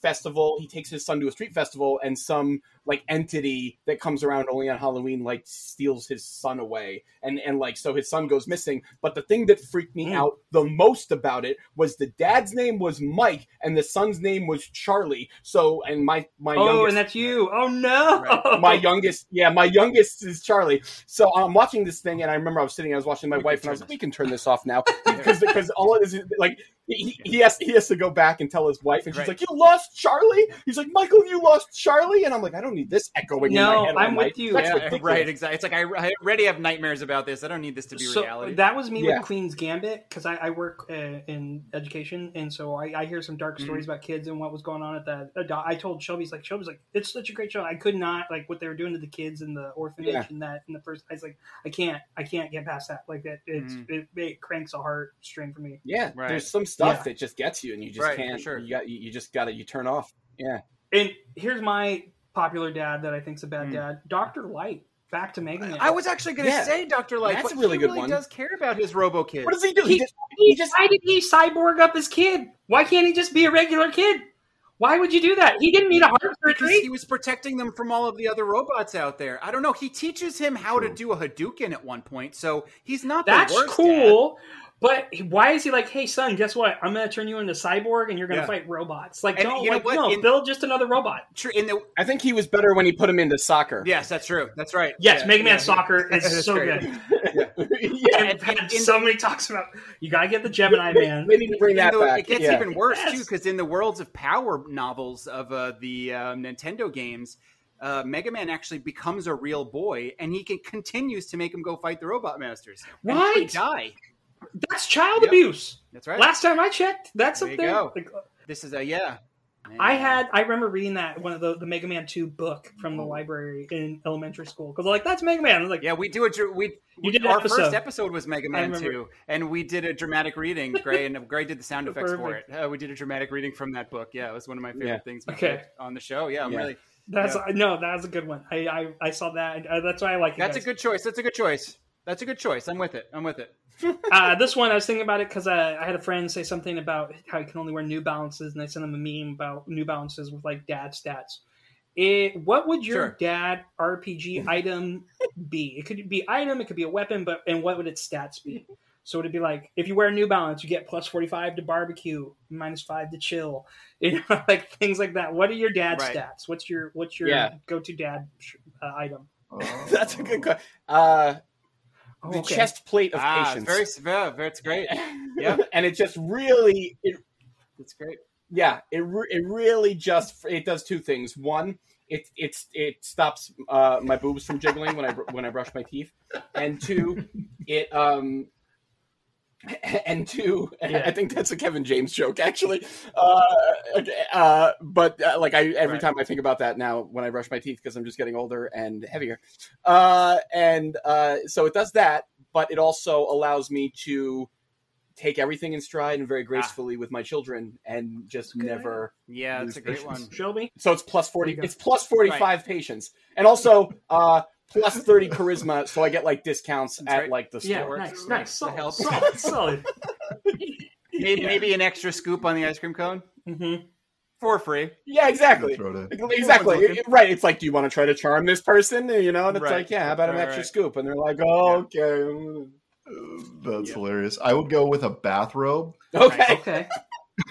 Speaker 4: festival. He takes his son to a street festival, and some like entity that comes around only on Halloween like steals his son away, and and like so his son goes missing. But the thing that freaked me
Speaker 2: Mm.
Speaker 4: out the most about it was the dad's name was Mike, and the son's name was Charlie. So and my my
Speaker 2: Oh,
Speaker 4: youngest
Speaker 2: and that's you. Oh no.
Speaker 3: Right.
Speaker 4: my youngest, yeah, my youngest is Charlie. So I'm watching this thing, and I remember I was sitting, I was watching my
Speaker 3: We
Speaker 4: wife, and I was like, "We can turn this off now," because because all it is, is like he, he has he has to go back and tell his wife, and she's like, "You lost Charlie." He's like, "Michael, you lost Charlie," and I'm like, "I don't need this echoing in
Speaker 2: No,
Speaker 4: my head." all
Speaker 2: I'm
Speaker 4: night.
Speaker 2: with you.
Speaker 4: That's
Speaker 3: Yeah, right, exactly. It's like I, I already have nightmares about this. I don't need this to be
Speaker 2: so
Speaker 3: reality.
Speaker 2: that was me
Speaker 4: Yeah.
Speaker 2: with Queen's Gambit because I, I work uh, in education, and so I, I hear some
Speaker 3: Mm-hmm.
Speaker 2: dark stories about kids and what was going on at that. uh, I told Shelby's like Shelby's like it's such a great show. I could not like what they were doing to the kids in the orphanage
Speaker 4: Yeah.
Speaker 2: and that in the first. I was like I can't I can't get past that. Like that it's
Speaker 3: Mhm.
Speaker 2: it, it cranks a heart string for me.
Speaker 4: Yeah,
Speaker 3: Right.
Speaker 4: there's some stuff
Speaker 2: Yeah.
Speaker 4: that just gets you, and you just
Speaker 3: Right,
Speaker 4: can't.
Speaker 3: sure.
Speaker 4: You got you, you just got to you turn off. Yeah,
Speaker 2: And here's my popular dad that I think's a bad
Speaker 3: Mm.
Speaker 2: dad, Doctor Light. Back to Mega Man.
Speaker 3: I was actually going to
Speaker 4: Yeah.
Speaker 3: say Doctor Light,
Speaker 4: That's
Speaker 3: but
Speaker 4: a really
Speaker 3: he
Speaker 4: good
Speaker 3: really
Speaker 4: one.
Speaker 3: does care about his Robo Kid.
Speaker 4: what does he do?
Speaker 2: He-
Speaker 4: He just,
Speaker 2: He
Speaker 4: he just
Speaker 2: why did he cyborg up his kid? Why can't he just be a regular kid? Why would you do that? He didn't need a heart
Speaker 3: because
Speaker 2: surgery.
Speaker 3: he was protecting them from all of the other robots out there. I don't know. He teaches him how to do a Hadouken at one point, so he's not
Speaker 2: That's
Speaker 3: the worst.
Speaker 2: Cool. But why is he like, hey son, guess what? I'm gonna turn you into cyborg and you're gonna
Speaker 3: Yeah.
Speaker 2: fight robots. Like,
Speaker 3: And
Speaker 2: don't
Speaker 3: you know
Speaker 2: like,
Speaker 3: what?
Speaker 2: no,
Speaker 3: In-
Speaker 2: build just another robot.
Speaker 3: True. In the
Speaker 4: I think he was better when he put him into soccer.
Speaker 3: yes, that's true. That's right.
Speaker 2: Yes,
Speaker 3: Yeah,
Speaker 2: Mega Man
Speaker 3: yeah.
Speaker 2: Soccer is so
Speaker 3: great.
Speaker 2: good.
Speaker 4: yeah.
Speaker 2: And
Speaker 3: And- and-
Speaker 2: had so many talks about you gotta get the Gemini man.
Speaker 4: They need to bring
Speaker 3: In
Speaker 4: that
Speaker 3: the-
Speaker 4: back.
Speaker 3: It gets
Speaker 4: yeah.
Speaker 3: even worse
Speaker 2: Yes.
Speaker 3: too, because in the worlds of power novels of uh, the uh, Nintendo games, uh, Mega Man actually becomes a real boy, and he can continues to make him go fight the Robot Masters. And they
Speaker 2: Right.
Speaker 3: die.
Speaker 2: That's child
Speaker 3: Yep.
Speaker 2: abuse.
Speaker 3: That's right.
Speaker 2: Last time I checked, that's
Speaker 3: There
Speaker 2: up
Speaker 3: you
Speaker 2: there.
Speaker 3: go.
Speaker 2: Like,
Speaker 3: This is a yeah.
Speaker 2: I had I remember reading that one of the the Mega Man two book from the library in elementary school because like that's Mega Man. I was like,
Speaker 3: Yeah, we do a dr- we.
Speaker 2: You did
Speaker 3: our
Speaker 2: episode.
Speaker 3: first episode was Mega Man. Two, and we did a dramatic reading. Gray and Gray did the sound effects for it. Uh, we did a dramatic reading from that book. Yeah, it was one of my favorite
Speaker 4: Yeah.
Speaker 3: things
Speaker 2: Okay.
Speaker 3: on the show. Yeah, I'm
Speaker 4: Yeah.
Speaker 3: really.
Speaker 2: That's no, that's a good one. I I, I saw that. and, uh, that's why I like it.
Speaker 3: That's a good choice. That's a good choice. That's a good choice. I'm with it. I'm with it.
Speaker 2: uh, this one I was thinking about it because uh, I had a friend say something about how you can only wear New Balances, and I sent him a meme about New Balances with like dad stats. It, what would your
Speaker 3: Sure.
Speaker 2: dad RPG item be? It could be item, it could be a weapon, but and what would its stats be? So it would it be like if you wear a New Balance, you get plus forty five to barbecue, minus five to chill, you know, like things like that. What are your dad's
Speaker 3: Right.
Speaker 2: stats? What's your what's your
Speaker 4: Yeah.
Speaker 2: go to dad uh, item?
Speaker 4: That's a good question. Uh,
Speaker 2: Oh,
Speaker 4: the
Speaker 2: okay.
Speaker 4: chest plate of
Speaker 3: ah,
Speaker 4: patience.
Speaker 3: very, very, it's great. Yeah.
Speaker 4: and it just really, it,
Speaker 3: That's great.
Speaker 4: yeah, it re- it really just it does two things. One, it it's it stops uh, my boobs from jiggling when I when I brush my teeth, and two, it um. And two,
Speaker 2: Yeah.
Speaker 4: I think that's a Kevin James joke, actually. Uh, uh, but uh, like I, every
Speaker 3: Right.
Speaker 4: time I think about that now, when I brush my teeth, because I'm just getting older and heavier, uh, and uh, so it does that, but it also allows me to take everything in stride and very gracefully with my children, and just
Speaker 2: Good.
Speaker 4: never.
Speaker 3: Yeah, that's a great
Speaker 4: Patience.
Speaker 3: one.
Speaker 2: Shelby.
Speaker 4: So it's forty. It's plus forty five patience, and also uh, plus thirty charisma. So I get like discounts
Speaker 3: That's
Speaker 4: at
Speaker 3: right.
Speaker 4: like the store.
Speaker 2: Yeah,
Speaker 3: works.
Speaker 2: nice,
Speaker 3: Works.
Speaker 2: nice,
Speaker 3: That
Speaker 2: solid, solid, solid.
Speaker 3: Maybe, maybe an extra scoop on the ice cream cone
Speaker 2: hmm
Speaker 3: for free.
Speaker 4: Yeah, exactly.
Speaker 1: Throw it in.
Speaker 4: Exactly. Right. It's like, do you want to try to charm this person? You know, and it's
Speaker 3: Right.
Speaker 4: like, yeah, how about an
Speaker 3: Right,
Speaker 4: extra
Speaker 3: right.
Speaker 4: scoop? And they're like, oh, okay.
Speaker 1: That's
Speaker 3: Yeah.
Speaker 1: hilarious. I would go with a bathrobe.
Speaker 4: Okay.
Speaker 2: Okay.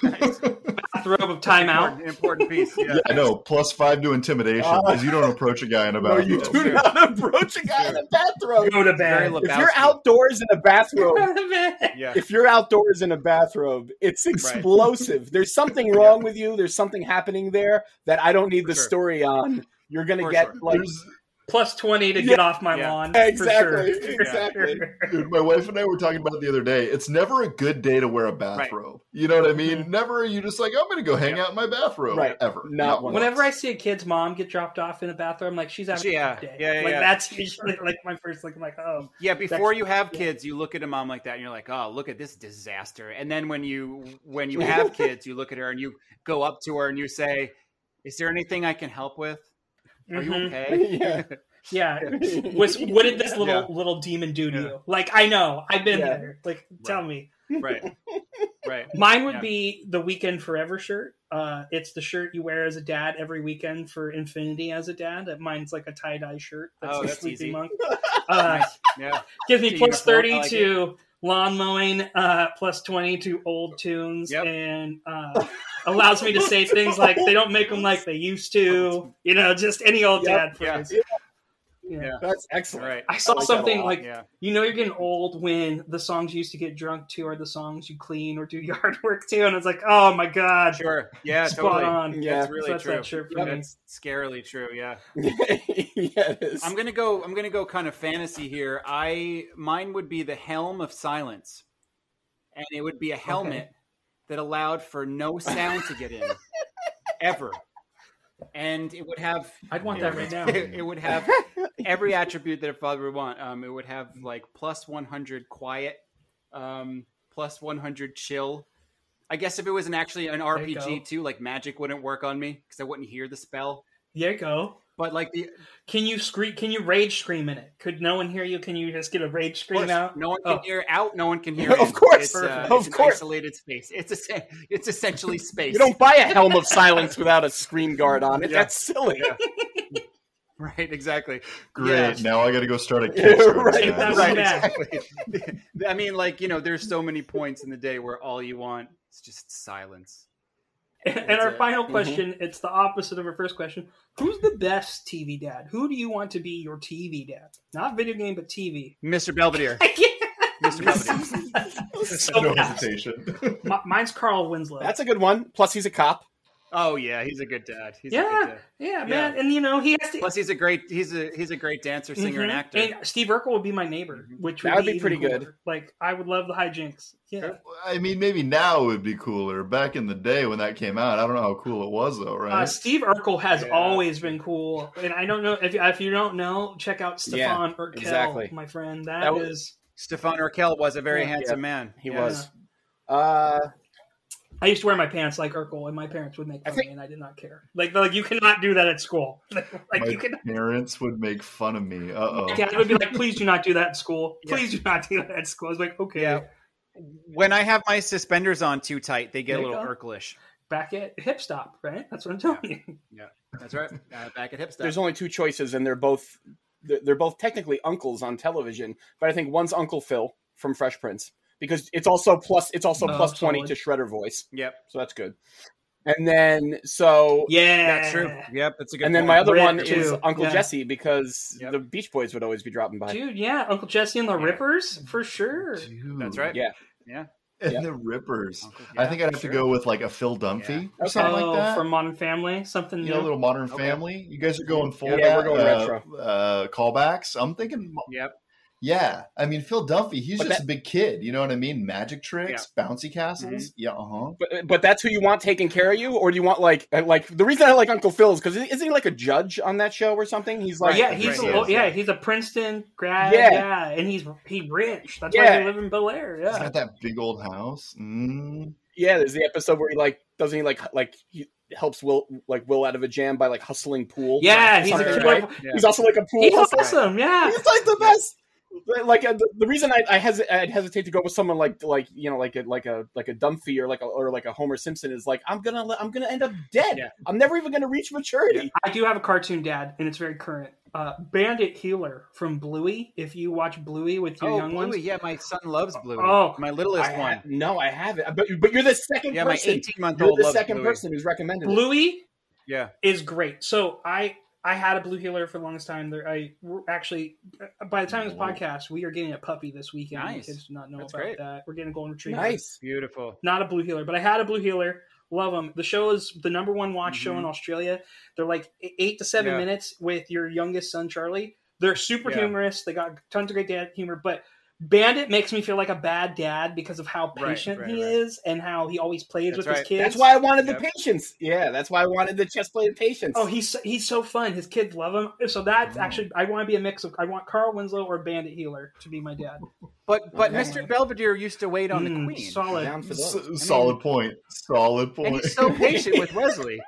Speaker 2: Bathrobe of timeout.
Speaker 3: Important, important piece. Yeah.
Speaker 1: Yeah, I know. Plus five to intimidation
Speaker 4: Uh,
Speaker 1: because you don't approach a guy in a
Speaker 4: No, you
Speaker 1: bathrobe.
Speaker 4: do
Speaker 3: Sure.
Speaker 4: not approach a guy in a bathrobe.
Speaker 2: Go to bed.
Speaker 4: If you're outdoors in a bathrobe,
Speaker 3: Yeah.
Speaker 4: if you're outdoors in a bathrobe, it's explosive. There's something wrong with you. There's something happening there that I don't need
Speaker 3: For
Speaker 4: the
Speaker 3: sure.
Speaker 4: story on. You're gonna
Speaker 3: For
Speaker 4: get
Speaker 3: sure.
Speaker 4: like
Speaker 1: There's,
Speaker 2: Plus 20 to
Speaker 4: Yeah.
Speaker 2: get off my
Speaker 3: Yeah.
Speaker 2: lawn.
Speaker 4: Exactly,
Speaker 2: For sure.
Speaker 4: exactly.
Speaker 1: dude, my wife and I were talking about it the other day. It's never a good day to wear a bathrobe. You know what I mean?
Speaker 2: Mhm.
Speaker 1: Never. are You just like I'm going to go hang
Speaker 3: Yeah.
Speaker 1: out in my bathrobe.
Speaker 4: Right.
Speaker 1: Ever.
Speaker 4: Not once.
Speaker 2: Whenever I see a kid's mom get dropped off in a bathroom, like she's having
Speaker 3: Yeah.
Speaker 2: a good day.
Speaker 3: Yeah, yeah,
Speaker 2: like
Speaker 3: yeah.
Speaker 2: that's usually like my first like I'm like, oh.
Speaker 3: Yeah, before you have
Speaker 2: yeah.
Speaker 3: kids, you look at a mom like that and you're like, "Oh, look at this disaster." And then when you when you have kids, you look at her and you go up to her and you say, Is there anything I can help with? Are you
Speaker 2: Mhm.
Speaker 3: okay?
Speaker 4: yeah.
Speaker 2: Yeah. Was what did this little
Speaker 3: Yeah.
Speaker 2: little demon do to
Speaker 3: Yeah.
Speaker 2: you? Like I know, I've been
Speaker 4: Yeah.
Speaker 2: there. Like tell me.
Speaker 3: right. Right.
Speaker 2: Mine would
Speaker 3: Yeah.
Speaker 2: be the Weekend Forever shirt. Uh, it's the shirt you wear as a dad every weekend for Infinity as a dad. Uh, Mine's like a tie dye shirt.
Speaker 3: Oh, that's
Speaker 2: Sleepy
Speaker 3: easy.
Speaker 2: Monk. Uh,
Speaker 3: Nice. Yeah.
Speaker 2: gives me
Speaker 3: To
Speaker 2: plus thirty
Speaker 3: like
Speaker 2: to lawn mowing, uh, plus twenty to old tunes,
Speaker 3: Yep.
Speaker 2: and uh, allows me to say things like they don't make them like they used to. You know, just any old
Speaker 4: Yep.
Speaker 2: dad phrase. Yeah.
Speaker 3: Yeah.
Speaker 4: That's excellent.
Speaker 3: Right.
Speaker 2: I saw
Speaker 4: like
Speaker 2: something like
Speaker 3: Yeah.
Speaker 2: you know you're getting old when the songs you used to get drunk to are the songs you clean or do yard work to, and it's like, oh my god,
Speaker 3: Sure. Yeah.
Speaker 2: spot
Speaker 3: Totally.
Speaker 2: on.
Speaker 4: Yeah.
Speaker 3: That's really
Speaker 2: So that's
Speaker 3: true.
Speaker 2: that shirt for
Speaker 3: Yep.
Speaker 2: me.
Speaker 3: That's scarily true. Yeah.
Speaker 4: yeah, it is.
Speaker 3: I'm gonna go. I'm gonna go kind of fantasy here. I mine would be the helm of silence, and it would be a helmet that allowed for no sound to get in, ever, and it would have.
Speaker 2: I'd want that right now.
Speaker 3: It, would have every attribute that a father would want. Um, it would have like plus 100 quiet, um, plus 100 chill. I guess if it was an actually an RPG too, like magic wouldn't work on me because I wouldn't hear the spell.
Speaker 2: Go.
Speaker 3: But like the
Speaker 2: Can you scream? Can you rage scream in it? Could no one hear you? Can you just get a rage scream out?
Speaker 3: No one can
Speaker 2: Oh.
Speaker 3: hear out. No one can hear.
Speaker 4: Of
Speaker 3: in.
Speaker 4: course,
Speaker 3: it's, uh,
Speaker 2: perfect.
Speaker 3: it's
Speaker 4: Of
Speaker 3: an
Speaker 4: course.
Speaker 3: isolated space. It's a, it's essentially space.
Speaker 4: you don't buy a helm of silence without a screen guard on it.
Speaker 3: Yeah.
Speaker 4: That's silly.
Speaker 3: right? Exactly.
Speaker 1: Great.
Speaker 3: Yeah.
Speaker 1: Now I got to go start a
Speaker 4: Yeah,
Speaker 1: Kickstarter.
Speaker 4: right,
Speaker 2: that's
Speaker 3: right. Exactly. I mean, like you know, there's so many points in the day where all you want is just silence.
Speaker 2: And, and our
Speaker 3: it.
Speaker 2: final
Speaker 4: Mhm.
Speaker 2: question, it's the opposite of our first question. Who's the best TV dad? Who do you want to be your TV dad? Not video game, but TV.
Speaker 3: Mr. Belvedere.
Speaker 2: I can't.
Speaker 3: Mr. Belvedere.
Speaker 2: so
Speaker 1: no hesitation.
Speaker 2: Mi- Mine's Carl Winslow.
Speaker 4: That's a good one. Plus, he's a cop.
Speaker 3: Oh yeah, he's a good dad. He's a
Speaker 2: Yeah.
Speaker 3: good dad.
Speaker 2: yeah, man. And you know he has to.
Speaker 3: Plus, he's a great. He's a he's a great dancer, singer, and
Speaker 2: Mhm.
Speaker 3: actor.
Speaker 2: And Steve Urkel would be my neighbor,
Speaker 3: Mhm.
Speaker 2: which would
Speaker 4: That would be
Speaker 2: even
Speaker 4: pretty good.
Speaker 2: Like I would love the hijinks. Yeah.
Speaker 1: I mean, maybe now it would be cooler. Back in the day when that came out, I don't know how cool it was, though, right?
Speaker 2: Uh, Steve Urkel has
Speaker 3: Yeah.
Speaker 2: always been cool, and I don't know if if you don't know, check out Stefan Urkel,
Speaker 4: exactly.
Speaker 2: my friend.
Speaker 4: That
Speaker 2: that
Speaker 4: was-
Speaker 2: is.
Speaker 3: Stefan Urkel was a very
Speaker 2: Yeah.
Speaker 3: handsome man.
Speaker 4: He
Speaker 3: Yeah.
Speaker 4: was. Uh,
Speaker 2: I used to wear my pants like Urkel, and my parents would make fun
Speaker 4: think-
Speaker 2: of me, and I did not care. Like, like you cannot do that at school. like
Speaker 1: My
Speaker 2: you can.
Speaker 1: parents would make fun of me. Uh oh.
Speaker 2: Dad would be like, "Please do not do that at school.
Speaker 3: Yeah.
Speaker 2: Please do not do that at school." I was like, "Okay."
Speaker 3: Yeah. When I have my suspenders on too tight, they get
Speaker 2: There
Speaker 3: a little
Speaker 2: go.
Speaker 3: Urkelish.
Speaker 2: Back at hip stop, right? That's what I'm telling you.
Speaker 3: Yeah, that's right. Uh, back at hip stop.
Speaker 4: there's only two choices, and they're both they're they're both technically uncles on television. But I think one's Uncle Phil from Fresh Prince because it's also plus it's also
Speaker 2: Oh,
Speaker 4: plus twenty
Speaker 2: solid.
Speaker 4: to Shredder voice,
Speaker 3: Yep,
Speaker 4: so that's good. And then so
Speaker 2: Yeah,
Speaker 3: that's true. Yep, that's a good.
Speaker 4: and then
Speaker 3: point.
Speaker 4: my other
Speaker 2: Rip,
Speaker 4: one
Speaker 2: too.
Speaker 4: is Uncle
Speaker 2: Yeah.
Speaker 4: Jesse because
Speaker 3: Yep.
Speaker 4: the Beach Boys would always be dropping by.
Speaker 2: dude. Yeah, Uncle Jesse and the
Speaker 3: Yeah.
Speaker 2: Rippers for sure.
Speaker 1: Dude.
Speaker 3: That's right.
Speaker 4: Yeah.
Speaker 3: Yeah.
Speaker 1: And
Speaker 4: Yeah.
Speaker 1: the Rippers.
Speaker 3: Uncle-
Speaker 1: I think I'd have
Speaker 3: sure.
Speaker 1: to go with like a Phil Dunphy
Speaker 3: Yeah.
Speaker 1: or something
Speaker 2: oh,
Speaker 1: like that.
Speaker 2: from Modern Family, something
Speaker 1: you
Speaker 2: new.
Speaker 1: know, a little Modern
Speaker 3: Okay.
Speaker 1: Family. You guys are going full
Speaker 4: Yeah, we're going
Speaker 1: uh,
Speaker 4: retro.
Speaker 1: uh, callbacks. I'm thinking,
Speaker 3: Yep.
Speaker 1: Yeah. I mean, Phil Dunphy. He's
Speaker 4: But
Speaker 1: just
Speaker 4: that-
Speaker 1: a big kid. You know what I mean? Magic tricks, bouncy castles.
Speaker 3: Mm-hmm.
Speaker 1: Yeah, uh huh.
Speaker 4: But but that's who you want taking care of you, or do you want like uh, like the reason I like Uncle Phil is because isn't he like a judge on that show or something? He's like
Speaker 2: yeah, he's
Speaker 3: right,
Speaker 2: a,
Speaker 3: yes,
Speaker 2: yeah,
Speaker 3: yeah.
Speaker 2: he's a Princeton grad.
Speaker 4: Yeah.
Speaker 2: Yeah, and he's he rich. That's why they live in Bel Air.
Speaker 1: He's
Speaker 2: Yeah,
Speaker 1: got that big old house. Mm.
Speaker 4: Yeah, there's the episode where he like doesn't he like like he helps Will like Will out of a jam by like hustling pool.
Speaker 2: yeah, he's
Speaker 4: Something,
Speaker 2: a
Speaker 4: right?
Speaker 3: Yeah.
Speaker 4: He's also like a pool
Speaker 2: He's
Speaker 4: hustler.
Speaker 2: awesome. Yeah,
Speaker 4: He's like the best. Like uh, the, the reason I, I hesitate, I'd hesitate to go with someone like like you know like a like a like a Dunphy or like a or like a Homer Simpson is like I'm gonna let- I'm gonna end up dead.
Speaker 3: Yeah.
Speaker 4: I'm never even gonna reach maturity.
Speaker 2: I do have a cartoon dad, and it's very current. Uh, Bandit Heeler from Bluey. If you watch Bluey with your
Speaker 3: Oh,
Speaker 2: young
Speaker 3: Bluey.
Speaker 2: ones,
Speaker 3: Yeah, my son loves Bluey.
Speaker 2: Oh.
Speaker 3: my littlest
Speaker 4: I
Speaker 3: one.
Speaker 4: ha- no, I haven't. But but you're the second
Speaker 3: Yeah, my
Speaker 4: person.
Speaker 3: 18 month
Speaker 4: You're the second
Speaker 3: Bluey.
Speaker 4: person who's recommended it.
Speaker 2: Bluey
Speaker 3: Yeah.
Speaker 2: is great. So I I had a blue heeler for the longest time. There, I actually uh, by the time of this podcast, we are getting a puppy this weekend. My
Speaker 3: Nice.
Speaker 2: kids do not know
Speaker 3: That's
Speaker 2: about
Speaker 3: great.
Speaker 2: that. We're getting a golden retriever.
Speaker 4: Nice.
Speaker 3: Beautiful.
Speaker 2: Not a blue heeler, but I had a blue heeler. Love them. The show is the number one watch show in
Speaker 3: Mhm.
Speaker 2: Australia. They're like eight to seven
Speaker 3: Yeah.
Speaker 2: minutes with your youngest son Charlie. They're super
Speaker 3: Yeah.
Speaker 2: humorous. They got tons of great dad humor, but Bandit makes me feel like a bad dad because of how patient
Speaker 3: right,
Speaker 2: he
Speaker 3: right.
Speaker 2: is and how he always plays
Speaker 3: That's
Speaker 2: with
Speaker 3: right.
Speaker 2: his kids.
Speaker 4: That's why I wanted the patience. Yeah, that's why I wanted the chess play and patience.
Speaker 2: Oh, he's so- he's so fun. His kids love him. So that's
Speaker 1: Oh.
Speaker 2: actually I want to be a mix of I want Carl Winslow or Bandit Heeler to be my dad.
Speaker 3: But but
Speaker 4: Okay.
Speaker 3: Mr. Belvedere used to wait on the
Speaker 2: Mm,
Speaker 3: queen,
Speaker 2: Solid.
Speaker 4: Down for.
Speaker 1: S- solid point. Solid point.
Speaker 3: and he's so patient with Wesley.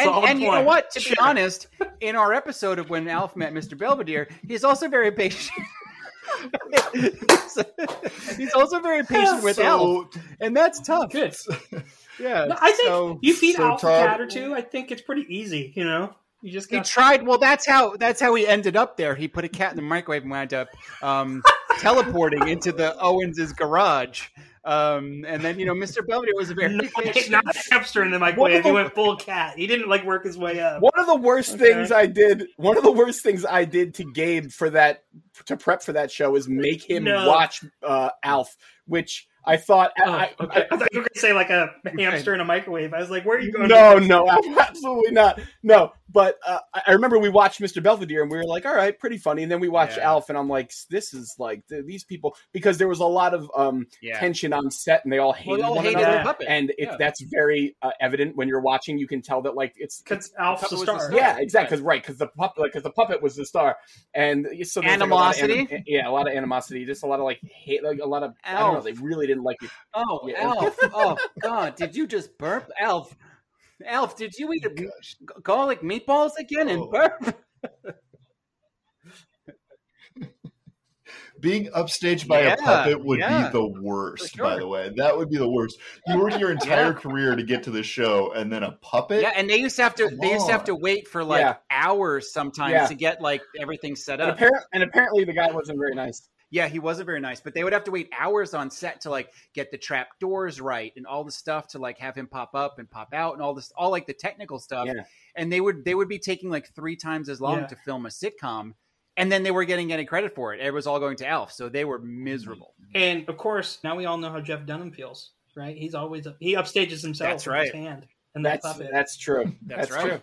Speaker 3: And, and you know what? To be honest, in our episode of when Alf met Mr. Belvedere, he's also very patient. he's also very patient with Alf,
Speaker 1: so,
Speaker 3: and that's tough.
Speaker 2: Good.
Speaker 3: Yeah,
Speaker 2: No, I think
Speaker 3: so-
Speaker 2: you feed
Speaker 1: so
Speaker 2: Alf a
Speaker 1: Todd-
Speaker 2: cat or two. I think it's pretty easy. You know, you just
Speaker 3: he tried. Well, that's how that's how he ended up there. He put a cat in the microwave and wound up um, teleporting into the Owens's garage. Um, and then you know, Mr. Belvedere was a very
Speaker 2: not,
Speaker 3: patient.
Speaker 2: not a hamster in the microwave. He went full cat. He didn't like work his way up.
Speaker 4: One of the worst
Speaker 2: Okay.
Speaker 4: things I did, one of the worst things I did to Gabe for that, to prep for that show is make him
Speaker 2: No.
Speaker 4: watch uh, Alf, which I thought,
Speaker 2: Oh,
Speaker 4: I,
Speaker 2: okay. I thought you were gonna say like a hamster in a microwave. I was like, where are you going?
Speaker 4: no, no, absolutely not. No, but uh, I I remember we watched Mr. Belvedere and we were like, all right, pretty funny. And then we watched
Speaker 3: Yeah.
Speaker 4: Alf and I'm like, this is like th- these people because there was a lot of um,
Speaker 3: Yeah,
Speaker 4: tension on set and they all
Speaker 3: well,
Speaker 4: hated
Speaker 3: they all
Speaker 4: one
Speaker 3: hated
Speaker 4: another.
Speaker 3: Puppet.
Speaker 4: And it,
Speaker 3: Yeah.
Speaker 4: that's very uh, evident when you're watching. You can tell that like it's
Speaker 2: Because Alf's
Speaker 3: puppet
Speaker 2: a
Speaker 3: the
Speaker 2: star.
Speaker 3: star.
Speaker 4: yeah, exactly. Because right, because the puppet, like, because the puppet was the star, and so there's, like, a lot of
Speaker 3: Animosity?
Speaker 4: anim- yeah, a lot of animosity, just a lot of like hate, like a lot of I don't know. They really didn't like it.
Speaker 3: Oh,
Speaker 4: Yeah.
Speaker 3: Alf! Oh God! Did you just burp, Alf? Alf, did you eat a g- garlic meatballs again and
Speaker 1: Oh.
Speaker 3: burp?
Speaker 1: being upstaged by
Speaker 3: Yeah,
Speaker 1: a puppet would
Speaker 3: yeah,
Speaker 1: be the worst,
Speaker 3: for
Speaker 1: by the way. That would be the worst. You work your entire
Speaker 3: Yeah.
Speaker 1: career to get to the show, and then a puppet?
Speaker 3: Yeah, and they used to have to.
Speaker 1: Come
Speaker 3: They used to have to wait for like
Speaker 4: Yeah.
Speaker 3: hours sometimes
Speaker 4: Yeah.
Speaker 3: to get like everything set
Speaker 4: And,
Speaker 3: up.
Speaker 4: and apparently, the guy wasn't very nice.
Speaker 3: Yeah, he wasn't very nice, but they would have to wait hours on set to like get the trap doors right and all the stuff to like have him pop up and pop out and all this, all like the technical stuff.
Speaker 4: Yeah.
Speaker 3: And they would they would be taking like three times as long
Speaker 2: Yeah.
Speaker 3: to film a sitcom, and then they were getting any credit for it. It was all going to Alf, so they were mm-hmm. miserable.
Speaker 2: And of course, now we all know how Jeff Dunham feels, right? He's always he upstages himself
Speaker 3: That's
Speaker 2: with
Speaker 3: right.
Speaker 2: his hand and that
Speaker 4: That's
Speaker 2: puppet.
Speaker 4: that's true.
Speaker 3: That's,
Speaker 4: That's,
Speaker 3: right.
Speaker 4: true.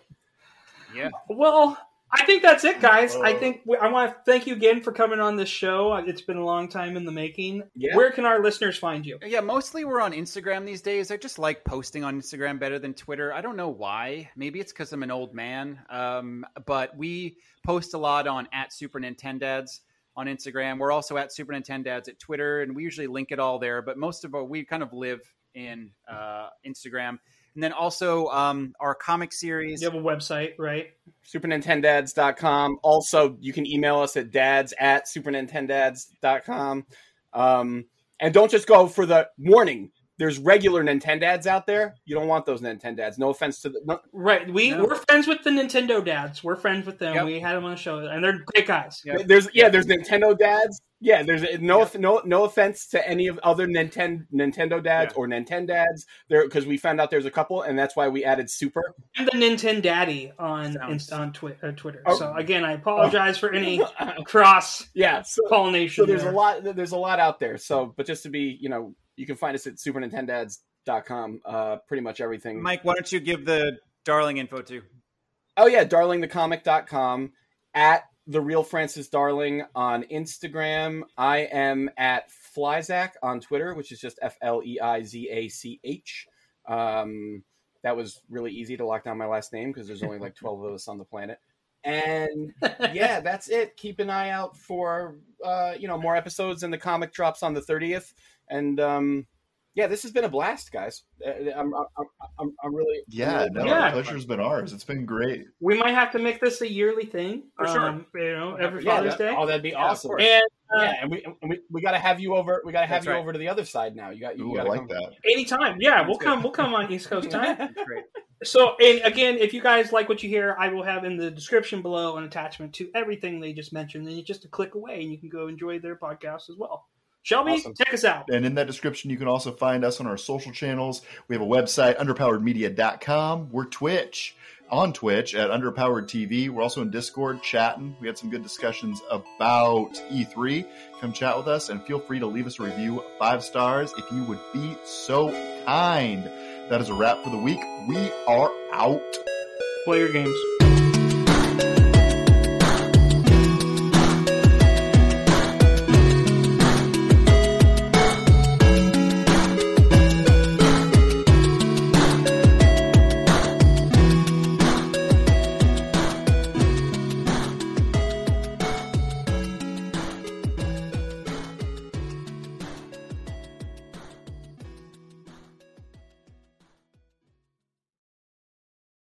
Speaker 3: Yeah.
Speaker 2: Well, I think that's it, guys. I
Speaker 1: Oh.
Speaker 2: think we, I want to thank you again for coming on this show. It's been a long time in the making.
Speaker 4: Yeah.
Speaker 2: Where can our listeners find you?
Speaker 3: Yeah, mostly we're on Instagram these days. I just like posting on Instagram better than Twitter. I don't know why. Maybe it's because I'm an old man. Um, but we post a lot on at Super Nintendads on Instagram. We're also at Super Nintendads at Twitter, and we usually link it all there. But most of our we kind of live in uh, Instagram, and then also um, our comic series.
Speaker 2: You have a website, right?
Speaker 4: SuperNintendads.com. Also, you can email us at dads at SuperNintendads.com. Um, and don't just go for the warning. There's regular Nintendads out there. You don't want those Nintendads. No offense to the. No,
Speaker 2: Right. We
Speaker 3: No.
Speaker 2: we're friends with the Nintendo dads. We're friends with them.
Speaker 3: Yep.
Speaker 2: We had them on the show, and they're great guys.
Speaker 3: Yeah.
Speaker 4: There's yeah, there's Nintendo dads. Yeah, there's no no no offense to any of other Nintendo Nintendo dads
Speaker 3: Yeah.
Speaker 4: or Nintendads there because we found out there's a couple and that's why we added Super.
Speaker 2: And the Nintendo Daddy on
Speaker 3: Sounds-
Speaker 2: on twi- uh, Twitter.
Speaker 4: Oh.
Speaker 2: So again, I apologize for any cross
Speaker 4: Yeah, so,
Speaker 2: pollination.
Speaker 4: so there's a lot there's a lot out there. So, but just to be you know you can find us at SuperNintendads.com. Uh, pretty much everything.
Speaker 3: Mike, why don't you give the darling info too?
Speaker 4: Oh yeah, darlingthecomic.com at the real Francis Darling on Instagram. I am at Fleizach on Twitter, which is just F L E I Z A C H. Um, that was really easy to lock down my last name because there's only like 12 of us on the planet. And yeah, that's it. Keep an eye out for uh, you know more episodes, and the comic drops on the 30th. And um, yeah, this has been a blast, guys. Uh, I'm, I'm, I'm, I'm really
Speaker 1: Yeah,
Speaker 4: I'm
Speaker 1: no,
Speaker 2: Yeah.
Speaker 1: pleasure's been ours. It's been great.
Speaker 2: we might have to make this a yearly thing.
Speaker 3: For sure.
Speaker 2: um, You know, every
Speaker 4: Yeah,
Speaker 2: Father's
Speaker 4: that-
Speaker 2: Day.
Speaker 4: Oh, that'd be
Speaker 3: Yeah,
Speaker 4: awesome.
Speaker 2: And uh,
Speaker 4: yeah, and we and we, we got to have you over. We got to have you
Speaker 3: right.
Speaker 4: over to the other side now. You got you
Speaker 1: Ooh, I
Speaker 4: got
Speaker 1: like that.
Speaker 2: anytime, yeah, we'll
Speaker 3: good.
Speaker 2: come. We'll come on East Coast time.
Speaker 3: Great.
Speaker 2: So, and again, if you guys like what you hear, I will have in the description below an attachment to everything they just mentioned. And you just a click away, and you can go enjoy their podcast as well. Shelby,
Speaker 4: Awesome.
Speaker 2: take us out.
Speaker 1: And in that description, you can also find us on our social channels. We have a website, underpoweredmedia.com. We're Twitch, on Twitch at Underpowered TV. We're also in Discord chatting. We had some good discussions about E3. Come chat with us and feel free to leave us a review five stars if you would be so kind. That is a wrap for the week. We are out.
Speaker 2: Play your games.